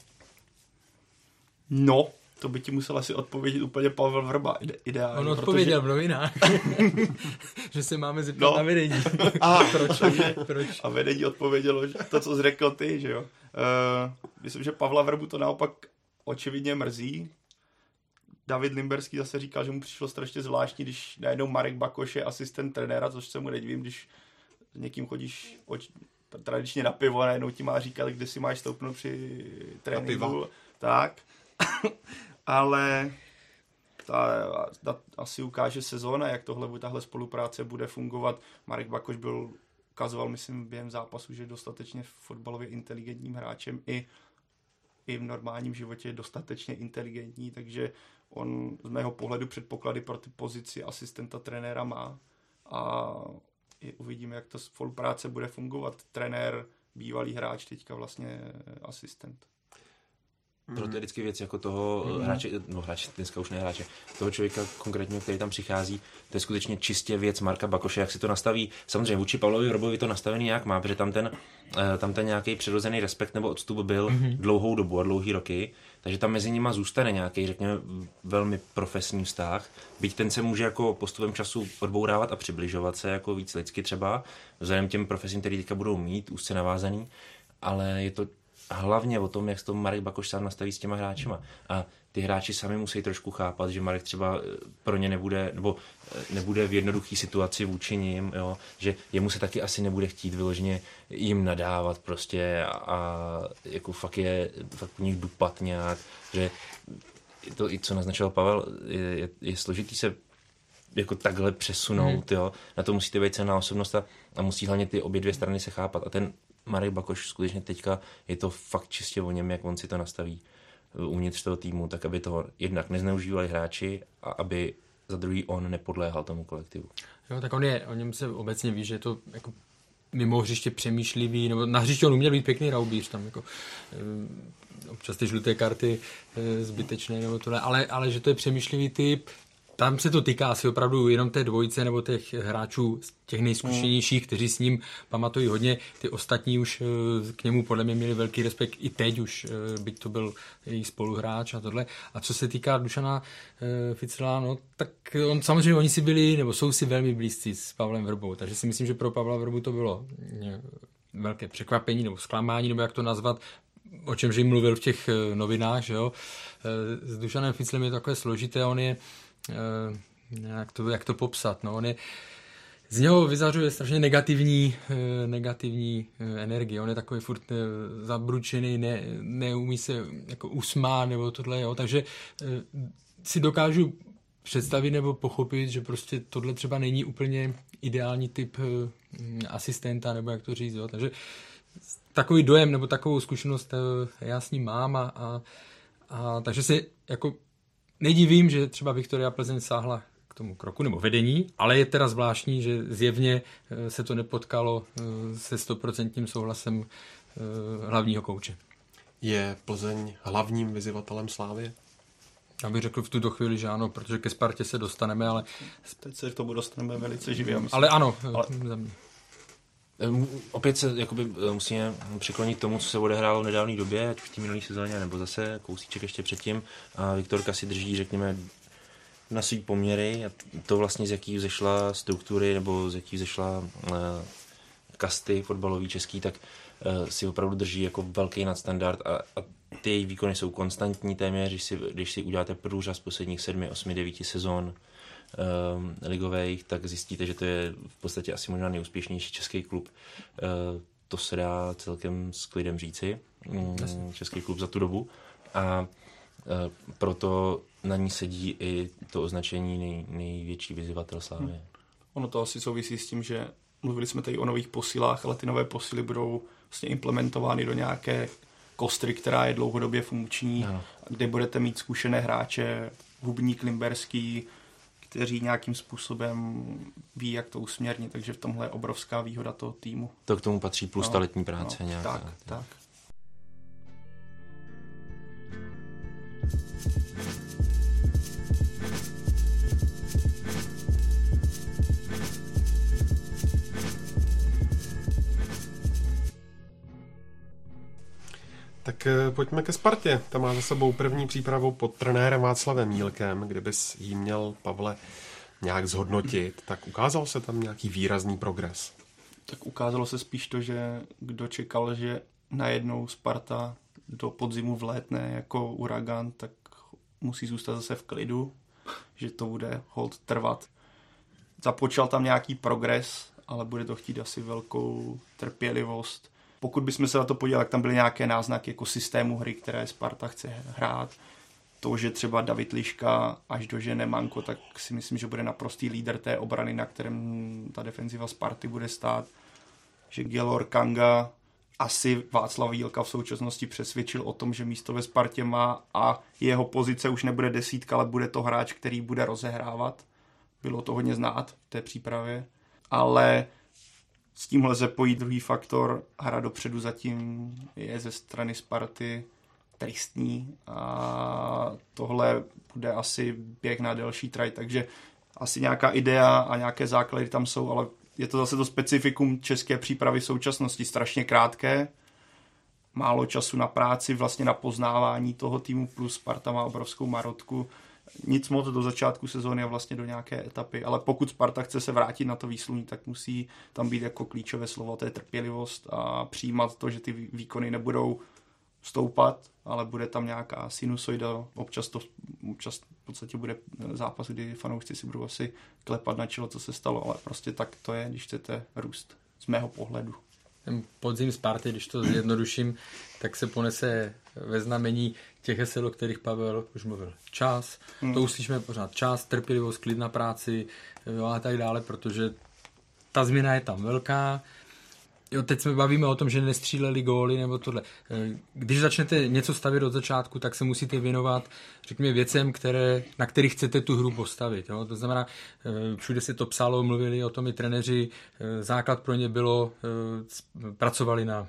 Speaker 7: No, to by ti musel asi odpovědět úplně Pavel Vrba ide, ideálně.
Speaker 6: On odpověděl protože... v novinách, že se máme zeptat no. na vedení.
Speaker 7: a, proč? proč? A vedení odpovědělo že to, co jsi řekl ty, že jo. Uh, myslím, že Pavla Vrbu to naopak očividně mrzí. David Limberský zase říkal, že mu přišlo strašně zvláštní, když najednou Marek Bakoš je asistent trenéra, což se mu nedivím, když s někým chodíš oč, tradičně na pivo a najednou ti má říkat, kde si máš stoupnout při tréninku. Tak ale ta, ta, asi ukáže sezóna, jak tohle, tahle spolupráce bude fungovat. Marek Bakoš byl, ukazoval, myslím, během zápasu, že dostatečně fotbalově inteligentním hráčem i, i v normálním životě je dostatečně inteligentní, takže on z mého pohledu předpoklady pro ty pozici asistenta trenéra má a uvidíme, jak ta spolupráce bude fungovat. Trenér, bývalý hráč, teďka vlastně asistent.
Speaker 5: Pro to je vždycky věc jako toho mm. hráče, no hráče, dneska už ne hráče, toho člověka konkrétně, který tam přichází, to je skutečně čistě věc Marka Bakoše, jak si to nastaví. Samozřejmě vůči Pavlovi Robovi to nastavený nějak má, protože tam ten, eh, tam ten nějaký přirozený respekt nebo odstup byl mm-hmm. dlouhou dobu a dlouhý roky, takže tam mezi nimi zůstane nějaký, řekněme, velmi profesní vztah. Byť ten se může jako postupem času odbourávat a přibližovat se jako víc lidsky třeba, vzhledem těm profesím, který teďka budou mít, úzce navázaný, ale je to hlavně o tom, jak se to Marek Bakoš sám nastaví s těma hráčima. A ty hráči sami musí trošku chápat, že Marek třeba eh, pro ně nebude, nebo eh, nebude v jednoduché situaci vůči ním, jo? že jemu se taky asi nebude chtít vyloženě jim nadávat prostě a, a jako fakt je, fakt po nich dupat nějak, že to i co naznačoval Pavel, je, je, je složitý se jako takhle přesunout, hmm. jo. Na to musíte být cená osobnost a, a musí hlavně ty obě dvě strany se chápat. A ten Marek Bakoš skutečně teďka je to fakt čistě o něm, jak on si to nastaví uvnitř toho týmu, tak aby toho jednak nezneužívali hráči a aby za druhý on nepodléhal tomu kolektivu.
Speaker 6: Jo, tak on je, o něm se obecně ví, že je to jako mimo hřiště přemýšlivý, nebo na hřiště on uměl být pěkný raubíř, tam jako e, občas ty žluté karty e, zbytečné nebo tohle, ale, ale že to je přemýšlivý typ, tam se to týká asi opravdu jenom té dvojice nebo těch hráčů, těch nejzkušenějších, kteří s ním pamatují hodně. Ty ostatní už eh, k němu podle mě měli velký respekt i teď už, eh, byť to byl její spoluhráč a tohle. A co se týká Dušana eh, Ficela, no, tak on samozřejmě oni si byli, nebo jsou si velmi blízcí s Pavlem Vrbou, takže si myslím, že pro Pavla Vrbu to bylo velké překvapení nebo zklamání, nebo jak to nazvat, o čemž jim mluvil v těch novinách, že jo. S Dušanem Ficlem je to takové složité, on je jak to, jak to popsat, no, on je, z něho vyzařuje strašně negativní, eh, negativní eh, energie. On je takový furt zabručený, ne, neumí se jako usmát nebo tohle, jo. takže si dokážu představit nebo pochopit, že prostě tohle třeba není úplně ideální typ asistenta, nebo jak to říct, jo. takže takový dojem nebo takovou zkušenost já s ním mám a, a, a takže si jako nedivím, že třeba Viktoria Plzeň sáhla k tomu kroku nebo vedení, ale je teda zvláštní, že zjevně eh, se to nepotkalo eh, se stoprocentním souhlasem eh, hlavního kouče.
Speaker 4: Je Plzeň hlavním vyzývatelem Slávy?
Speaker 6: Já bych řekl v tuto chvíli, že ano, protože ke Spartě se dostaneme, ale...
Speaker 7: Teď se k tomu dostaneme velice živě.
Speaker 6: Ale ano. Ale...
Speaker 5: Opět se jakoby, musíme přiklonit tomu, co se odehrálo v nedávné době, ať v té minulé sezóně, nebo zase kousíček ještě předtím. A Viktorka si drží, řekněme, na svý poměry a to vlastně z jaký vzešla struktury nebo z jaký vzešla uh, kasty fotbalový český, tak uh, si opravdu drží jako velký nadstandard a, a ty její výkony jsou konstantní téměř, když si, když si uděláte průřaz posledních sedmi, osmi, devíti sezon, uh, ligových, tak zjistíte, že to je v podstatě asi možná nejúspěšnější český klub. Uh, to se dá celkem s klidem říci. Um, český klub za tu dobu. A uh, proto na ní sedí i to označení nej, největší vyzývatel Slávy. Hmm.
Speaker 7: Ono to asi souvisí s tím, že mluvili jsme tady o nových posilách, ale ty nové posily budou vlastně implementovány do nějaké kostry, která je dlouhodobě funkční, ano. kde budete mít zkušené hráče, Hubník, Limberský, kteří nějakým způsobem ví, jak to usměrnit, takže v tomhle je obrovská výhoda toho týmu.
Speaker 5: To k tomu patří plus no, ta letní práce
Speaker 7: no,
Speaker 5: nějaká.
Speaker 7: Tak, tak.
Speaker 4: Tak eh, pojďme ke Spartě. Ta má za sebou první přípravu pod trenérem Václavem Mílkem. Kdybys jí měl, Pavle, nějak zhodnotit, tak ukázal se tam nějaký výrazný progres?
Speaker 7: Tak ukázalo se spíš to, že kdo čekal, že najednou Sparta do podzimu vlétne jako uragan, tak musí zůstat zase v klidu, že to bude hold trvat. Započal tam nějaký progres, ale bude to chtít asi velkou trpělivost pokud bychom se na to podívali, tak tam byly nějaké náznaky jako systému hry, které Sparta chce hrát. To, že třeba David Liška až do žene Manko, tak si myslím, že bude naprostý líder té obrany, na kterém ta defenziva Sparty bude stát. Že Gelor Kanga asi Václav Jílka v současnosti přesvědčil o tom, že místo ve Spartě má a jeho pozice už nebude desítka, ale bude to hráč, který bude rozehrávat. Bylo to hodně znát v té přípravě. Ale s tím lze pojít druhý faktor. Hra dopředu zatím je ze strany Sparty tristní a tohle bude asi běh na delší traj, takže asi nějaká idea a nějaké základy tam jsou, ale je to zase to specifikum české přípravy v současnosti, strašně krátké, málo času na práci, vlastně na poznávání toho týmu, plus Sparta má obrovskou marotku, nic moc do začátku sezóny a vlastně do nějaké etapy, ale pokud Sparta chce se vrátit na to výsluní, tak musí tam být jako klíčové slovo, to je trpělivost a přijímat to, že ty výkony nebudou stoupat, ale bude tam nějaká sinusoida, občas to občas v podstatě bude zápas, kdy fanoušci si budou asi klepat na čelo, co se stalo, ale prostě tak to je, když chcete růst z mého pohledu.
Speaker 6: Ten podzim Sparty, když to zjednoduším, tak se ponese ve znamení těch hesel, o kterých Pavel už mluvil. Čas, hmm. to uslyšíme pořád. Čas, trpělivost, klid na práci jo, a tak dále, protože ta změna je tam velká. Jo, teď se bavíme o tom, že nestříleli góly nebo tohle. Eh, když začnete něco stavět od začátku, tak se musíte věnovat, řekněme, věcem, které, na kterých chcete tu hru postavit. Jo? To znamená, eh, všude se to psalo, mluvili o tom i treneři, eh, základ pro ně bylo, pracovali na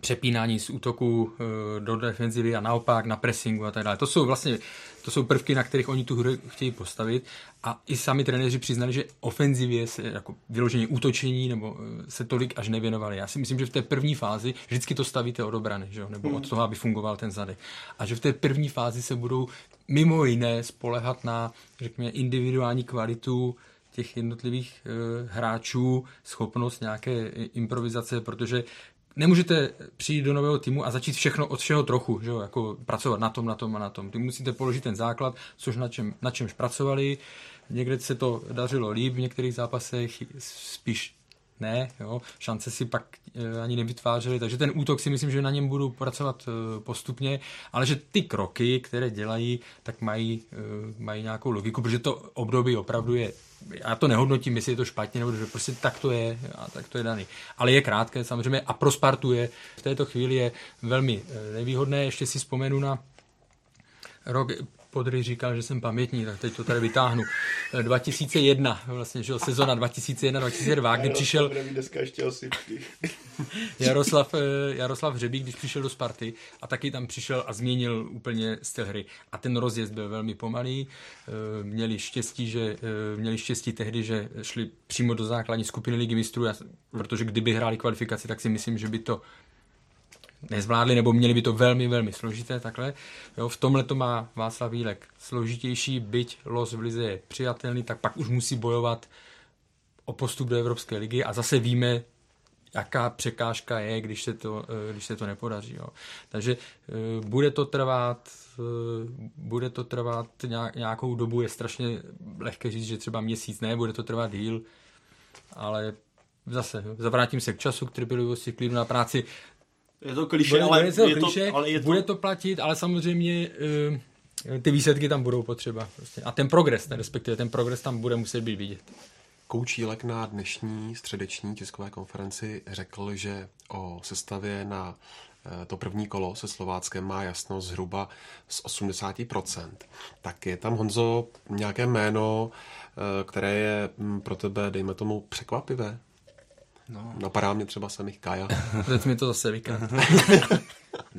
Speaker 6: přepínání z útoku do defenzivy a naopak na pressingu a tak dále. To jsou vlastně to jsou prvky, na kterých oni tu hru chtějí postavit a i sami trenéři přiznali, že ofenzivě se jako vyložení útočení nebo eh, se tolik až nevěnovali. Já si myslím, že v té první fázi vždycky to stavíte od obrany, že jo? nebo od hmm. toho, aby fungoval ten zadek. A že v té první fázi se budou mimo jiné spolehat na, řekněme, individuální kvalitu těch jednotlivých e, hráčů, schopnost nějaké improvizace, protože nemůžete přijít do nového týmu a začít všechno od všeho trochu, že jo? jako pracovat na tom, na tom a na tom. Ty musíte položit ten základ, což na, čem, na čemž pracovali. Někde se to dařilo líp, v některých zápasech spíš ne, jo, šance si pak e, ani nevytvářeli, takže ten útok si myslím, že na něm budu pracovat e, postupně, ale že ty kroky, které dělají, tak mají, e, mají nějakou logiku, protože to období opravdu je já to nehodnotím, jestli je to špatně, nebo že prostě tak to je a tak to je daný. Ale je krátké samozřejmě a pro Spartu je v této chvíli je velmi nevýhodné. Ještě si vzpomenu na rok Podry říkal, že jsem pamětní, tak teď to tady vytáhnu. 2001, eh, vlastně, že sezona 2001-2002, kdy přišel Jaroslav, eh, Jaroslav Hřebík, když přišel do Sparty a taky tam přišel a změnil úplně styl hry. A ten rozjezd byl velmi pomalý. Eh, měli štěstí, že, měli štěstí tehdy, že šli přímo do základní skupiny ligy mistrů, protože kdyby hráli kvalifikaci, tak si myslím, že by to nezvládli, nebo měli by to velmi, velmi složité takhle. Jo, v tomhle to má Václav Vílek složitější, byť los v lize je přijatelný, tak pak už musí bojovat o postup do Evropské ligy a zase víme, jaká překážka je, když se to, eh, když se to nepodaří. Jo. Takže eh, bude to trvat, eh, bude to trvat nějakou dobu, je strašně lehké říct, že třeba měsíc ne, bude to trvat díl, ale zase zavrátím se k času, k trpělivosti, klidu na práci.
Speaker 7: Je to kliše, bude, ale,
Speaker 6: bude
Speaker 7: je
Speaker 6: kliše, to, ale je to... bude to platit, ale samozřejmě uh, ty výsledky tam budou potřeba. Prostě. A ten progres, ten, respektive ten progres tam bude muset být vidět.
Speaker 4: Koučílek na dnešní středeční tiskové konferenci řekl, že o sestavě na eh, to první kolo se Slováckem má jasno zhruba z 80%. Tak je tam, Honzo, nějaké jméno, eh, které je hm, pro tebe, dejme tomu, překvapivé? No. Napadá mě třeba samých Kaja.
Speaker 6: Teď mi to zase vyká.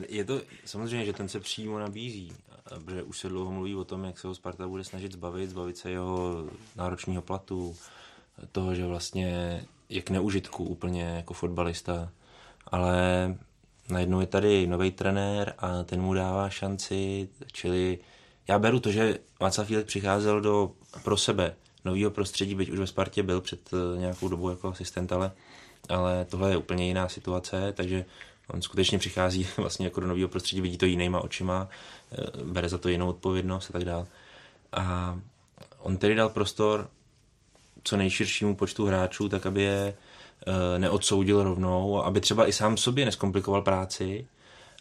Speaker 5: je to samozřejmě, že ten se přímo nabízí, protože už se dlouho mluví o tom, jak se ho Sparta bude snažit zbavit, zbavit se jeho náročního platu, toho, že vlastně je k neužitku úplně jako fotbalista, ale najednou je tady nový trenér a ten mu dává šanci, čili já beru to, že Václav Fílek přicházel do pro sebe nového prostředí, byť už ve Spartě byl před nějakou dobu jako asistent, ale ale tohle je úplně jiná situace, takže on skutečně přichází vlastně jako do nového prostředí, vidí to jinýma očima, eh, bere za to jinou odpovědnost a tak dále. A on tedy dal prostor co nejširšímu počtu hráčů, tak aby je eh, neodsoudil rovnou, aby třeba i sám sobě neskomplikoval práci.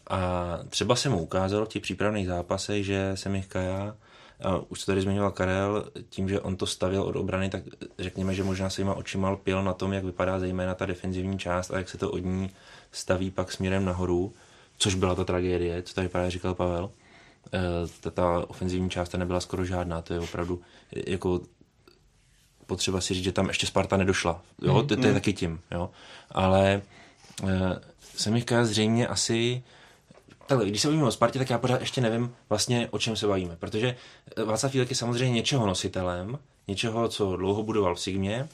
Speaker 5: A třeba se mu ukázalo v těch přípravných zápasech, že Semich Kaja a už to tady zmiňoval Karel, tím, že on to stavil od obrany, tak řekněme, že možná se jima očima pil na tom, jak vypadá zejména ta defenzivní část a jak se to od ní staví pak směrem nahoru, což byla ta tragédie, co tady právě říkal Pavel. E, ta, ta ofenzivní část ta nebyla skoro žádná, to je opravdu jako potřeba si říct, že tam ještě Sparta nedošla. Jo? Mm, to, to je mm. taky tím. Jo? Ale e, Semika zřejmě asi takhle, když se bavíme o Spartě, tak já pořád ještě nevím vlastně, o čem se bavíme, protože eh, Václav Fílek je samozřejmě něčeho nositelem, něčeho, co dlouho budoval v Sigmě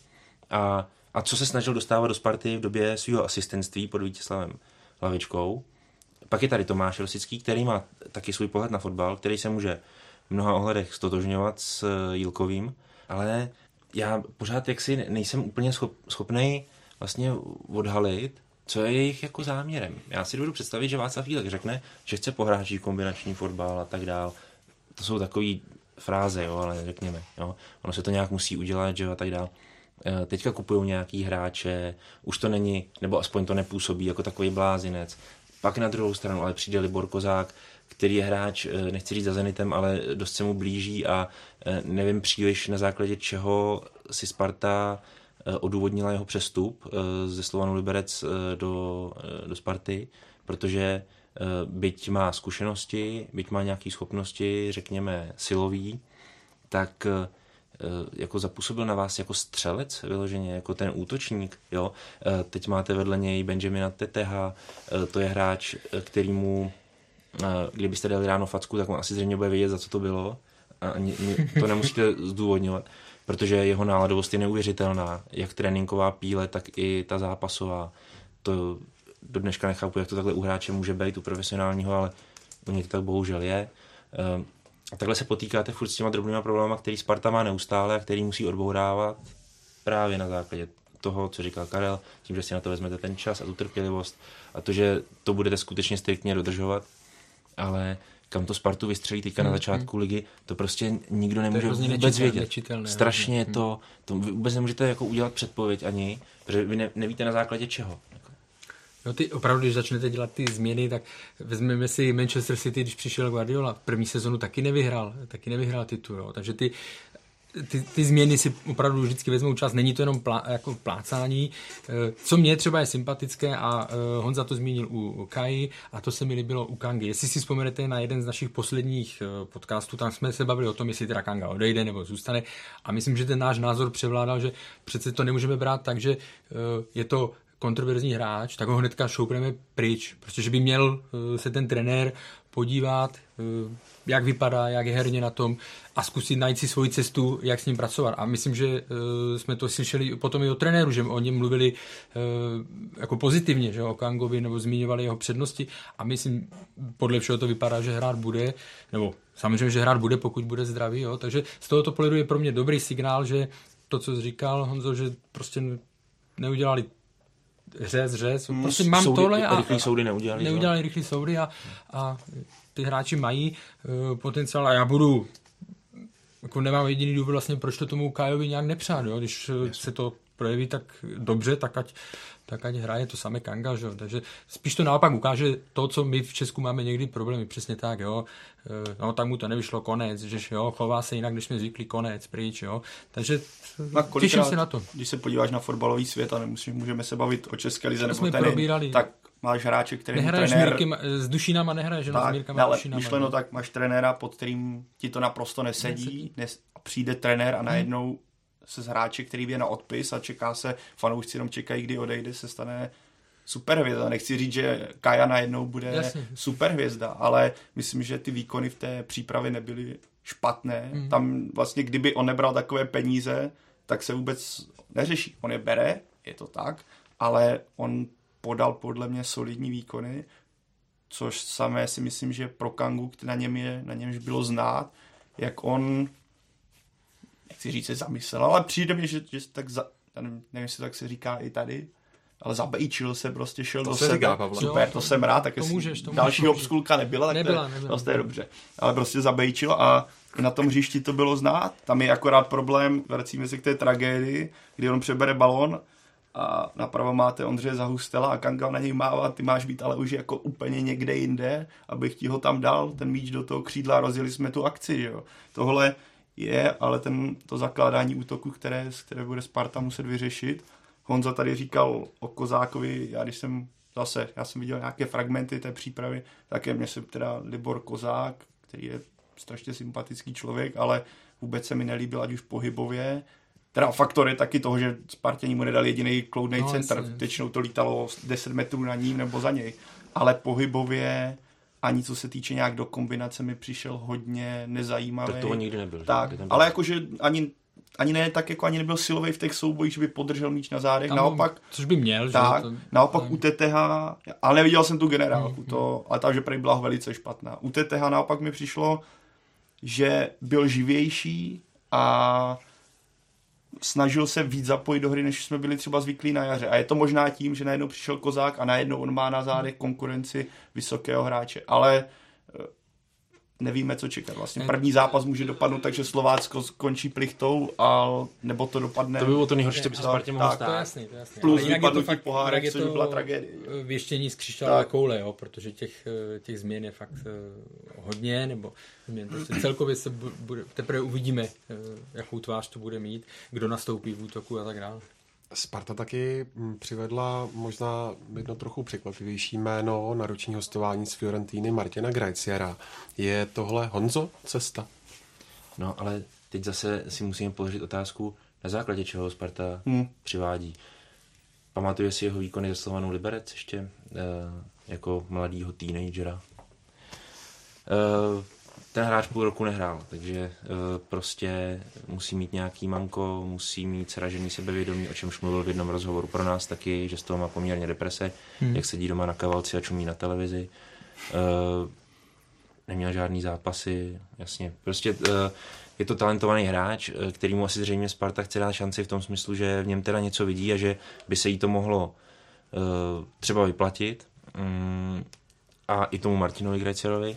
Speaker 5: a, a co se snažil dostávat do Sparty v době svého asistentství pod Vítězslavem Lavičkou. Pak je tady Tomáš Rosický, který má taky svůj pohled na fotbal, který se může v mnoha ohledech stotožňovat s eh, Jílkovým, ale já pořád jaksi nejsem úplně schop, schopný vlastně odhalit, co je jejich jako záměrem. Já si dovedu představit, že Václav Fílek řekne, že chce pohráčí kombinační fotbal a tak dál. To jsou takové fráze, jo, ale řekněme, jo. Ono se to nějak musí udělat, že jo, a tak dál. E, teďka kupují nějaký hráče, už to není, nebo aspoň to nepůsobí jako takový blázinec. Pak na druhou stranu ale přijde Libor Kozák, který je hráč, e, nechci říct za Zenitem, ale dost se mu blíží a e, nevím příliš na základě čeho si Sparta odůvodnila jeho přestup ze Slovanu Liberec do, do Sparty, protože byť má zkušenosti, byť má nějaké schopnosti, řekněme, silový, tak jako zapůsobil na vás jako střelec vyloženě, jako ten útočník, jo. Teď máte vedle něj Benjamina Teteha, to je hráč, kterýmu kdybyste dali ráno facku, tak on asi zřejmě bude vědět, za co to bylo. A to nemusíte zdůvodňovat, protože jeho náladovost je neuvěřitelná. Jak tréninková píle, tak i ta zápasová. To do dneška nechápu, jak to takhle u hráče může být, u profesionálního, ale u něj to tak bohužel je. Ehm, a takhle se potýkáte furt s těma drobnýma problémy, který Sparta má neustále a který musí odbourávat právě na základě toho, co říkal Karel, tím, že si na to vezmete ten čas a tu trpělivost a to, že to budete skutečně striktně dodržovat, ale kam to Spartu vystřelí teďka hmm, na začátku hmm. ligy, to prostě nikdo nemůže vůbec nečitel, vědět. Strašně hmm. to, to vy vůbec nemůžete jako udělat předpověď ani, protože vy ne, nevíte na základě čeho.
Speaker 6: No ty opravdu, když začnete dělat ty změny, tak vezmeme si Manchester City, když přišel Guardiola, v první sezonu taky nevyhrál, taky nevyhrál titul, jo. takže ty ty, ty změny si opravdu vždycky vezmou čas, není to jenom plá, jako plácání. Eh, co mě třeba je sympatické a eh, Honza to zmínil u Kai a to se mi líbilo u Kangy. Jestli si vzpomenete na jeden z našich posledních eh, podcastů, tam jsme se bavili o tom, jestli teda Kanga odejde nebo zůstane a myslím, že ten náš názor převládal, že přece to nemůžeme brát tak, že je to kontroverzní hráč, tak ho hnedka šoupneme pryč, protože by měl se ten trenér podívat, jak vypadá, jak je herně na tom a zkusit najít si svoji cestu, jak s ním pracovat. A myslím, že uh, jsme to slyšeli potom i o trenéru, že o něm mluvili uh, jako pozitivně, že o Kangovi, nebo zmiňovali jeho přednosti a myslím, podle všeho to vypadá, že hrát bude, nebo samozřejmě, že hrát bude, pokud bude zdravý, jo. takže z tohoto pohledu je pro mě dobrý signál, že to, co jsi říkal, Honzo, že prostě neudělali řez, řez. Hmm, prostě mám soudy, tohle a,
Speaker 5: rychlý soudy neudělali.
Speaker 6: Neudělali rychlý soudy a, a ty hráči mají uh, potenciál a já budu jako nemám jediný důvod vlastně, proč to tomu Kajovi nějak nepřát, jo? když Jasně. se to projeví tak dobře, tak ať, tak ať hraje to samé Kanga, že? takže spíš to naopak ukáže to, co my v Česku máme někdy problémy, přesně tak, jo, eh, no tak mu to nevyšlo konec, že jo, chová se jinak, než jsme zvykli konec, pryč, jo, takže
Speaker 7: na těším se na to. Když se podíváš na fotbalový svět a nemusím, můžeme se bavit o České lize nebo ten, tak máš hráče, který
Speaker 6: nehraješ trenér... Mírky, s Dušínama nehraješ,
Speaker 7: tak, s Mírkama ale Dušínama. myšleno tak, máš trenéra, pod kterým ti to naprosto nesedí, nesedí. Nes, a přijde trenér a najednou hmm. se z hráče, který je na odpis a čeká se, fanoušci jenom čekají, kdy odejde, se stane superhvězda. Nechci říct, že Kaja najednou bude Jasně. superhvězda, ale myslím, že ty výkony v té přípravě nebyly špatné. Hmm. Tam vlastně, kdyby on nebral takové peníze, tak se vůbec neřeší. On je bere, je to tak, ale on podal podle mě solidní výkony, což samé si myslím, že pro Kangu, na něm je, na němž bylo znát, jak on, nechci říct, se zamyslel, ale přijde mi, že, že tak za, nevím, nevím, jestli tak se říká i tady, ale zabejčil se, prostě šel
Speaker 4: to
Speaker 7: do
Speaker 4: se sebe. Říká,
Speaker 7: Pavle. Super, to jsem rád, tak to můžeš, to další můžeš. obskulka nebyla, tak nebyla, to, je, nebyla. to je dobře. Ale prostě zabejčil a na tom hřišti to bylo znát. Tam je akorát problém, vracíme se k té tragédii, kdy on přebere balón a napravo máte Ondřeje Zahustela a Kanga na něj mává, ty máš být ale už jako úplně někde jinde, abych ti ho tam dal, ten míč do toho křídla, rozjeli jsme tu akci, jo. Tohle je ale ten, to zakládání útoku, které, které bude Sparta muset vyřešit. Honza tady říkal o Kozákovi, já když jsem zase, já jsem viděl nějaké fragmenty té přípravy, také mě se teda Libor Kozák, který je strašně sympatický člověk, ale vůbec se mi nelíbil, ať už pohybově, Teda faktor je taky toho, že Spartěni mu nedali jediný kloudný no, center. Jasně. Většinou to lítalo 10 metrů na ním nebo za něj. Ale pohybově ani co se týče nějak do kombinace mi přišel hodně nezajímavý.
Speaker 5: Tak toho nikdy nebyl.
Speaker 7: Tak, ale jakože ani ani ne tak, jako ani nebyl silový v těch soubojích, že by podržel míč na zádech, Tam, naopak...
Speaker 6: Což by měl,
Speaker 7: tak, že? To, naopak tak. u TTH, ale neviděl jsem tu generálku, mm, to, ale ta, že prý byla velice špatná. U TTH naopak mi přišlo, že byl živější a snažil se víc zapojit do hry, než jsme byli třeba zvyklí na jaře. A je to možná tím, že najednou přišel Kozák a najednou on má na zádech konkurenci vysokého hráče. Ale eh, nevíme, co čekat. Vlastně první zápas může dopadnout, takže Slovácko skončí plichtou, a nebo to dopadne...
Speaker 5: To by bylo to nejhorší, co by se Spartě mohlo stát.
Speaker 6: To je jasný, to je jasný.
Speaker 7: Plus vypadnutí pohárek, což by byla tragédie.
Speaker 6: Věštění z křišťálové koule, jo, protože těch, eh, těch změn je fakt eh, hodně, nebo změn. Prostě celkově se bude, teprve uvidíme, jakou tvář to bude mít, kdo nastoupí v útoku a tak dále.
Speaker 4: Sparta taky hm, přivedla možná jedno trochu překvapivější jméno na roční hostování z Fiorentíny Martina Grajciera. Je tohle Honzo cesta?
Speaker 5: No, ale teď zase si musíme položit otázku, na základě čeho Sparta hmm. přivádí. Pamatuje si jeho výkony za Slovanu Liberec ještě e, jako mladýho teenagera? E, ten hráč půl roku nehrál, takže e, prostě musí mít nějaký manko, musí mít sražený sebevědomí, o čemž mluvil v jednom rozhovoru pro nás taky, že z toho má poměrně deprese, hmm. jak sedí doma na kavalci a čumí na televizi. E, neměl žádný zápasy, jasně. Prostě e, je to talentovaný hráč, který mu asi zřejmě Sparta chce dát šanci v tom smyslu, že v něm teda něco vidí a že by se jí to mohlo třeba vyplatit. Mm, a i tomu Martinovi Grecerovi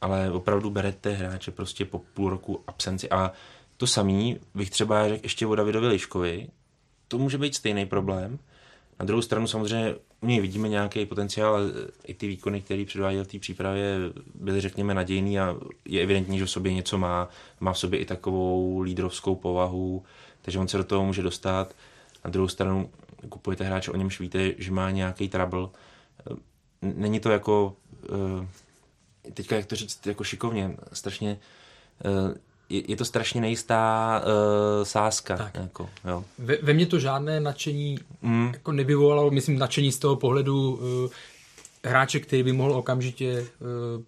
Speaker 5: ale opravdu berete hráče prostě po půl roku absenci a to samý bych třeba řekl ještě o Davidovi Liškovi, to může být stejný problém. Na druhou stranu samozřejmě u něj vidíme nějaký potenciál, i ty výkony, které předváděl v té přípravě, byly řekněme nadějný a je evidentní, že v sobě něco má. Má v sobě i takovou lídrovskou povahu, takže on se do toho může dostat. Na druhou stranu kupujete hráče, o němž víte, že má nějaký trouble. Není to jako eh, teďka jak to říct jako šikovně, strašně uh, je, je to strašně nejistá uh, sázka. Tak. Jako, jo.
Speaker 6: Ve, ve mně to žádné nadšení mm. jako nevyvolalo, myslím nadšení z toho pohledu uh, hráče, který by mohl okamžitě uh,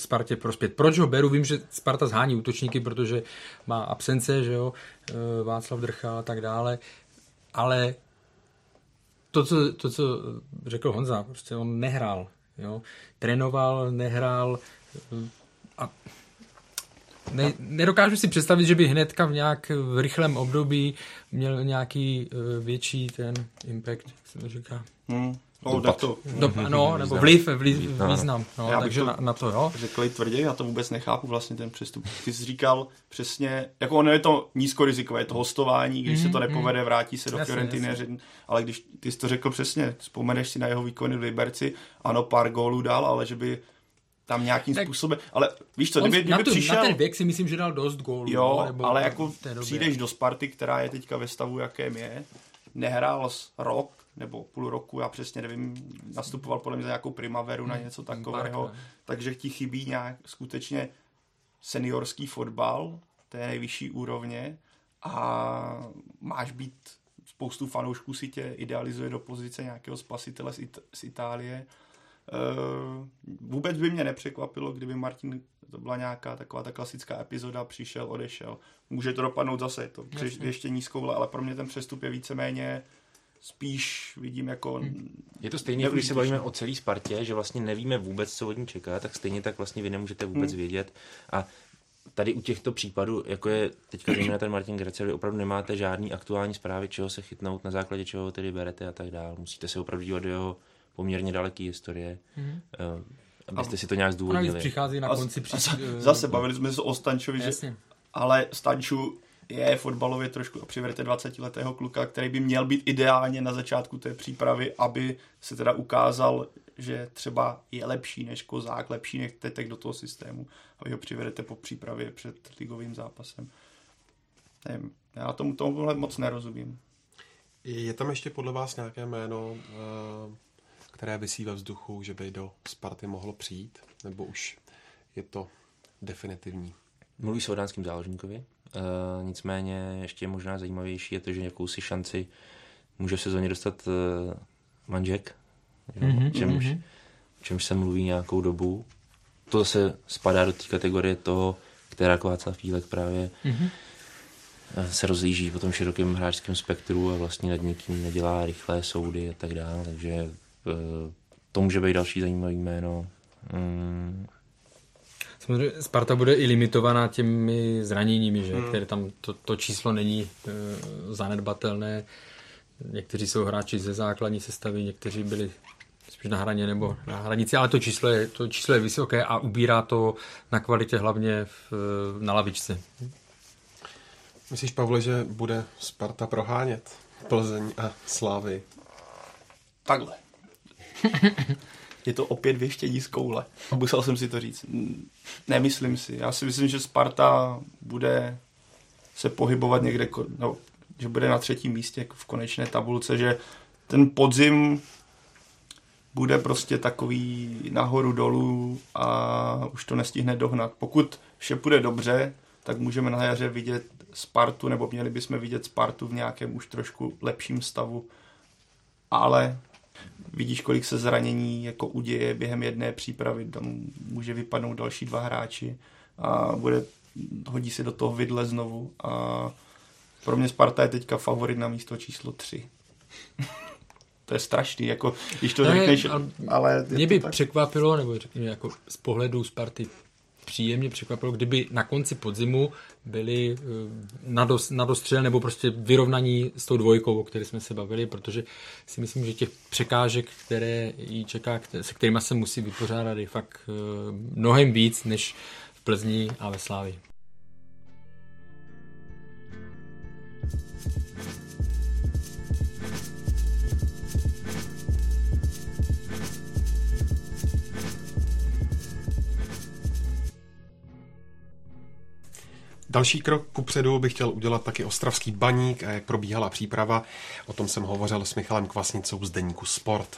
Speaker 6: Spartě prospět. Proč ho beru? Vím, že Sparta zhání útočníky, protože má absence, že jo, uh, Václav Drcha a tak dále, ale to co, to, co řekl Honza, prostě on nehrál Jo? Trénoval, nehrál a ne, nedokážu si představit, že by hnedka v nějak v rychlém období měl nějaký uh, větší ten impact, jak se to říká.
Speaker 7: Hmm. No, Dopad. to.
Speaker 6: Dop, no, nebo vliv, vliv, význam. No, já takže to na, na, to, jo.
Speaker 7: Řekl tvrdě, já to vůbec nechápu vlastně ten přestup. Ty jsi říkal přesně, jako ono je to nízkorizikové, je to hostování, když mm, se to mhm, nepovede, mhm. vrátí se do Fiorentiny, ale když ty jsi to řekl přesně, vzpomeneš si na jeho výkony v Liberci, ano, pár gólů dal, ale že by tam nějakým tak způsobem, ale víš co, kdyby, kdyby
Speaker 6: na,
Speaker 7: to, přišel...
Speaker 6: Na ten věk si myslím, že dal dost gólů.
Speaker 7: Jo, no, nebo ale jako přijdeš do Sparty, která je teďka ve stavu, jakém je, nehrál rok, nebo půl roku, já přesně nevím, nastupoval podle mě za nějakou primaveru na hmm, něco takového, takže ti chybí nějak skutečně seniorský fotbal té nejvyšší úrovně a máš být spoustu fanoušků si tě idealizuje do pozice nějakého spasitele z, It- z Itálie. Uh, vůbec by mě nepřekvapilo, kdyby Martin, to byla nějaká taková ta klasická epizoda, přišel, odešel. Může to dopadnout zase, to ještě nízkou, ale pro mě ten přestup je víceméně spíš vidím jako...
Speaker 5: Hmm. Je to stejně, jako když se bavíme o celé Spartě, že vlastně nevíme vůbec, co od ní čeká, tak stejně tak vlastně vy nemůžete vůbec hmm. vědět. A tady u těchto případů, jako je teďka zejména ten Martin Grecer, vy opravdu nemáte žádný aktuální zprávy, čeho se chytnout, na základě čeho tedy berete a tak dále. Musíte se opravdu dívat do jeho poměrně daleké historie, hmm. abyste si to nějak zdůvodnili. A
Speaker 6: přichází na konci. Při...
Speaker 7: Zase bavili jsme se o Stančovi, že... ale Stanču je fotbalově trošku přiverte 20-letého kluka, který by měl být ideálně na začátku té přípravy, aby se teda ukázal, že třeba je lepší než Kozák, lepší než Tetek do toho systému a vy ho přivedete po přípravě před ligovým zápasem. Nevím, já tomu tomuhle moc nerozumím.
Speaker 4: Je tam ještě podle vás nějaké jméno, eh, které vysí ve vzduchu, že by do Sparty mohlo přijít? Nebo už je to definitivní?
Speaker 5: Mluví se o dánském záložníkovi, nicméně ještě možná zajímavější je to, že jakousi šanci může v sezóně dostat uh, Manžek, mm-hmm, čemž, mm-hmm. čemž se mluví nějakou dobu. To zase spadá do té kategorie toho, která Václav Fílek právě mm-hmm. se rozlíží po tom širokém hráčském spektru a vlastně nad nikým nedělá rychlé soudy a tak dále, takže uh, to může být další zajímavý jméno. Mm,
Speaker 6: Samozřejmě Sparta bude i limitovaná těmi zraněními, že? Hmm. které tam to, to číslo není e, zanedbatelné. Někteří jsou hráči ze základní sestavy, někteří byli spíš na hraně nebo na hranici, ale to číslo je, to číslo je vysoké a ubírá to na kvalitě hlavně v, na lavičce.
Speaker 4: Myslíš, Pavle, že bude Sparta prohánět Plzeň a Slávy?
Speaker 7: Takhle. je to opět věštění z koule. Musel jsem si to říct. Nemyslím si. Já si myslím, že Sparta bude se pohybovat někde, no, že bude na třetím místě v konečné tabulce, že ten podzim bude prostě takový nahoru dolů a už to nestihne dohnat. Pokud vše půjde dobře, tak můžeme na jaře vidět Spartu, nebo měli bychom vidět Spartu v nějakém už trošku lepším stavu. Ale vidíš, kolik se zranění jako uděje během jedné přípravy. Tam může vypadnout další dva hráči a bude, hodí se do toho vidle znovu. A pro mě Sparta je teďka favorit na místo číslo 3. to je strašný, jako když to ne, řekneš, ale,
Speaker 6: ale mě by tak... překvapilo, nebo řekněme jako z pohledu Sparty příjemně překvapilo, kdyby na konci podzimu byli eh, na, dos, na dostřel nebo prostě vyrovnaní s tou dvojkou, o které jsme se bavili, protože si myslím, že těch překážek, které jí čeká, se kterými se musí vypořádat, je fakt eh, mnohem víc než v Plzni a ve Slávii.
Speaker 4: Další krok ku předu bych chtěl udělat taky Ostravský baník a jak probíhala příprava. O tom jsem hovořil s Michalem Kvasnicou z deníku Sport.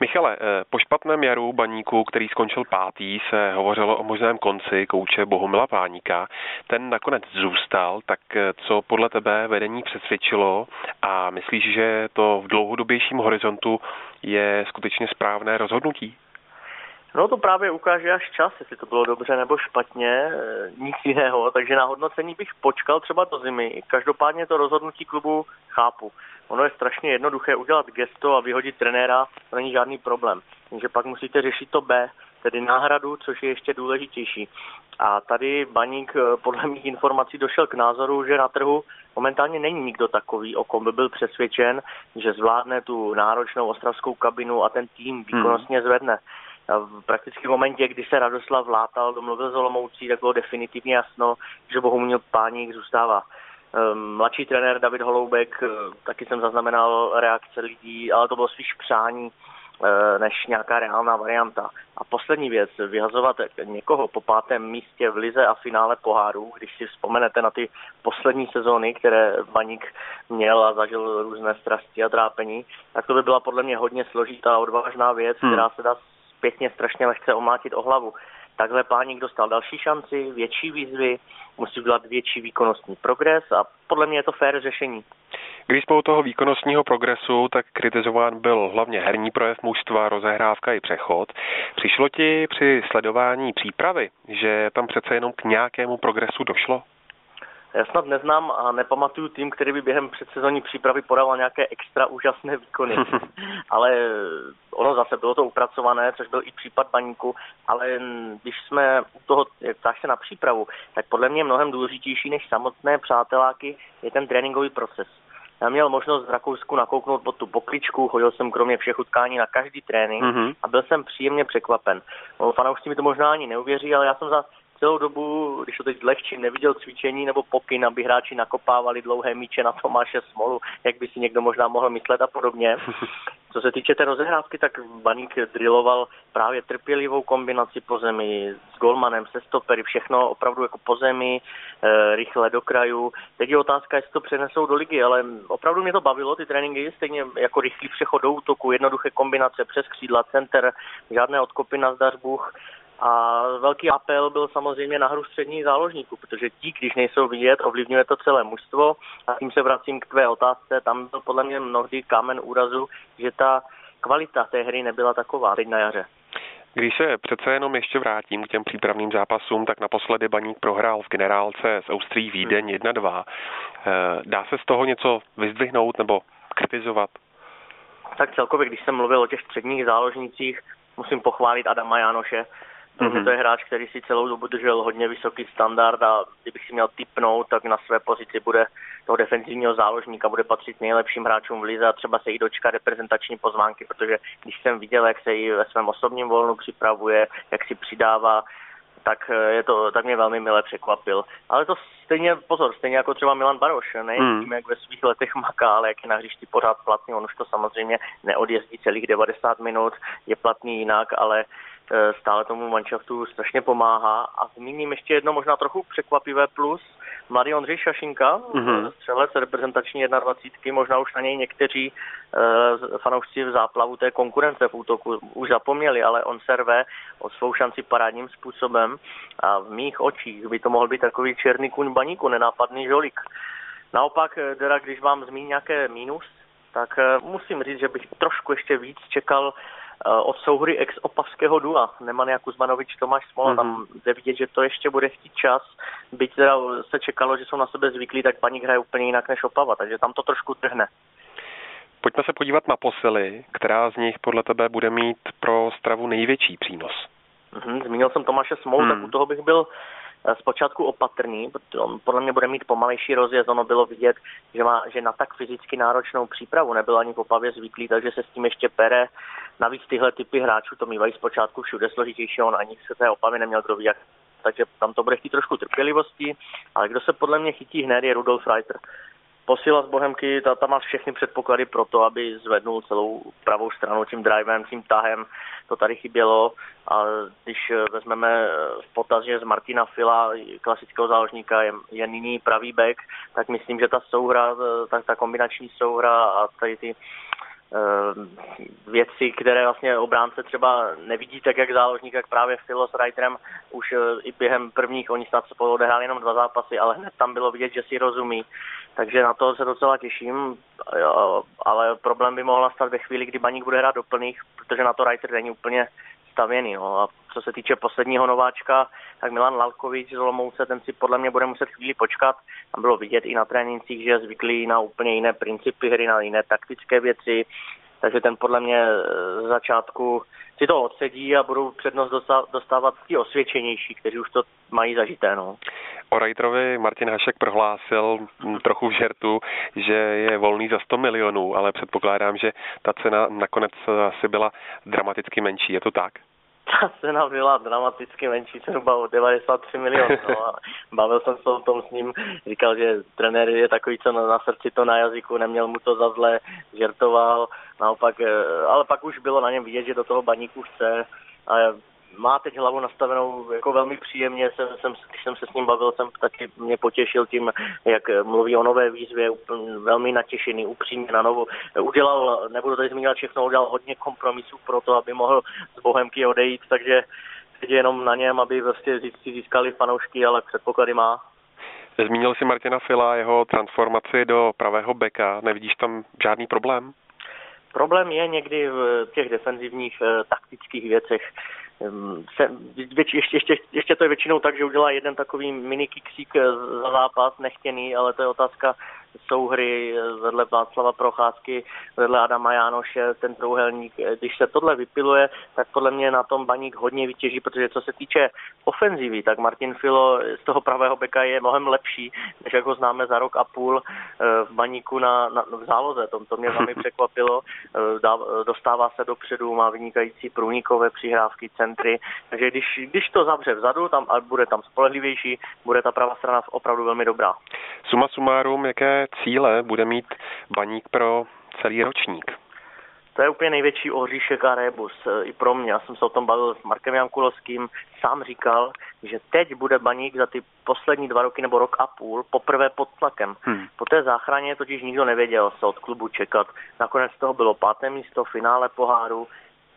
Speaker 4: Michale, eh, po špatném jaru baníku, který skončil pátý, se hovořilo o možném konci kouče Bohumila Páníka. Ten nakonec zůstal, tak eh, co podle tebe vedení přesvědčilo a myslíš, že to v dlouhodobějším horizontu je skutečně správné rozhodnutí?
Speaker 8: No to právě ukáže až čas, jestli to bylo dobře nebo špatně, e, nic jiného, takže na hodnocení bych počkal třeba do zimy. Každopádně to rozhodnutí klubu chápu. Ono je strašně jednoduché udělat gesto a vyhodit trenéra, to není žádný problém. Takže pak musíte řešit to B, tedy náhradu, což je ještě důležitější. A tady Baník e, podle mých informací došel k názoru, že na trhu momentálně není nikdo takový, o kom by byl přesvědčen, že zvládne tu náročnou ostravskou kabinu a ten tým hmm. výkonnostně zvedne v prakticky momentě, kdy se Radoslav Látal domluvil s Olomoucí, tak bylo definitivně jasno, že Bohumil Páník zůstává. Ehm, mladší trenér David Holoubek, eh, taky jsem zaznamenal reakce lidí, ale to bylo spíš přání eh, než nějaká reálná varianta. A poslední věc, vyhazovat někoho po pátém místě v lize a finále poháru, když si vzpomenete na ty poslední sezóny, které Baník měl a zažil různé strasti a trápení, tak to by byla podle mě hodně složitá a odvážná věc, hmm. která se dá pěkně strašně lehce omlátit o hlavu. Takhle páník dostal další šanci, větší výzvy, musí udělat větší výkonnostní progres a podle mě je to fér řešení.
Speaker 4: Když jsme u toho výkonnostního progresu, tak kritizován byl hlavně herní projev mužstva, rozehrávka i přechod. Přišlo ti při sledování přípravy, že tam přece jenom k nějakému progresu došlo?
Speaker 8: Já snad neznám a nepamatuju tým, který by během předsezonní přípravy podával nějaké extra úžasné výkony. ale ono zase bylo to upracované, což byl i případ baníku, ale když jsme u toho, ptáš se na přípravu, tak podle mě mnohem důležitější než samotné přáteláky je ten tréninkový proces. Já měl možnost v Rakousku nakouknout pod tu pokličku, chodil jsem kromě všech utkání na každý trénink mm-hmm. a byl jsem příjemně překvapen. Fanoušci mi to možná ani neuvěří, ale já jsem za celou dobu, když to teď zlehčím, neviděl cvičení nebo pokyn, aby hráči nakopávali dlouhé míče na Tomáše Smolu, jak by si někdo možná mohl myslet a podobně. Co se týče té rozehrávky, tak Baník drilloval právě trpělivou kombinaci po zemi s golmanem, se stopery, všechno opravdu jako po zemi, e, rychle do kraju. Teď je otázka, jestli to přenesou do ligy, ale opravdu mě to bavilo, ty tréninky, stejně jako rychlý přechod do útoku, jednoduché kombinace přes křídla, center, žádné odkopy na zdařbuch. A velký apel byl samozřejmě na hru středních záložníků, protože ti, když nejsou vidět, ovlivňuje to celé mužstvo. A tím se vracím k tvé otázce. Tam byl podle mě mnohdy kámen úrazu, že ta kvalita té hry nebyla taková teď na jaře.
Speaker 4: Když se přece jenom ještě vrátím k těm přípravným zápasům, tak naposledy Baník prohrál v generálce s Austrií Vídeň 1-2. Eh, dá se z toho něco vyzdvihnout nebo kritizovat?
Speaker 8: Tak celkově, když jsem mluvil o těch středních záložnících, musím pochválit Adama Jánoše, Mm-hmm. To je hráč, který si celou dobu držel hodně vysoký standard a kdybych si měl typnout, tak na své pozici bude toho defenzivního záložníka, bude patřit nejlepším hráčům v lize a třeba se jí dočká reprezentační pozvánky, protože když jsem viděl, jak se jí ve svém osobním volnu připravuje, jak si přidává, tak, je to, tak mě velmi milé překvapil. Ale to stejně, pozor, stejně jako třeba Milan Baroš, ne? Hmm. Víme, jak ve svých letech maká, ale jak je na hřišti pořád platný, on už to samozřejmě neodjezdí celých 90 minut, je platný jinak, ale E, stále tomu manšaftu strašně pomáhá. A zmíním ještě jedno možná trochu překvapivé plus. mladý Ondřej Šašinka, mm-hmm. střelec reprezentační 21. Možná už na něj někteří uh, fanoušci v záplavu té konkurence v útoku už zapomněli, ale on serve o svou šanci parádním způsobem a v mých očích by to mohl být takový černý kuň baníku, nenápadný žolik. Naopak, teda když vám zmíní nějaké mínus, tak musím říct, že bych trošku ještě víc čekal Eh, od souhry ex-opavského dua. Nemanja Kuzmanovič, Tomáš Smola, mm-hmm. tam jde vidět, že to ještě bude chtít čas. Byť teda se čekalo, že jsou na sebe zvyklí, tak paní hraje úplně jinak než Opava, takže tam to trošku trhne.
Speaker 4: Pojďme se podívat na posily, která z nich podle tebe bude mít pro stravu největší přínos.
Speaker 8: Mm-hmm, zmínil jsem Tomáše Smolu, hmm. tak u toho bych byl Eh, zpočátku opatrný, protože on podle mě bude mít pomalejší rozjezd. Ono bylo vidět, že, má, že na tak fyzicky náročnou přípravu nebyl ani v Opavě zvyklý, takže se s tím ještě pere. Navíc tyhle typy hráčů to mývají zpočátku všude složitější, on ani se té Opavy neměl kdo jak takže tam to bude chtít trošku trpělivosti, ale kdo se podle mě chytí hned je Rudolf Reiter posila z Bohemky, ta, ta má všechny předpoklady pro to, aby zvednul celou pravou stranu tím drivem, tím tahem. To tady chybělo a když vezmeme v potaz, že z Martina Fila, klasického záložníka, je, je nyní pravý back, tak myslím, že ta souhra, ta, ta kombinační souhra a tady ty Eh, věci, které vlastně obránce třeba nevidí tak, jak záložník, jak právě Philo s Reiterem už eh, i během prvních, oni snad spolu odehráli jenom dva zápasy, ale hned tam bylo vidět, že si rozumí. Takže na to se docela těším, ale problém by mohl nastat ve chvíli, kdy Baník bude hrát doplných, protože na to Reiter není úplně stavěný. No. A co se týče posledního nováčka, tak Milan Lalkovič z Olomouce, ten si podle mě bude muset chvíli počkat. Tam bylo vidět i na trénincích, že je zvyklý na úplně jiné principy hry, na jiné taktické věci, takže ten podle mě z začátku si to odsedí a budou přednost dostávat ti osvědčenější, kteří už to mají zažité. No.
Speaker 4: O Reiterovi Martin Hašek prohlásil trochu v žertu, že je volný za 100 milionů, ale předpokládám, že ta cena nakonec asi byla dramaticky menší. Je to tak?
Speaker 8: Ta cena byla dramaticky menší, zhruba o 93 milionů. No bavil jsem se o tom s ním, říkal, že trenér je takový, co na, na srdci to na jazyku, neměl mu to za zlé, žertoval, naopak, eh, ale pak už bylo na něm vidět, že do toho baníku chce a má teď hlavu nastavenou jako velmi příjemně, jsem, jsem, když jsem se s ním bavil, jsem taky mě potěšil tím, jak mluví o nové výzvě, velmi natěšený, upřímně na novo. Udělal, nebudu tady zmiňovat všechno, udělal hodně kompromisů pro to, aby mohl z Bohemky odejít, takže teď je jenom na něm, aby vlastně získali fanoušky, ale předpoklady má.
Speaker 4: Zmínil si Martina Fila, jeho transformaci do pravého beka. Nevidíš tam žádný problém?
Speaker 8: Problém je někdy v těch defenzivních eh, taktických věcech. Se, věč, ještě, ještě, ještě to je většinou tak, že udělá jeden takový mini kiksík eh, za zápas, nechtěný, ale to je otázka souhry eh, vedle Václava Procházky, vedle Adama Jánoše, ten trouhelník. Eh, když se tohle vypiluje, tak podle mě na tom baník hodně vytěží, protože co se týče ofenzivy, tak Martin Filo z toho pravého beka je mnohem lepší, než jak ho známe za rok a půl v baníku na, na, v záloze. To, to mě velmi překvapilo. Dostává se dopředu, má vynikající průnikové přihrávky, centry, takže když, když to zavře vzadu tam, a bude tam spolehlivější, bude ta pravá strana opravdu velmi dobrá.
Speaker 4: Suma sumárum, jaké cíle bude mít baník pro celý ročník?
Speaker 8: To je úplně největší ohříšek a rebus e, i pro mě. Já jsem se o tom bavil s Markem Jankulovským. Sám říkal, že teď bude baník za ty poslední dva roky nebo rok a půl poprvé pod tlakem. Hmm. Po té záchraně totiž nikdo nevěděl se od klubu čekat. Nakonec toho bylo páté místo, finále poháru,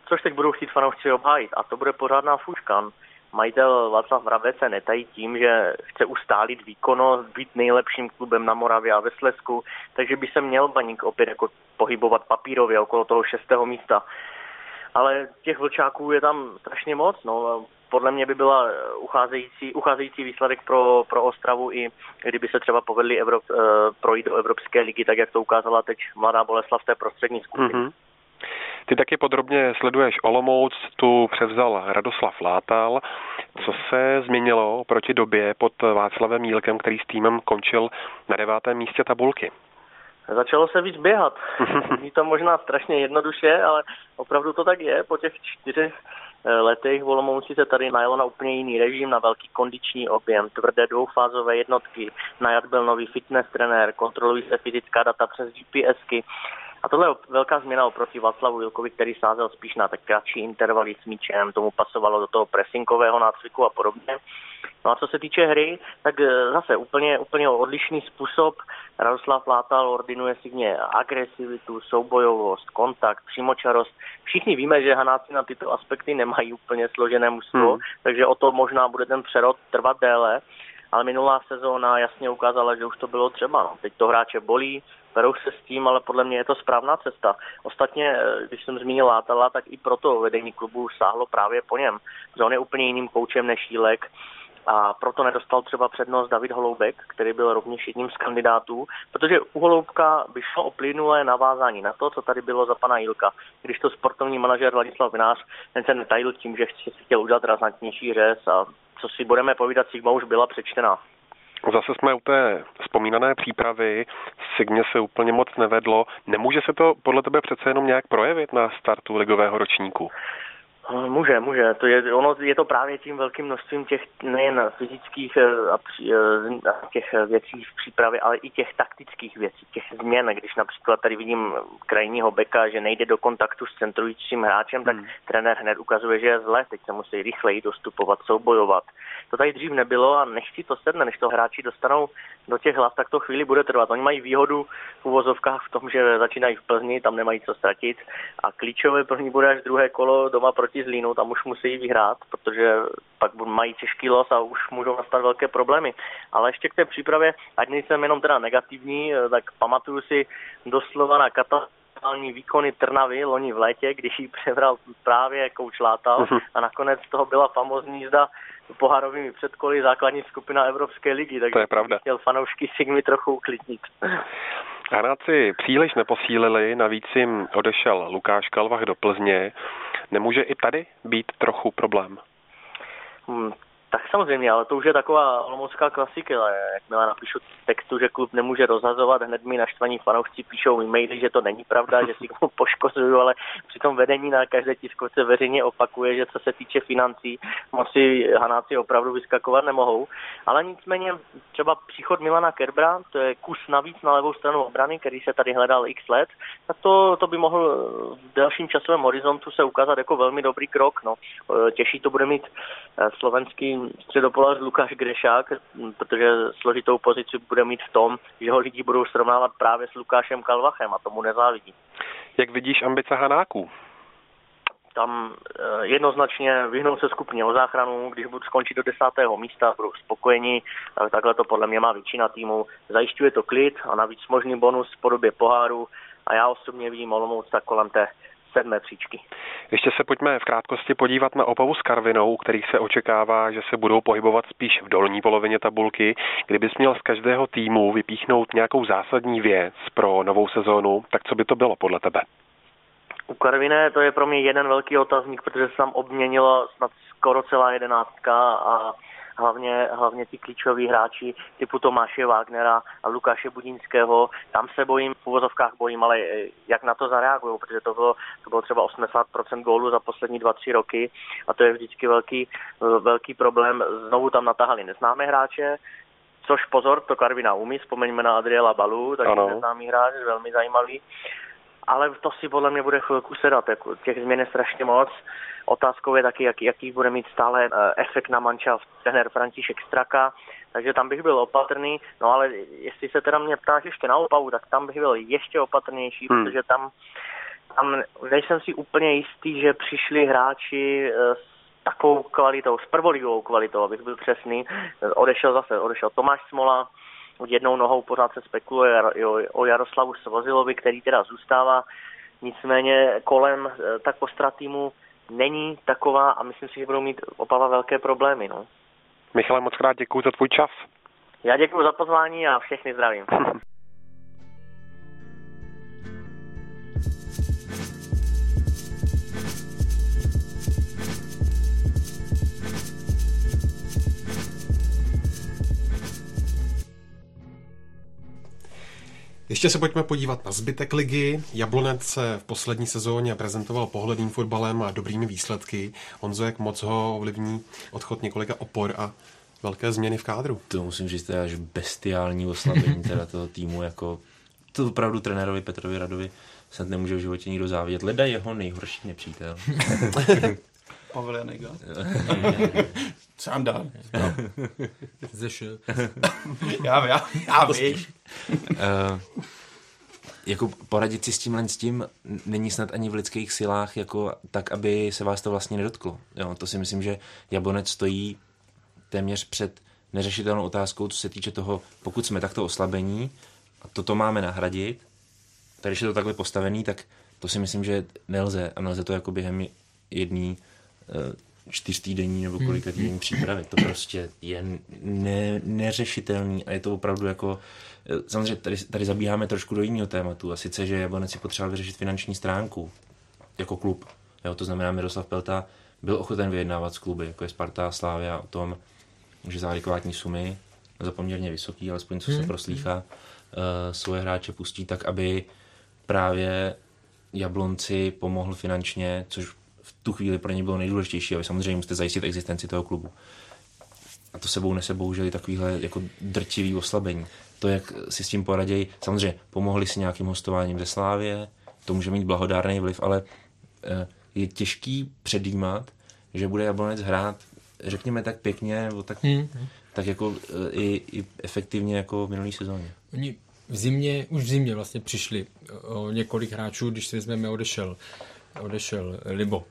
Speaker 8: což teď budou chtít fanoušci obhájit. A to bude pořádná fuškan. Majitel Václav Mravec se netají tím, že chce ustálit výkonnost, být nejlepším klubem na Moravě a ve Slesku, takže by se měl Baník opět jako pohybovat papírově okolo toho šestého místa. Ale těch vlčáků je tam strašně moc. No. Podle mě by byla ucházející, ucházející výsledek pro, pro Ostravu i kdyby se třeba povedli Evrop, eh, projít do Evropské ligy, tak jak to ukázala teď mladá Boleslav v té prostřední skupině. Mm-hmm.
Speaker 4: Ty taky podrobně sleduješ Olomouc, tu převzal Radoslav Látal. Co se změnilo proti době pod Václavem Mílkem, který s týmem končil na devátém místě tabulky?
Speaker 8: Začalo se víc běhat. Zní to možná strašně jednoduše, ale opravdu to tak je. Po těch čtyřech eh, letech v Olomouci se tady najelo na úplně jiný režim, na velký kondiční objem, tvrdé dvoufázové jednotky, najat byl nový fitness trenér, kontrolují se fyzická data přes GPSky, a tohle je velká změna oproti Václavu Vilkovi, který sázel spíš na tak kratší intervaly s míčem, tomu pasovalo do toho pressingového nácviku a podobně. No a co se týče hry, tak eh, zase úplně, úplně odlišný způsob. Radoslav Látal ordinuje si ně agresivitu, soubojovost, kontakt, přímočarost. Všichni víme, že Hanáci na tyto aspekty nemají úplně složené mužstvo, hmm. takže o to možná bude ten přerod trvat déle ale minulá sezóna jasně ukázala, že už to bylo třeba. No. Teď to hráče bolí, berou se s tím, ale podle mě je to správná cesta. Ostatně, eh, když jsem zmínil Látala, tak i proto vedení klubu sáhlo právě po něm, že on je úplně jiným koučem než Jílek a proto nedostal třeba přednost David Holoubek, který byl rovněž jedním z kandidátů, protože u Holoubka by šlo o plynulé navázání na to, co tady bylo za pana Jilka. Když to sportovní manažer Vladislav Vinář, ten se netajil tím, že chtěl udělat razantnější řez a co si budeme povídat, Sigma už byla přečtená.
Speaker 4: Zase jsme u té vzpomínané přípravy, Sigmě se úplně moc nevedlo. Nemůže se to podle tebe přece jenom nějak projevit na startu ligového ročníku?
Speaker 8: No, může, může. To je, ono je to právě tím velkým množstvím těch nejen fyzických eh, a, eh, a těch věcí v přípravě, ale i těch taktických věcí, těch změn. Když například tady vidím krajního beka, že nejde do kontaktu s centrujícím hráčem, tak hmm. trenér hned ukazuje, že je zle, teď se musí rychleji dostupovat, soubojovat. To tady dřív nebylo a nechci to sedne, než to hráči dostanou do těch hlav, tak to chvíli bude trvat. Oni mají výhodu v uvozovkách v tom, že začínají v Plzni, tam nemají co ztratit a klíčové pro ní bude až druhé kolo doma proti Zlínu, tam už musí vyhrát, protože pak mají těžký los a už můžou nastat velké problémy. Ale ještě k té přípravě, ať nejsem jenom teda negativní, tak pamatuju si doslova na katastrofální výkony Trnavy loni v létě, když ji přebral právě kouč Látal mhm. a nakonec toho byla famozní jízda pohárovými předkoly základní skupina Evropské ligy, takže
Speaker 4: to je pravda.
Speaker 8: chtěl fanoušky Sigmy trochu uklidnit.
Speaker 4: Hráci příliš neposílili, navíc jim odešel Lukáš Kalvach do Plzně. Nemůže i tady být trochu problém?
Speaker 8: Tak samozřejmě, ale to už je taková olomoucká klasika. Jakmile napíšu textu, že klub nemůže rozhazovat, hned mi naštvaní fanoušci píšou e-maily, že to není pravda, že si mu poškozuju, ale přitom vedení na každé tiskovce veřejně opakuje, že co se týče financí, moci Hanáci opravdu vyskakovat nemohou. Ale nicméně třeba příchod Milana Kerbra, to je kus navíc na levou stranu obrany, který se tady hledal x let, tak to, to by mohl v dalším časovém horizontu se ukázat jako velmi dobrý krok. No. Těžší to bude mít eh, středopolař Lukáš Grešák, protože složitou pozici bude mít v tom, že ho lidi budou srovnávat právě s Lukášem Kalvachem a tomu nezávidí.
Speaker 4: Jak vidíš ambice Hanáků?
Speaker 8: tam eh, jednoznačně vyhnout se skupině o záchranu, když budu skončit do desátého místa, budou spokojení, takhle to podle mě má většina týmu. Zajišťuje to klid a navíc možný bonus v podobě poháru a já osobně vidím Olomouc tak kolem té sedmé příčky.
Speaker 4: Ještě se pojďme v krátkosti podívat na Opavu s Karvinou, kterých se očekává, že se budou pohybovat spíš v dolní polovině tabulky. Kdybys měl z každého týmu vypíchnout nějakou zásadní věc pro novou sezónu, tak co by to bylo podle tebe?
Speaker 8: U Karviné to je pro mě jeden velký otazník, protože se tam obměnilo snad skoro celá jedenáctka a hlavně, hlavně ty klíčoví hráči typu Tomáše Wagnera a Lukáše Budínského. Tam se bojím, v uvozovkách bojím, ale eh, jak na to zareagují, protože to bylo, to bylo třeba 80% gólů za poslední 2-3 roky a to je vždycky velký, velký problém. Znovu tam natahali neznámé hráče, což pozor, to Karvina umí, vzpomeňme na Adriela Balu, takže neznámý hráč, velmi zajímavý ale to si podle mě bude chvilku sedat, jako těch změn je strašně moc. Otázkou je taky, jaký, jaký bude mít stále eh, efekt na mančaft trenér František Straka, takže tam bych byl opatrný, no ale jestli se teda mě ptáš ještě na opavu, tak tam bych byl ještě opatrnější, hmm. protože tam, tam nejsem si úplně jistý, že přišli hráči eh, s takovou kvalitou, s prvoligovou kvalitou, abych byl přesný. Odešel zase, odešel Tomáš Smola, jednou nohou pořád se spekuluje o Jaroslavu Svozilovi, který teda zůstává. Nicméně kolem eh, tak postra týmu není taková a myslím si, že budou mít Opava velké problémy. No.
Speaker 4: Michale, moc krát děkuji za tvůj čas.
Speaker 8: Já děkuji za pozvání a všechny zdravím.
Speaker 4: Ještě se pojďme podívat na zbytek ligy. Jablonec se v poslední sezóně prezentoval pohledným fotbalem a dobrými výsledky. Honzo, jak moc ho ovlivní odchod několika opor a velké změny v kádru?
Speaker 5: To musím říct, to je až bestiální oslabení teda toho týmu, jako to opravdu trenérovi Petrovi Radovi se nemůže v životě nikdo závidět. Leda jeho nejhorší nepřítel.
Speaker 7: Pavel Janega. Sranda.
Speaker 6: Zeš.
Speaker 7: já, já, já víš.
Speaker 5: uh, jako poradit si s tímhle s tím není snad ani v lidských silách, jako tak, aby se vás to vlastně nedotklo. Jo, to si myslím, že Jablonec stojí téměř před neřešitelnou otázkou, co se týče toho, pokud jsme takto oslabení a toto máme nahradit, tady když je to takhle postavený, tak to si myslím, že nelze a nelze to jako během jedný uh, čtyř týdenní nebo kolika hmm. týdní přípravy. To prostě je ne, neřešitelný a je to opravdu jako eh, samozřejmě tady, tady zabíháme trošku do jiného tématu a sice, že Jablonec si potřeboval vyřešit finanční stránku jako klub. Jo, to znamená Miroslav Pelta byl ochoten vyjednávat s kluby, jako je Sparta a Slávia o tom, že za adekvátní sumy, za poměrně vysoký, alespoň co se hmm. proslýchá, uh, svoje hráče pustí tak, aby právě Jablonci pomohl finančně, což v tu chvíli pro ně bylo nejdůležitější, aby samozřejmě musíte zajistit existenci toho klubu. A to sebou nese bohužel takovýhle jako drtivý oslabení. To, jak si s tím poradějí, samozřejmě pomohli si nějakým hostováním ze Slávě, to může mít blahodárný vliv, ale eh, je těžký předjímat, že bude Jablonec hrát, řekněme tak pěkně, nebo tak, hmm. tak jako eh, i, i efektivně jako v minulý sezóně.
Speaker 6: Oni v zimě, už v zimě vlastně přišli o několik hráčů, když si vezmeme, odešel, odešel Libo.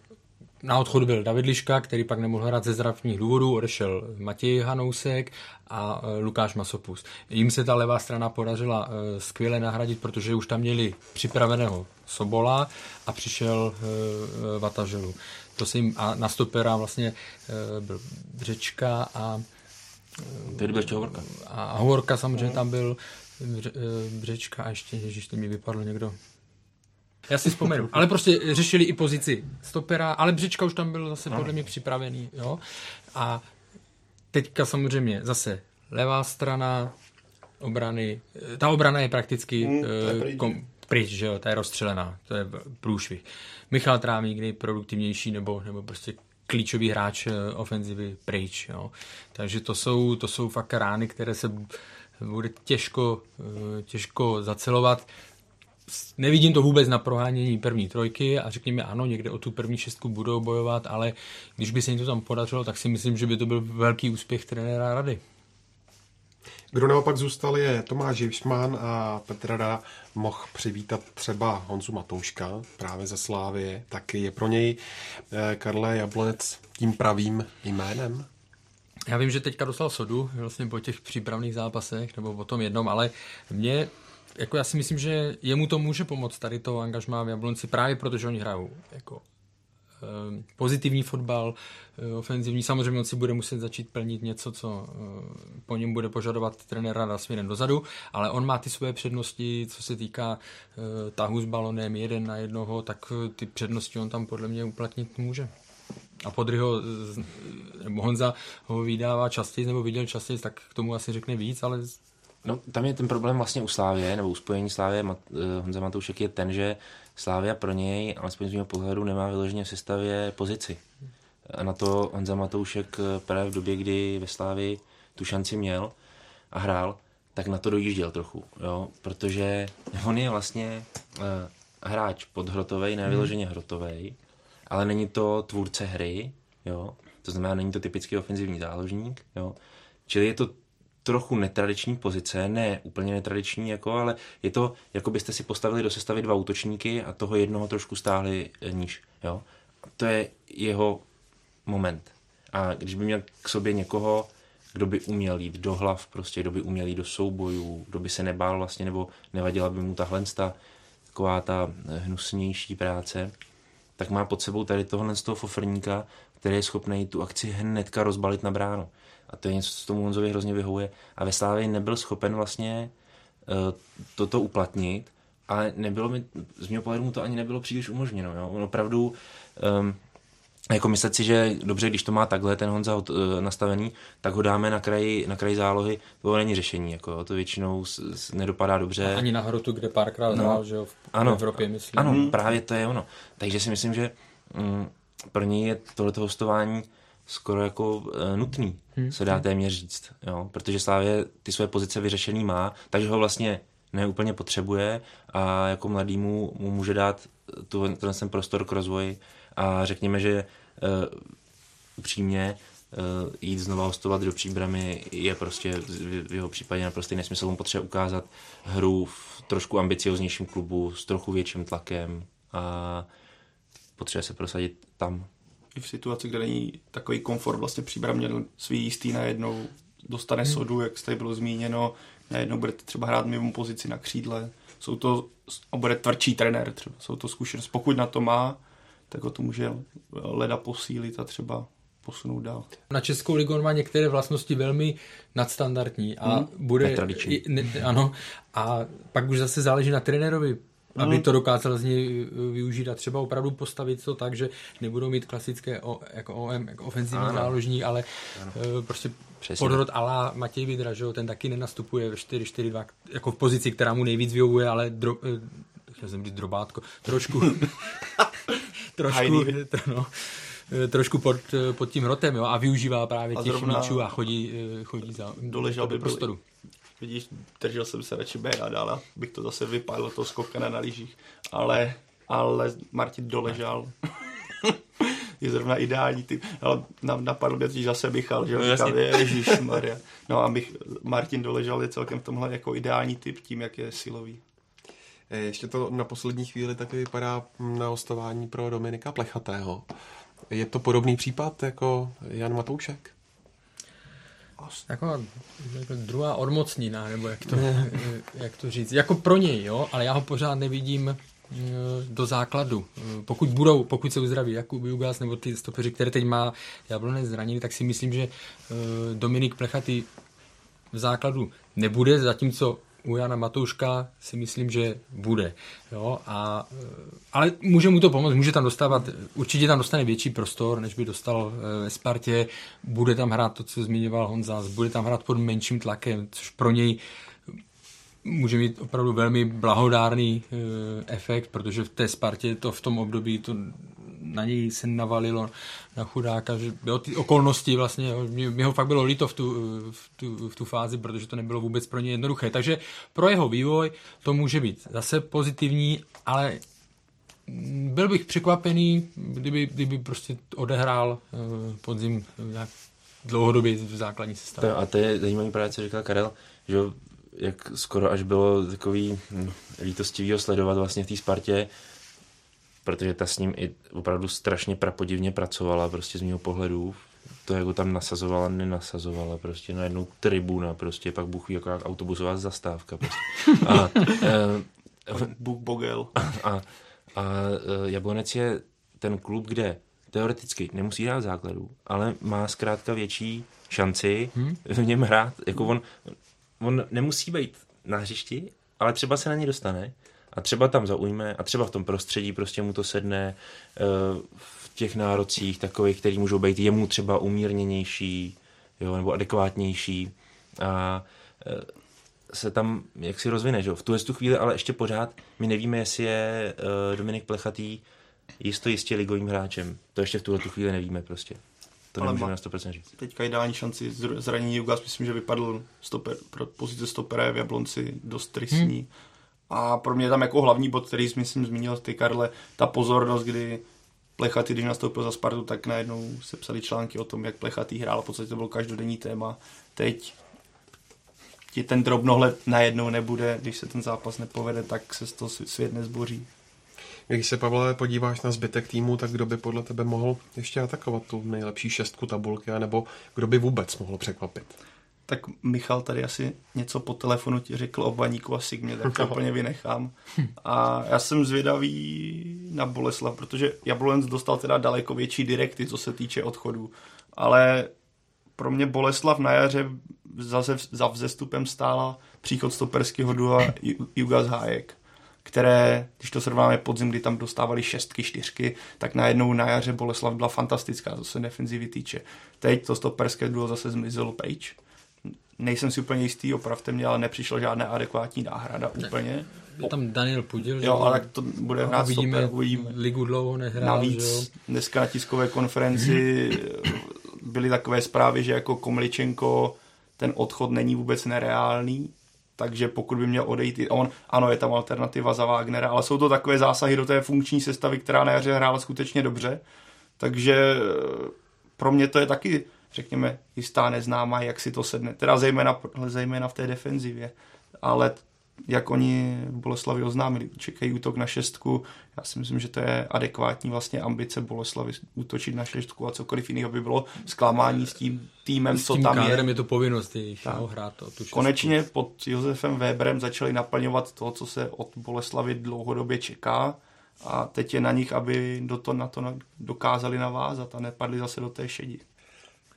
Speaker 6: Na odchodu byl David Liška, který pak nemohl hrát ze zdravotních důvodů, odešel Matěj Hanousek a e, Lukáš Masopus. Jim se ta levá strana podařila e, skvěle nahradit, protože už tam měli připraveného Sobola a přišel e, Vataželu. To se jim, a na stopera vlastně byl Břečka a
Speaker 5: Tedy byl Hovorka.
Speaker 6: A Hovorka samozřejmě tam byl, Břečka a ještě, ježiš, to mi vypadlo někdo. Já si vzpomenu. Ale prostě řešili i pozici stopera, ale Břečka už tam byl zase podle mě připravený. Jo? A teďka samozřejmě zase levá strana obrany. Ta obrana je prakticky mm, kom, pryč, že jo, ta je rozstřelená, to je průšvih. Michal Trávník nejproduktivnější nebo, nebo prostě klíčový hráč ofenzivy pryč. Jo. Takže to jsou, to jsou fakt rány, které se bude těžko, eh, těžko zacelovat. Nevidím to vůbec na prohánění první trojky a řekněme ano, někde o tu první šestku budou bojovat, ale když by se jim to tam podařilo, tak si myslím, že by to byl velký úspěch trenéra Rady.
Speaker 4: Kdo naopak zůstal je Tomáš Jivšman a Petr Rada mohl přivítat třeba Honzu Matouška právě ze Slávy, tak je pro něj eh, Karle Jablonec tím pravým jménem?
Speaker 6: Já vím, že teďka dostal sodu vlastně po těch přípravných zápasech, nebo po tom jednom, ale mě jako já si myslím, že jemu to může pomoct tady to angažmá v Jablonci právě protože oni hrajou jako eh, pozitivní fotbal, eh, ofenzivní. Samozřejmě on si bude muset začít plnit něco, co eh, po něm bude požadovat trenér Rada směrem dozadu, ale on má ty své přednosti, co se týká tahu s balonem jeden na jednoho, tak ty přednosti on tam podle mě uplatnit může. A Podryho, nebo Honza ho vydává častěji, nebo viděl častěji, tak k tomu asi řekne víc, ale
Speaker 5: No, tam je ten problém vlastně u Slávě, nebo u spojení Slávě Mat, uh, Honza Matoušek je ten, že Slávia pro něj, alespoň z mého pohledu, nemá vyloženě v sestavě pozici. A na to Honza Matoušek eh, právě v době, kdy ve Slávii tu šanci měl a hrál, tak na to dojížděl trochu, jo? protože on je vlastně uh, hráč podhrotovej, nevyloženě hrotovej, ale není to tvůrce hry, jo? to znamená, není to typický ofenzivní záložník, jo? čili je to trochu netradiční pozice, ne úplně netradiční, jako, ale je to, jako byste si postavili do sestavy dva útočníky a toho jednoho trošku stáhli eh, níž. Jo? To je jeho moment. A když by měl k sobě někoho, kdo by uměl jít do hlav, prostě, kdo by uměl jít do soubojů, kdo by se nebál vlastně, nebo nevadila by mu tahle taková ta hnusnější práce, tak má pod sebou tady tohle z toho fofrníka, který je schopný tu akci hnedka rozbalit na bránu. A to je něco, co tomu Honzovi hrozně vyhovuje. A ve Slávě nebyl schopen vlastně uh, toto uplatnit, ale nebylo mi, z mého pohledu mu to ani nebylo příliš umožněno. Jo? On opravdu um, jako myslet si, že dobře, když to má takhle ten Honza uh, nastavený, tak ho dáme na kraji, na kraji zálohy, to není řešení, jako jo, to většinou s, s, nedopadá dobře.
Speaker 6: A ani na hrotu, kde párkrát no, že jo, v ano, Evropě, myslím.
Speaker 5: Ano, právě to je ono. Takže si myslím, že um, pro něj je tohleto hostování skoro jako uh, nutný, hmm. se dá téměř říct, jo? protože Slávě ty své pozice vyřešený má, takže ho vlastně neúplně potřebuje a jako mladýmu mu může dát tu, ten prostor k rozvoji a řekněme, že uh, upřímně jít znova hostovat do příbramy je prostě v jeho případě naprosto nesmysl. On potřebuje ukázat hru v trošku ambicioznějším klubu s trochu větším tlakem a potřebuje se prosadit tam.
Speaker 7: I v situaci, kde není takový komfort, vlastně příbram měl svý jistý najednou, dostane hmm. sodu, jak jste bylo zmíněno, najednou budete třeba hrát mimo pozici na křídle. Jsou to, a bude tvrdší trenér třeba, jsou to zkušenost. Pokud na to má, tak ho to může leda posílit a třeba posunout dál.
Speaker 6: Na Českou ligu on má některé vlastnosti velmi nadstandardní a hmm. bude... Ne, ano, a pak už zase záleží na trenérovi, aby to dokázal z něj uh, využít a třeba opravdu postavit to tak, že nebudou mít klasické o, jako OM, jako ofenzivní ano. záložní, ale ano. Uh, prostě Přesně. podrod ala Matěj Vidra, že ten taky nenastupuje ve 4-4-2, jako v pozici, která mu nejvíc vyhovuje, ale dro, uh, chtěl jsem říct drobátko, trošku, trošku, no, trošku pod, pod tím hrotem jo, a využívá právě a těch míčů a chodí, chodí za,
Speaker 7: doležel by prostoru. Vidíš, držel jsem se radši B a dál, bych to zase vypálil toho skokana na lyžích. Ale, ale Martin doležal. je zrovna ideální typ. Ale napadl mě zase Michal, že no, říkal, Ježíš Maria. No a Mich, Martin doležal je celkem v tomhle jako ideální typ tím, jak je silový.
Speaker 4: Eh, ještě to na poslední chvíli taky vypadá na hostování pro Dominika Plechatého. Je to podobný případ jako Jan Matoušek?
Speaker 6: Jako, jako druhá odmocnina, nebo jak to, jak to říct. Jako pro něj, jo, ale já ho pořád nevidím eh, do základu. Eh, pokud budou, pokud se uzdraví Jakub Jugas nebo ty stopeři, které teď má Jablonec zraněný, tak si myslím, že eh, Dominik Plechatý v základu nebude, zatímco u Jana Matouška si myslím, že bude. Jo? A, ale může mu to pomoct, může tam dostávat, určitě tam dostane větší prostor, než by dostal eh, ve Spartě, bude tam hrát to, co zmiňoval Honza, bude tam hrát pod menším tlakem, což pro něj může mít opravdu velmi blahodárný eh, efekt, protože v té Spartě to v tom období to na něj se navalilo na chudáka, že jo, ty okolnosti vlastně, jo, mě, mě ho fakt bylo líto v tu, v, tu, v tu fázi, protože to nebylo vůbec pro ně jednoduché. Takže pro jeho vývoj to může být zase pozitivní, ale byl bych překvapený, kdyby, kdyby prostě odehrál uh, podzim nějak dlouhodobě v základní sestavě.
Speaker 5: A to je zajímavý právě, co říkal Karel, že jak skoro až bylo takový hm, sledovat vlastně v té Spartě, protože ta s ním i opravdu strašně prapodivně pracovala, prostě z mého pohledu. To, jak ho tam nasazovala, nenasazovala, prostě na jednu tribuna, prostě pak Bůh jako autobusová zastávka. Prostě. A,
Speaker 7: e, Bůh Bogel.
Speaker 5: A, a, a e, Jablonec je ten klub, kde teoreticky nemusí hrát základu, ale má zkrátka větší šanci hmm? v něm hrát. Jako on, on nemusí být na hřišti, ale třeba se na ně dostane a třeba tam zaujme a třeba v tom prostředí prostě mu to sedne eh, v těch nárocích takových, který můžou být jemu třeba umírněnější jo, nebo adekvátnější a eh, se tam jak si rozvine, že? v tuhle tu chvíli, ale ještě pořád my nevíme, jestli je uh, Dominik Plechatý jisto jistě ligovým hráčem. To ještě v tuhle tu chvíli nevíme prostě. To ale nemůžeme na 100% říct.
Speaker 7: Teďka ideální šanci zranění Jugas, myslím, že vypadl stoper, pro pozici stopera v Jablonci dost tristní. Hmm. A pro mě tam jako hlavní bod, který jsi, myslím zmínil ty Karle, ta pozornost, kdy Plechaty, když nastoupil za Spartu, tak najednou se psali články o tom, jak Plechatý hrál, v podstatě to byl každodenní téma. Teď ti ten drobnohled najednou nebude, když se ten zápas nepovede, tak se to svět nezboří.
Speaker 4: Když se, Pavle, podíváš na zbytek týmu, tak kdo by podle tebe mohl ještě atakovat tu nejlepší šestku tabulky, anebo kdo by vůbec mohl překvapit?
Speaker 7: Tak Michal tady asi něco po telefonu ti řekl o Baníku a Sigmě, tak to úplně vynechám. A já jsem zvědavý na Boleslav, protože Jablonec dostal teda daleko větší direkty, co se týče odchodu. Ale pro mě Boleslav na jaře za, za vzestupem stála příchod stoperského dua Jugas Hájek které, když to srovnáme podzim, kdy tam dostávali šestky, čtyřky, tak najednou na jaře Boleslav byla fantastická, co se defenzivy týče. Teď to stoperské duo zase zmizelo Page, nejsem si úplně jistý, opravte mě, ale nepřišla žádná adekvátní náhrada úplně.
Speaker 6: Je tam Daniel Pudil,
Speaker 7: jo, ale to bude no, hrát
Speaker 6: vidíme, stoper, uvidíme. Ligu dlouho nehrál,
Speaker 7: Navíc
Speaker 6: že jo?
Speaker 7: dneska na tiskové konferenci byly takové zprávy, že jako Komličenko ten odchod není vůbec nereálný, takže pokud by měl odejít i on, ano, je tam alternativa za Wagnera, ale jsou to takové zásahy do té funkční sestavy, která na jaře hrála skutečně dobře, takže pro mě to je taky řekněme, jistá neznámá, jak si to sedne. Teda zejména, zejména v té defenzivě. Ale jak oni v Boleslavi oznámili, čekají útok na šestku. Já si myslím, že to je adekvátní vlastně ambice Boleslavy útočit na šestku a cokoliv jiného by bylo zklamání s tím týmem,
Speaker 6: s
Speaker 7: co
Speaker 6: tím
Speaker 7: tam je.
Speaker 6: je to povinnost jejich no, hrát to, tu šestku.
Speaker 7: Konečně pod Josefem Weberem začali naplňovat to, co se od Boleslavy dlouhodobě čeká a teď je na nich, aby do to, na to dokázali navázat a nepadli zase do té šedi.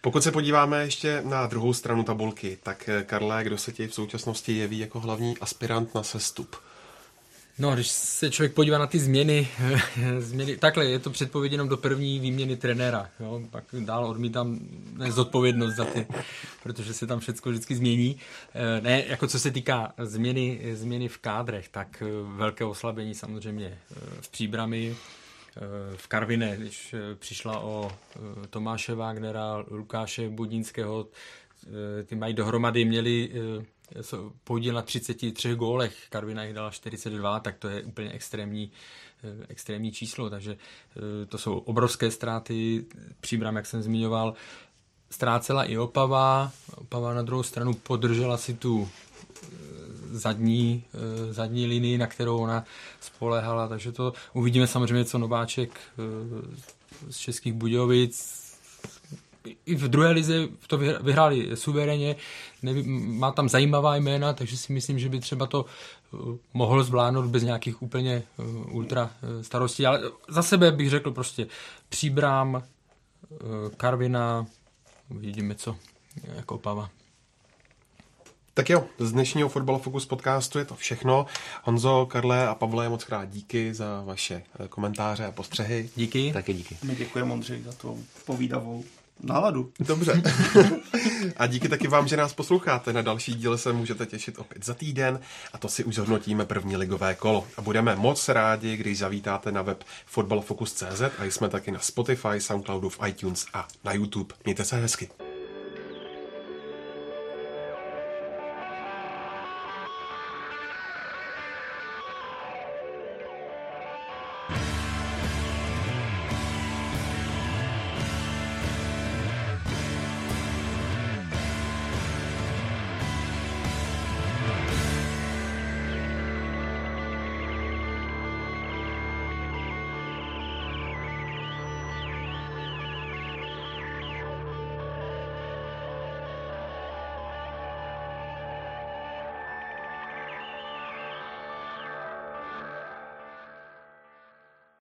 Speaker 4: Pokud se podíváme ještě na druhou stranu tabulky, tak eh, Karle, kdo se ti v současnosti jeví jako hlavní aspirant na sestup?
Speaker 6: No, když se člověk podívá na ty změny, změny takhle, je to předpověď jenom do první výměny trenéra. Jo? Pak dál odmítám zodpovědnost za ty, protože se tam všechno vždycky změní. Eh, ne, jako co se týká změny, změny v kádrech, tak eh, velké oslabení samozřejmě v příbrami, v Karvine, když eh, přišla o eh, Tomáše Wagnera, Lukáše Budínského, eh, ty mají dohromady, měli podíl na 33 gólech, Karvina jich dala 42, tak to je úplně extrémní, extrémní číslo, takže to jsou obrovské ztráty, příbram, jak jsem zmiňoval, ztrácela i Opava, Opava na druhou stranu podržela si tu zadní, eh, zadní linii, na kterou ona spolehala, takže to uvidíme samozřejmě, co Nováček eh, z Českých Budějovic. I v druhé lize to vyhráli suverénně, má tam zajímavá jména, takže si myslím, že by třeba to eh, mohl zvládnout bez nějakých úplně ultra starostí, ale za sebe bych řekl prostě Příbrám, Karvina, uvidíme co, jako Pava.
Speaker 4: Tak jo, z dnešního Fotbal Focus podcastu je to všechno. Honzo, Karle a Pavle, moc krát díky za vaše eh, komentáře a postřehy.
Speaker 6: Díky.
Speaker 5: Taky díky.
Speaker 7: My děkujeme Ondřej za to povídavou náladu.
Speaker 4: Dobře. a díky taky vám, že nás posloucháte. Na další díle se můžete těšit opět za týden a to si už zhodnotíme první ligové kolo. A budeme moc rádi, když zavítáte na web fotbalfocus.cz a jsme taky na Spotify, Soundcloudu, v iTunes a na YouTube. Mějte se hezky.